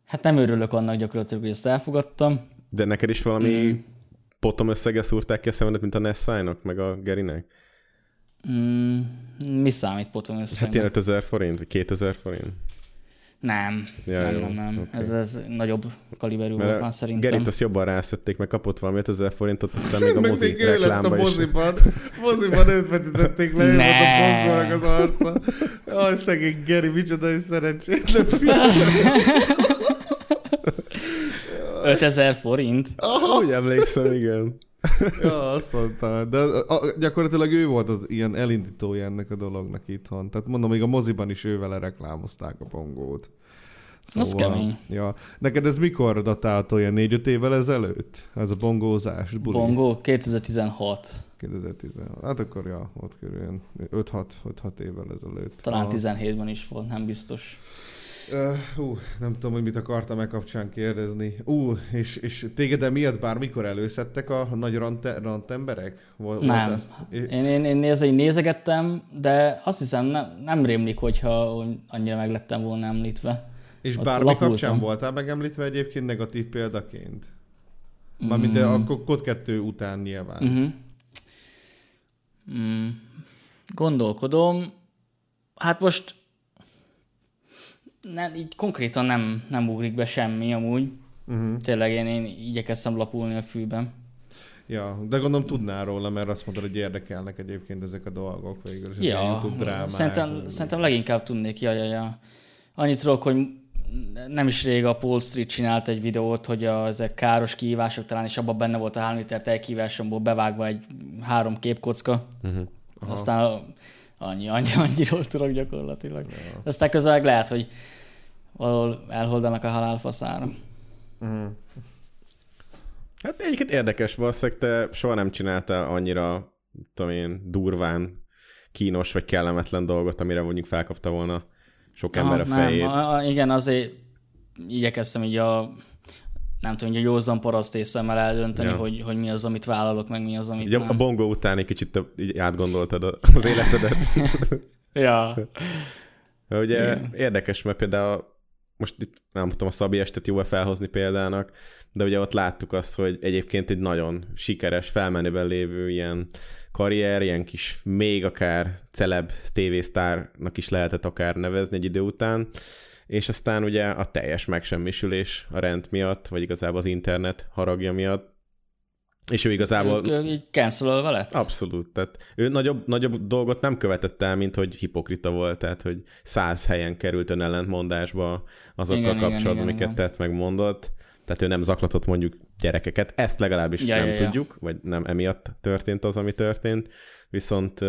hát nem örülök annak gyakorlatilag, hogy ezt elfogadtam. De neked is valami potom összege szúrták ki a szemedet, mint a Nessájnak, meg a Gerinek? Mm, mi számít potom össze? Hát ilyen 5000 forint, vagy 2000 forint? Nem, Ja, nem, jó, nem, nem. oké. Ez, ez nagyobb kaliberű volt már szerintem. Gerit azt jobban rászették, meg kapott valami 5000 forintot, aztán még a *laughs* mozi még lett a reklámba is. moziban. Moziban őt vetítették le, volt a Ne. pongónak az arca. Jaj, szegény Geri, micsoda egy szerencsétlen film. *laughs* 5000 forint? Úgy emlékszem, igen. Ja, azt mondta. De a, a, gyakorlatilag ő volt az ilyen elindítója ennek a dolognak itthon. Tehát mondom, még a moziban is ő vele reklámozták a pongót. Az kemény. Ja. Neked ez mikor datálható? Ilyen 4-5 évvel ezelőtt? Ez a bongózás, buli? Bongo 2016, 2016. Hát akkor ja, ott körül ilyen 5-6, 5-6 évvel ezelőtt. talán Aha. 17-ben is volt, nem biztos. Uh, uh, nem tudom, hogy mit akartam e kapcsán kérdezni. Ú, uh, és, és téged emiatt bármikor előszedtek a nagy rant, rant emberek? Vol, Nem. Én, én, én néz, én nézegettem, de azt hiszem nem, nem rémlik, hogyha hogy annyira meglettem volna említve. És Ott bármi lapultam. kapcsán voltál megemlítve egyébként negatív példaként? Mármint de Mm. akkor kod 2 után nyilván. Uh-huh. Mm. Gondolkodom. Hát most nem, így konkrétan nem, nem ugrik be semmi amúgy. Uh-huh. Tényleg én, én igyekeztem lapulni a fűben. Ja, de gondolom tudnál róla, mert azt mondod, hogy érdekelnek egyébként ezek a dolgok végül. és Ja, YouTube drámák. szerintem, szerintem leginkább tudnék, ja, ja, ja. Annyit tudok, hogy nem is rég a Paul Street csinált egy videót, hogy a, ezek káros kihívások talán, és abban benne volt a 3 liter tejkívásomból bevágva egy három képkocka. Uh-huh. Aztán a- annyi, annyi, annyiról tudok gyakorlatilag. Ja. Aztán közben lehet, hogy valahol elholdanak a halálfaszára. Uh-huh. Hát egyébként érdekes, valószínűleg te soha nem csináltál annyira, tudom én, durván kínos vagy kellemetlen dolgot, amire mondjuk felkapta volna sok ember a fejét. Nem, a, a, igen, azért igyekeztem így a nem tudom, így a józan paraszt észemmel eldönteni, Ja. hogy, hogy mi az, amit vállalok, meg mi az, amit Így a, nem. a bongo után egy kicsit így átgondoltad a- az életedet. *laughs* Ja. Ugye Igen. érdekes, mert például most itt nem tudom a Szabi estet jó felhozni példának, de ugye ott láttuk azt, hogy egyébként egy nagyon sikeres, felmenőben lévő ilyen karrier, ilyen kis még akár celeb tévésztárnak is lehetett akár nevezni egy idő után, és aztán ugye a teljes megsemmisülés a rend miatt, vagy igazából az internet haragja miatt, és ő igazából... Ők, így cancelolva lett? Abszolút. Tehát ő nagyobb, nagyobb dolgot nem követett el, mint hogy hipokrita volt, tehát hogy száz helyen került ön ellentmondásba azokkal Igen, kapcsolatban, igen, amiket igen. tett, meg mondott. Tehát ő nem zaklatott mondjuk gyerekeket. Ezt legalábbis Ja, nem ja, ja. tudjuk, vagy nem emiatt történt az, ami történt. Viszont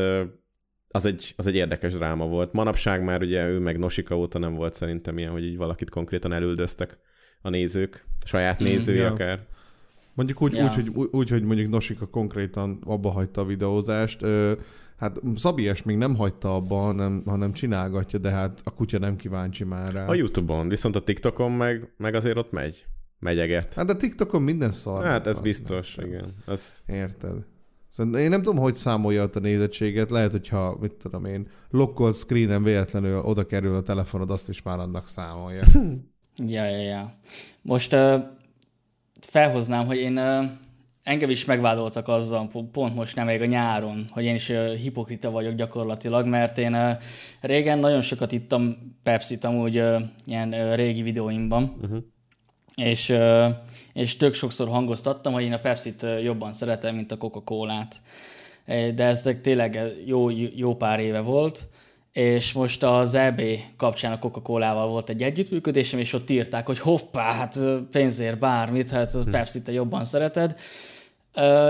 az egy, az egy érdekes dráma volt. Manapság már ugye ő meg Nosika óta nem volt szerintem ilyen, hogy így valakit konkrétan elüldöztek a nézők, a saját nézői ja. akár. Mondjuk úgy, Ja. úgy, hogy, úgy, hogy mondjuk Nosika konkrétan abba hagyta a videózást. Ö, hát Szabies még nem hagyta abba, hanem, hanem csinálgatja, de hát a kutya nem kíváncsi már rá. A Youtube-on, viszont a TikTokon meg, meg azért ott megy. Megyeget. Hát a TikTokon minden szar. Hát ez biztos, nem- igen. Az, Érted? Szerintem én nem tudom, hogy számolja ott a nézettséget. Lehet, hogyha, mit tudom én, lokkolt screenen véletlenül oda kerül a telefonod, azt is már annak számolja. *laughs* Ja, ja, ja. Most uh, felhoznám, hogy én engem is megvádoltak azzal, po- pont most nem még a nyáron, hogy én is hipokrita vagyok gyakorlatilag, mert én régen nagyon sokat ittam Pepsi-t amúgy ilyen régi videóimban, uh-huh. és, és tök sokszor hangoztattam, hogy én a Pepsi-t jobban szeretem, mint a Coca-Colát. De ez tényleg jó, jó pár éve volt, és most az EB kapcsán a Coca-Colával volt egy együttműködésem, és ott írták, hogy hoppá, hát pénzért bármit, hát a Pepsi te jobban szereted.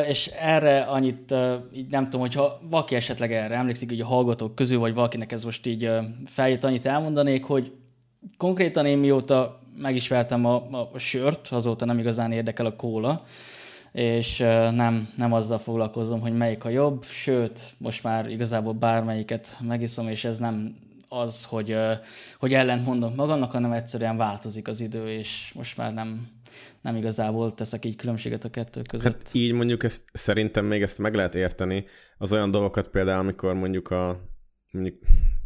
És erre annyit, így nem tudom, hogyha valaki esetleg erre emlékszik, hogy a hallgatók közül, vagy valakinek ez most így feljött, annyit elmondanék, hogy konkrétan én mióta megismertem a, a, a sört, azóta nem igazán érdekel a kóla, és nem, nem azzal foglalkozom, hogy melyik a jobb, sőt, most már igazából bármelyiket megiszom, és ez nem az, hogy, hogy ellent mondom magamnak, hanem egyszerűen változik az idő, és most már nem, nem igazából teszek így különbséget a kettő között. Hát így mondjuk ezt, szerintem még ezt meg lehet érteni, az olyan dolgokat például, amikor mondjuk a mondjuk,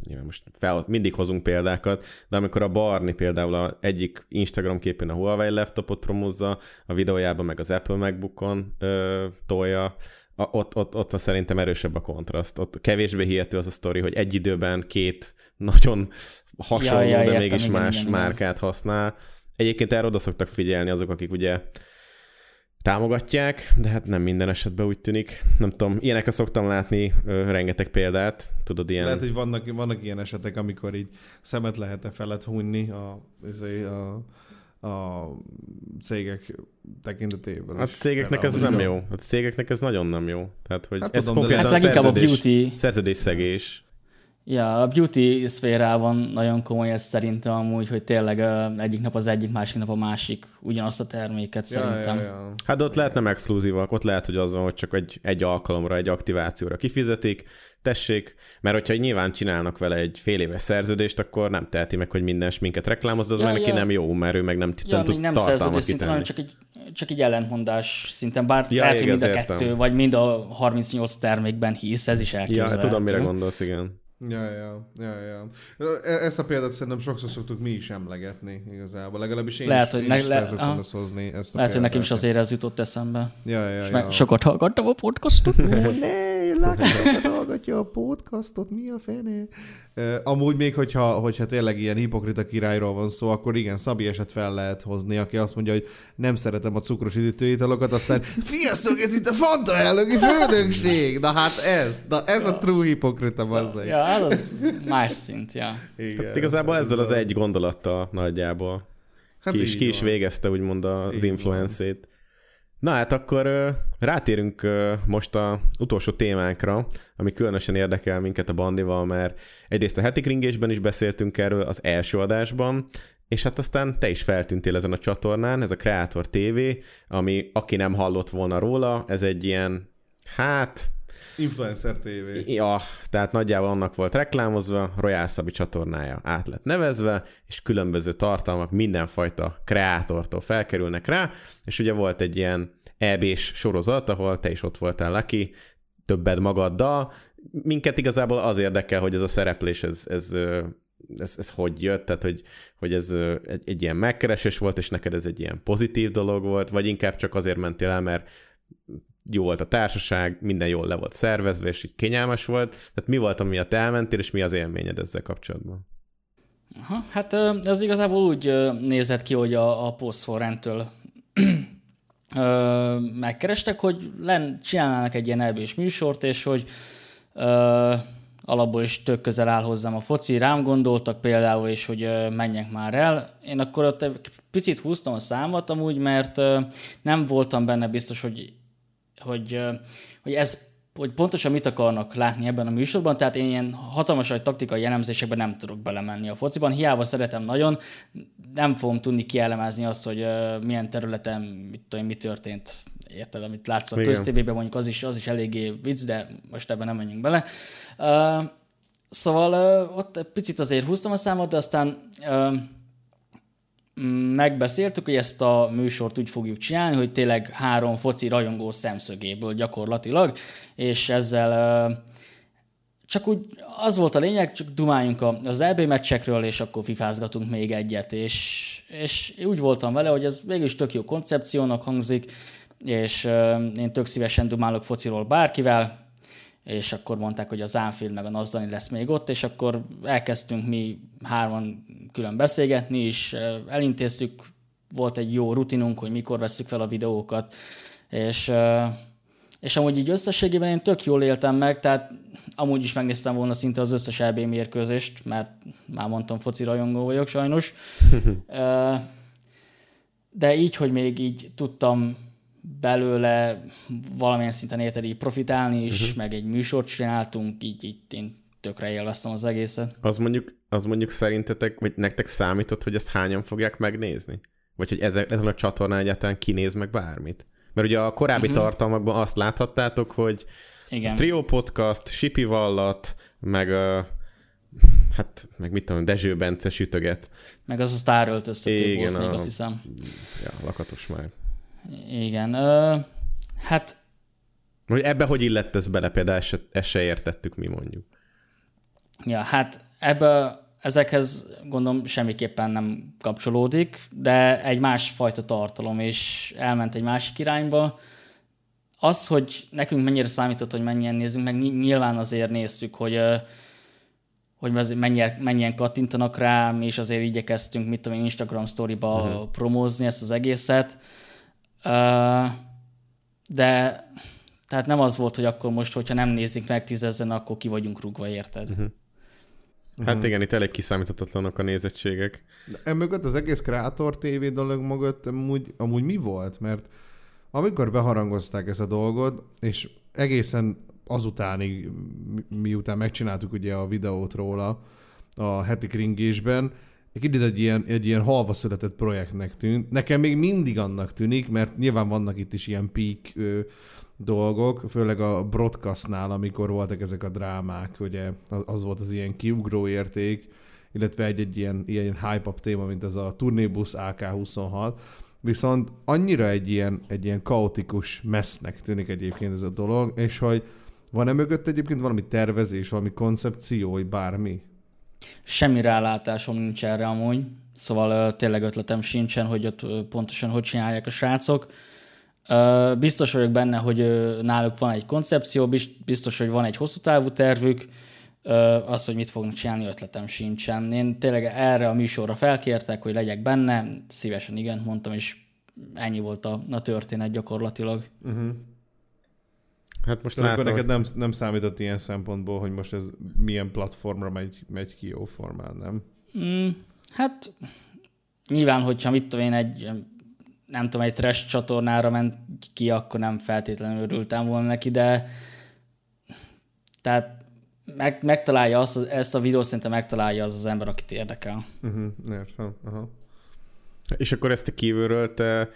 nyilván most fel, mindig hozunk példákat, de amikor a Barni például a egyik Instagram képén a Huawei laptopot promózza, a videójában meg az Apple MacBookon ö, tolja, a, ott, ott, ott szerintem erősebb a kontraszt. Ott kevésbé hihető az a sztori, hogy egy időben két nagyon hasonló, Ja, ja, de értem, mégis igen, más igen, márkát használ. Egyébként erre oda szoktak figyelni azok, akik ugye támogatják, de hát nem minden esetben úgy tűnik. Nem tudom, ilyenekre szoktam látni ö, rengeteg példát, tudod, ilyen... Lehet, hogy vannak, vannak ilyen esetek, amikor így szemet lehet-e felett hunyni a, izé, a, a cégek tekintetében. A is. cégeknek ez nem jó. A cégeknek ez nagyon nem jó. Tehát, hogy Hát ez tudom, konkrétan hát a szerződés, beauty, szerződésszegés. Ja, a beauty szférában nagyon komoly ez szerintem amúgy, hogy tényleg egyik nap az egyik, másik nap a másik ugyanazt a terméket Ja, szerintem. ja, ja. Hát ott lehet nem exkluzívak, ott lehet, hogy az van, hogy csak egy, egy alkalomra, egy aktivációra kifizetik, tessék, mert hogyha nyilván csinálnak vele egy fél éves szerződést, akkor nem teheti meg, hogy minden sminket reklámozza, az Ja, neki ja. nem jó, mert ő meg nem, Ja, nem tud még nem tartalmat szerződés szinten, hanem csak egy, csak egy ellentmondás szinten, bár Ja, lehet, hogy mind a értem. kettő, vagy mind a 38 termékben hisz, ez is Ja, elképzelhető. tudom, mire gondolsz, igen. Ja, ja, ja, ja. E- Ezt a példát szerintem sokszor szoktuk mi is emlegetni igazából. Legalábbis én Lehet, is, hogy én ne- is le- aha. ezt hozni. Ezt a Lehet, hogy nekem is példát. azért ez jutott eszembe. Ja, ja, És ja. meg sokat hallgattam a podcastot. Ne, látod, hallgatja a podcastot, mi a fene? Uh, amúgy még, hogyha, hogyha tényleg ilyen hipokrita királyról van szó, akkor igen, Szabi eset fel lehet hozni, aki azt mondja, hogy nem szeretem a cukros üdítőitalokat, aztán fiasztok, ez itt a Fanta elnöki főnökség! Na hát ez, na ez a true hipokrita, bazzai. ja, hát az más szint, ja. Igen. Hát igazából ezzel az egy gondolattal nagyjából Hát ki is, ki is végezte úgymond az influencét. Na hát akkor ö, rátérünk most a utolsó témánkra, ami különösen érdekel minket a Bandival, mert egyrészt a heti kringésben is beszéltünk erről az első adásban, és hát aztán te is feltűntél ezen a csatornán, ez a Creator TV, ami aki nem hallott volna róla, ez egy ilyen, hát Influencer TV. Ja, tehát nagyjából annak volt reklámozva, Royal Szabi csatornája át lett nevezve, és különböző tartalmak mindenfajta kreátortól felkerülnek rá, és ugye volt egy ilyen EB-s sorozat, ahol te is ott voltál, Lucky, többed magaddal. Minket igazából az érdekel, hogy ez a szereplés, ez, ez ez, ez hogy jött, tehát hogy, hogy ez egy, egy ilyen megkeresés volt, és neked ez egy ilyen pozitív dolog volt, vagy inkább csak azért mentél el, mert jó volt a társaság, minden jól le volt szervezve, és így kényelmes volt. Tehát mi volt, amiatt elmentél, és mi az élményed ezzel kapcsolatban? Aha, hát ez igazából úgy nézett ki, hogy a, a Postforrentől *clears throat* megkerestek, hogy len, csinálnának egy ilyen elbés műsort, és hogy ö, alapból is tök közel áll hozzám a foci, rám gondoltak például, és hogy ö, menjek már el. Én akkor ott egy picit húztam a számot amúgy, mert ö, nem voltam benne biztos, hogy, hogy, hogy ez hogy pontosan mit akarnak látni ebben a műsorban, tehát én ilyen hatalmas vagy taktikai jellemzésekben nem tudok belemenni a fociban, hiába szeretem nagyon, nem fogom tudni kielemezni azt, hogy uh, milyen területen mit tudom, mi történt, érted, amit látsz a köztévében, mondjuk az is, az is eléggé vicc, de most ebben nem menjünk bele. Uh, szóval uh, ott picit azért húztam a számot, de aztán uh, megbeszéltük, hogy ezt a műsort úgy fogjuk csinálni, hogy tényleg három foci rajongó szemszögéből gyakorlatilag, és ezzel csak úgy az volt a lényeg, csak dumáljunk az EB meccsekről, és akkor fifázgatunk még egyet, és, és úgy voltam vele, hogy ez végülis tök jó koncepciónak hangzik, és én tök szívesen dumálok fociról bárkivel, és akkor mondták, hogy az Anfield meg a Nazdani lesz még ott, és akkor elkezdtünk mi hárman külön beszélgetni, és elintéztük, volt egy jó rutinunk, hogy mikor veszük fel a videókat, és, és amúgy így összességében én tök jól éltem meg, tehát amúgy is megnéztem volna szinte az összes EB mérkőzést, mert már mondtam, foci rajongó vagyok sajnos. *laughs* De így, hogy még így tudtam belőle valamilyen szinten érted így profitálni is, uh-huh. meg egy műsort csináltunk, így, így én tökre élveztem az egészet. Az mondjuk, az mondjuk szerintetek, vagy nektek számított, hogy ezt hányan fogják megnézni? Vagy hogy ezen, ezen a csatornán egyáltalán kinéz meg bármit? Mert ugye a korábbi uh-huh. tartalmakban azt láthattátok, hogy Igen. Trio Podcast, Sipi Vallat, meg a hát, meg mit tudom, Dezső Bence sütöget. Meg az a sztáröltöztető volt a, még, azt hiszem. Ja, lakatos már. Igen. Ö, hát... Hogy ebbe hogy illett ez bele, például ezt se, ezt se értettük mi mondjuk. Ja, hát ebbe ezekhez gondolom semmiképpen nem kapcsolódik, de egy másfajta tartalom, és elment egy másik irányba. Az, hogy nekünk mennyire számított, hogy mennyien nézünk, meg nyilván azért néztük, hogy hogy mennyien, mennyien kattintanak rám, és azért igyekeztünk, mit tudom Instagram storyba uh-huh. promózni ezt az egészet. De tehát nem az volt, hogy akkor most, hogyha nem nézik meg tízezzen, akkor ki vagyunk rúgva, érted? Uh-huh. Hát uh-huh. igen, itt elég kiszámíthatatlanok a nézettségek. De emögött az egész Kreator TV dolog mögött amúgy, amúgy mi volt? Mert amikor beharangozták ezt a dolgot, és egészen azutánig, miután megcsináltuk ugye a videót róla a heti kringésben, kicsit egy ilyen, egy ilyen halva született projektnek tűnt. Nekem még mindig annak tűnik, mert nyilván vannak itt is ilyen peak ö, dolgok, főleg a broadcastnál, amikor voltak ezek a drámák, ugye az, az volt az ilyen kiugró érték, illetve egy-egy ilyen, ilyen hype-up téma, mint ez a turnébusz AK-26, viszont annyira egy ilyen, egy ilyen kaotikus messznek tűnik egyébként ez a dolog, és hogy van-e mögött egyébként valami tervezés, valami koncepció, vagy bármi? Semmi rálátásom nincs erre amúgy, szóval tényleg ötletem sincsen, hogy ott pontosan hogy csinálják a srácok. Biztos vagyok benne, hogy náluk van egy koncepció, biztos, hogy van egy hosszú távú tervük, az, hogy mit fognak csinálni, ötletem sincsen. Én tényleg erre a műsorra felkértek, hogy legyek benne, szívesen igen, mondtam, és ennyi volt a, a történet gyakorlatilag. Uh-huh. Hát most látom. akkor neked nem, nem számított ilyen szempontból, hogy most ez milyen platformra megy, megy ki jó formán, nem? Mm, hát nyilván, hogyha mit tudom én egy nem tudom, egy trash csatornára ment ki, akkor nem feltétlenül örültem volna neki, de tehát meg, megtalálja azt, ezt a videót szerintem megtalálja az az ember, akit érdekel. Uh-huh, értem. Aha. És akkor ezt a kívülről te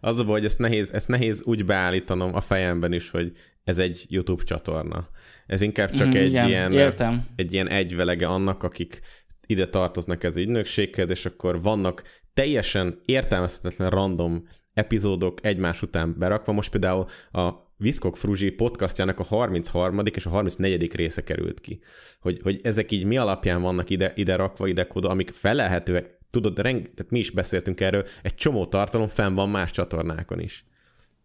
az a baj, hogy ezt nehéz, ezt nehéz úgy beállítanom a fejemben is, hogy ez egy YouTube csatorna. Ez inkább csak mm, egy, igen, ilyen, értem. egy ilyen egyvelege annak, akik ide tartoznak ez ügynökséghez, és akkor vannak teljesen értelmezhetetlen random epizódok egymás után berakva. Most például a Viszkok Fruzsi podcastjának a 33. és a 34. része került ki. Hogy, hogy ezek így mi alapján vannak ide, ide rakva, ide kódol, amik felelhetőek, tudod, reng, tehát mi is beszéltünk erről, egy csomó tartalom fenn van más csatornákon is.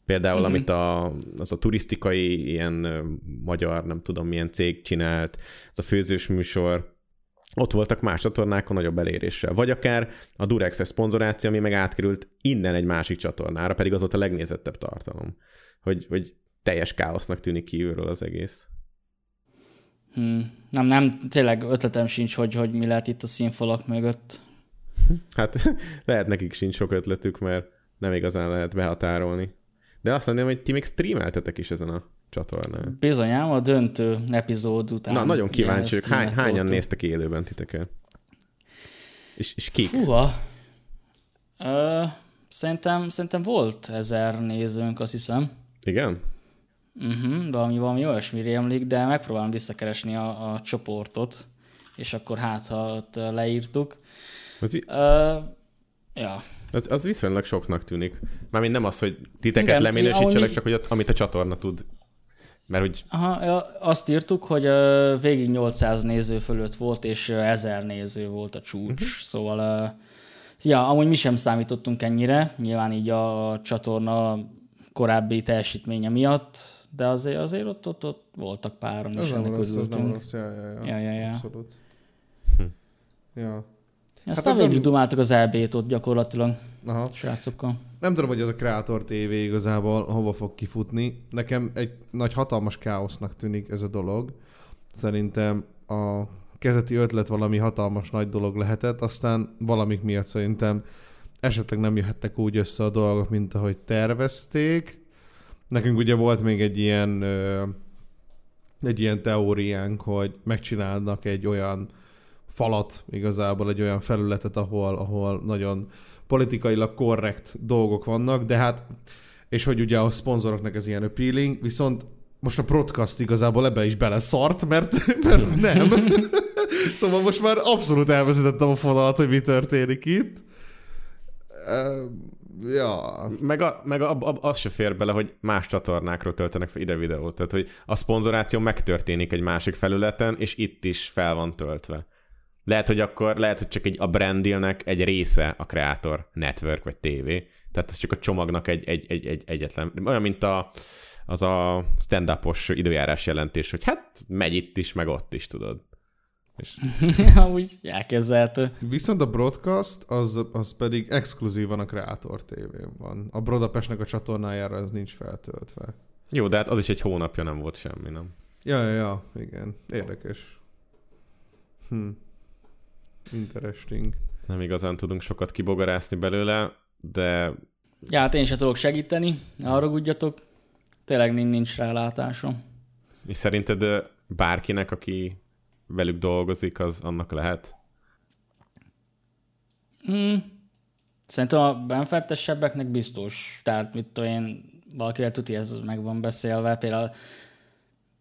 Például, mm-hmm. amit a, az a turisztikai ilyen ö, magyar, nem tudom milyen cég csinált, az a főzős műsor, ott voltak más csatornákon nagyobb eléréssel. Vagy akár a durex szponzoráció, ami meg átkerült innen egy másik csatornára, pedig az volt a legnézettebb tartalom. Hogy, hogy teljes káosznak tűnik kívülről az egész. Hmm. Nem, nem, tényleg ötletem sincs, hogy, hogy mi lehet itt a színfalak mögött. Hát *laughs* lehet nekik sincs sok ötletük, mert nem igazán lehet behatárolni. De azt mondom, hogy ti még streameltetek is ezen a csatornán. Bizonyám, a döntő epizód után. Na, nagyon kíváncsi vagyok. Hány, hányan toltuk. néztek élőben titeket? És, és kik? Húha. Ö, szerintem, szerintem volt ezer nézőnk, azt hiszem. Igen? Uh-huh, valami, valami olyasmi rémlik, de megpróbálom visszakeresni a, a csoportot, és akkor hát, ha ott leírtuk. Az, vi- Ö, ja, az, az viszonylag soknak tűnik. Mármint nem az, hogy titeket Igen, leminősítsenek, ahogy- csak hogy ott, amit a csatorna tud. Mert hogy Aha, ja, azt írtuk, hogy végig 800 néző fölött volt, és ö, 1000 néző volt a csúcs, uh-huh. szóval ja, amúgy mi sem számítottunk ennyire, nyilván így a csatorna korábbi teljesítménye miatt, de azért, azért ott, ott, ott voltak páran, Ez és nem ennek rossz, ez nem rossz. Ja, ja, ja. Ja, ja, ja. Abszolút. Hm. Ja. Aztán Hát végig dumáltuk az EB-t ott gyakorlatilag Aha. srácokkal. Nem tudom, hogy ez a Creator TV igazából hova fog kifutni. Nekem egy nagy hatalmas káosznak tűnik ez a dolog. Szerintem a kezeti ötlet valami hatalmas nagy dolog lehetett, aztán valamik miatt szerintem esetleg nem jöhettek úgy össze a dolgok, mint ahogy tervezték. Nekünk ugye volt még egy ilyen egy ilyen teóriánk, hogy megcsinálnak egy olyan falat, igazából egy olyan felületet, ahol, ahol nagyon politikailag korrekt dolgok vannak, de hát, és hogy ugye a szponzoroknak ez ilyen appealing, viszont most a podcast igazából ebbe is beleszart, mert, *laughs* mert nem. *laughs* szóval most már abszolút elvezetettem a fonalat, hogy mi történik itt. Uh, ja. meg, a, meg a, a, az se fér bele, hogy más csatornákról töltenek fel ide videót. Tehát, hogy a szponzoráció megtörténik egy másik felületen, és itt is fel van töltve. Lehet, hogy akkor, lehet, hogy csak egy, a brand dealnek egy része a Creator Network vagy TV. Tehát ez csak a csomagnak egy, egy, egy, egy egyetlen. Olyan, mint a, az a stand-upos időjárás jelentés, hogy hát megy itt is, meg ott is, tudod. És *laughs* Amúgy elképzelhető. Viszont a broadcast, az, az pedig exkluzívan a Creator TV-n van. A Brodapestnek a csatornájára ez nincs feltöltve. jó, de hát az is egy hónapja nem volt semmi, nem? Ja, ja, ja, igen. Érdekes. Hm. Interesting. Nem igazán tudunk sokat kibogarászni belőle, de Ja, hát én sem tudok segíteni, ne haragudjatok. Tényleg nincs, rálátásom. és szerinted bárkinek, aki velük dolgozik, az annak lehet? Hmm. Szerintem a benfettesebbeknek biztos. Tehát mit tudom én, valakivel tuti ez meg van beszélve. Például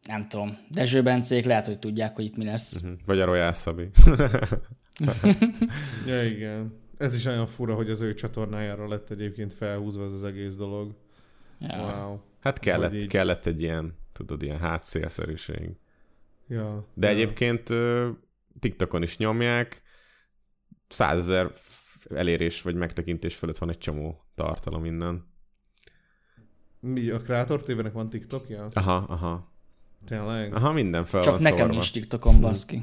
nem tudom, Dezső Bencék lehet, hogy tudják, hogy itt mi lesz. Mhm. Vagy a Royal Szabi. *laughs* *laughs* Ja, igen. Ez is olyan fura, hogy az ő csatornájára lett egyébként felhúzva ez az egész dolog. Ja. Wow. Hát kellett, így. kellett egy ilyen, tudod, ilyen hátszélszerűség. Ja. De ja. egyébként TikTokon is nyomják, százezer elérés vagy megtekintés fölött van egy csomó tartalom innen. Mi, a Creator TV-nek van TikTokja? Aha, aha. Tényleg? Aha, minden fel Csak van nekem szórva. nincs TikTokon, baszki.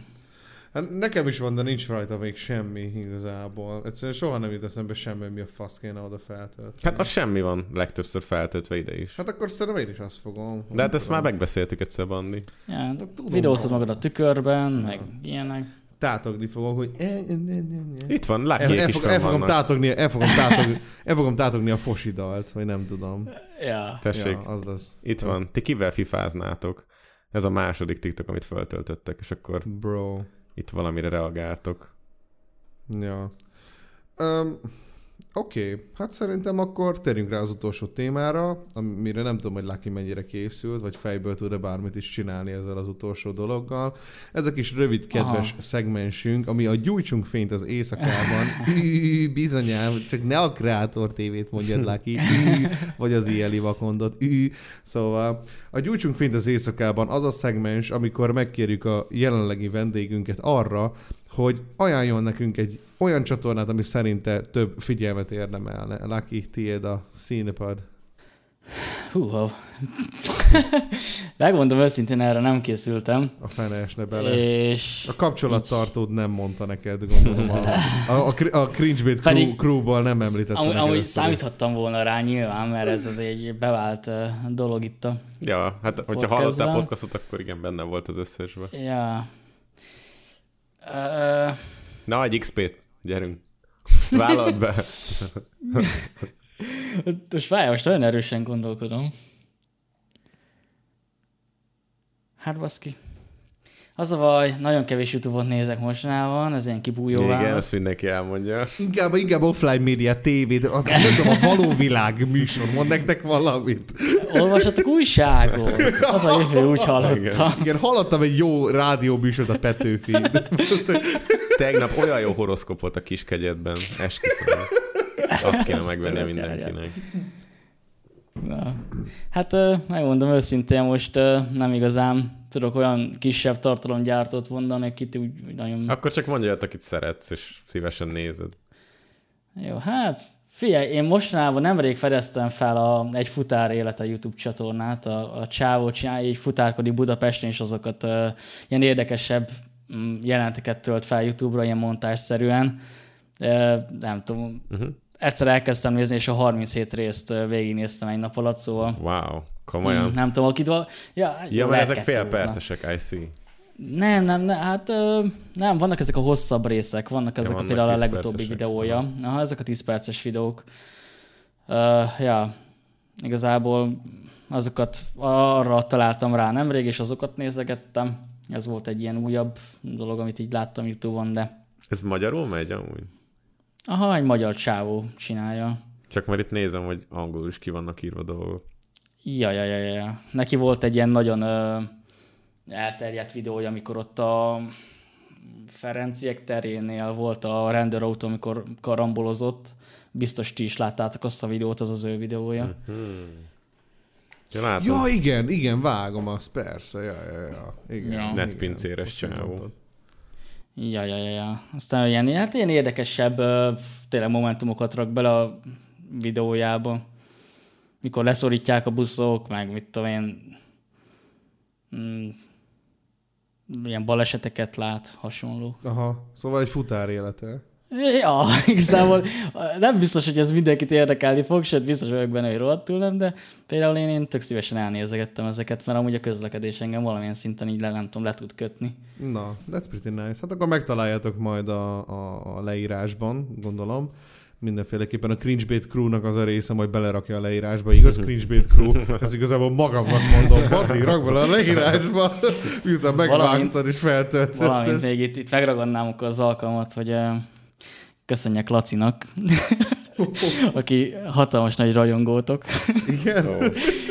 Hát nekem is van, de nincs rajta még semmi igazából. Egyszerűen soha nem jut eszembe semmi, mi a fasz kéne oda feltölteni. Hát az semmi van legtöbbször feltöltve ide is. Hát akkor szerintem én is azt fogom. De hát ezt már megbeszéltük egyszer, Bandi. Ja, tudom. videózod magad a tükörben, meg ilyenek. Tátogni fogok, hogy... e- e- e- e- e- Itt van, El, Lucky el, is fog, el, fogom vannak. tátogni, el, fogom tátogni, el fogom tátogni a fosidalt, vagy nem tudom. Ja. Tessék, Ja, az lesz. itt van. Ti kivel fifáznátok? Ez a második TikTok, amit feltöltöttek, és akkor Bro. Itt valamire reagáltok. Ja. Um, Oké, okay. hát szerintem akkor térjünk rá az utolsó témára, amire nem tudom, hogy Lucky mennyire készült, vagy fejből tud-e bármit is csinálni ezzel az utolsó dologgal. Ez a kis rövid, kedves Aha. szegmensünk, ami a Gyújtsunk fényt az éjszakában. *laughs* *laughs* Ű, bizonyám, csak ne a Kreator tévét mondjad, Lucky. Ű, vagy az Ieli vakondot. Ű. Szóval a Gyújtsunk fényt az éjszakában az a szegmens, amikor megkérjük a jelenlegi vendégünket arra, hogy ajánljon nekünk egy olyan csatornát, ami szerinte több figyelmet érdemelne. Lucky, tiéd a színpad. Húha. Megmondom őszintén, erre nem készültem. A fene esne bele. És... A kapcsolattartód nem mondta neked, gondolom. A, a, a, a Cringebait crew, crewból nem említette am, neked. Amúgy számíthattam volna rá nyilván, mert ez az egy bevált uh, dolog itt a Ja, hát hogyha hallottál podcastot, akkor igen, benne volt az összesben. Ja. Uh, Na, egy XP-t, gyerünk. *laughs* Vállalt be. most várj, most nagyon erősen gondolkodom. Hát baszki. Az a baj, nagyon kevés Youtube-ot nézek mostanában, ez ilyen kibújó Igen, ezt mindenki elmondja. Inkább, inkább offline média tévét, a, a való világ műsor, mond nektek valamit. Olvasatok újságot? Az a jövő, úgy hallottam. Igen, Igen hallottam egy jó rádió műsort a Petőfi. Tegnap olyan jó horoszkop volt a kiskegyedben, esküszöm. Azt kéne megvenni mindenkinek. Na. Hát megmondom őszintén, most nem igazán tudok olyan kisebb tartalomgyártót mondani, akit úgy nagyon... Akkor csak mondja olyat, akit szeretsz, és szívesen nézed. Jó, hát figyelj, én mostanában nemrég fedeztem fel a, egy futár élete YouTube csatornát, a, a Csávó csinálja, így futárkodik Budapesten, és azokat uh, ilyen érdekesebb um, jelenteket tölt fel YouTube-ra, ilyen montásszerűen. Uh, nem tudom, uh-huh. egyszer elkezdtem nézni, és a 37 részt végignéztem egy nap alatt, szóval... Wow. Komolyan? Nem tudom, akit val... Ja, ja mert ezek félpercesek, I see. Nem, nem, nem, hát ö, nem, vannak ezek a hosszabb részek, vannak ezek ja, vannak a például a legutóbbi videója. Aha, ezek a 10 perces videók. Uh, ja, igazából azokat arra találtam rá nemrég, és azokat nézegettem. Ez volt egy ilyen újabb dolog, amit így láttam Youtube-on, de... Ez magyarul megy amúgy? Aha, egy magyar csávó csinálja. Csak mert itt nézem, hogy angolul is ki vannak írva dolgok. Ja, ja, ja, ja. Neki volt egy ilyen nagyon ö, elterjedt videója, amikor ott a Ferenciek terénél volt a rendőrautó, amikor karambolozott. Biztos ti is láttátok azt a videót, az az ő videója. Mm-hmm. Ja, ja, igen, igen, vágom azt, persze, ja, ja, ja. Igen, ja. Netpincéres csávó. Ja, ja, ja, ja. Aztán ilyen, hát ilyen érdekesebb tényleg momentumokat rak bele a videójába mikor leszorítják a buszok, meg mit tudom én, mm, ilyen baleseteket lát, hasonló. Aha, szóval egy futár élete. Ja, *laughs* igazából nem biztos, hogy ez mindenkit érdekelni fog, sőt biztos vagyok benne, hogy rohadtul nem, de például én, én tök szívesen elnézegettem ezeket, mert amúgy a közlekedés engem valamilyen szinten így le, nem tudom, le tud kötni. Na, that's pretty nice. Hát akkor megtaláljátok majd a, a, a leírásban, gondolom mindenféleképpen a Cringebait Crew-nak az a része majd belerakja a leírásba. Igaz, Cringebait Crew? *laughs* Ez igazából magamnak mondom. Bati, rak bele a leírásba, miután megvágtad és feltöltötted. Valamint még itt, itt megragadnám akkor az alkalmat, hogy uh, köszönjek Lacinak, *laughs* aki hatalmas nagy rajongótok. Igen? Oh.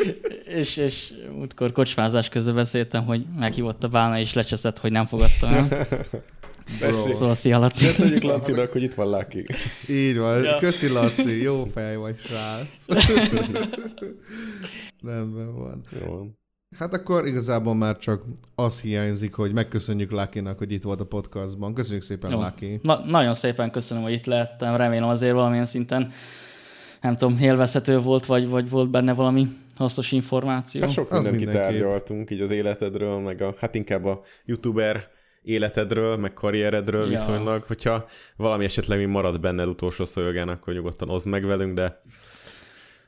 *laughs* és, és útkor kocsmázás közben beszéltem, hogy meghívott a bána, és lecseszett, hogy nem fogadtam el. Szóval szia, Laci. Köszönjük Lacinak, hogy itt van Lucky. Így van. Ja. Köszi, Laci. Jó fej vagy, srác. *laughs* Rendben van. Jó. Hát akkor igazából már csak az hiányzik, hogy megköszönjük Lucky-nak, hogy itt volt a podcastban. Köszönjük szépen, Jó. Lucky. Na, nagyon szépen köszönöm, hogy itt lehettem. Remélem azért valamilyen szinten nem tudom, élvezhető volt, vagy, vagy volt benne valami hasznos információ. Hát sok mindent kitárgyaltunk így az életedről, meg a, hát inkább a youtuber életedről, meg karrieredről ja. viszonylag, hogyha valami esetleg mi marad benned utolsó szolgán, akkor nyugodtan oszd meg velünk, de,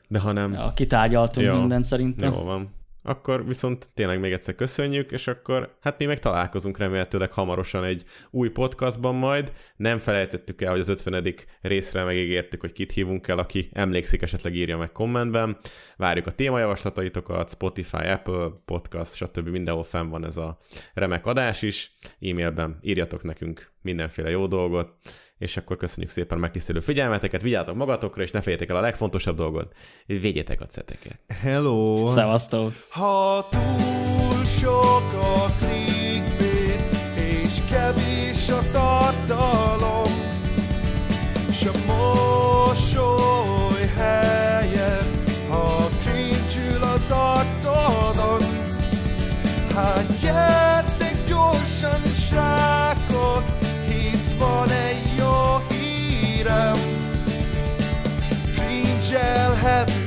de ha nem... Ja, kitárgyaltunk ja, minden szerintem. Jó van. Akkor viszont tényleg még egyszer köszönjük, és akkor hát mi meg találkozunk remélhetőleg hamarosan egy új podcastban majd. Nem felejtettük el, hogy az 50. részre megígértük, hogy kit hívunk el, aki emlékszik, esetleg írja meg kommentben. Várjuk a témajavaslataitokat, Spotify, Apple Podcast, stb. mindenhol fenn van ez a remek adás is. E-mailben írjatok nekünk mindenféle jó dolgot, és akkor köszönjük szépen megtisztelő figyelmeteket, vigyázzatok magatokra, és ne féljétek el a legfontosabb dolgot, védjétek a ceteket. Hello! Szevasztok! Ha túl sok a clickbait, és kevés a tartalom, és a mosoly helyen, ha kincsül az arcodon, hát gyertek gyorsan srákok, hisz van shell hat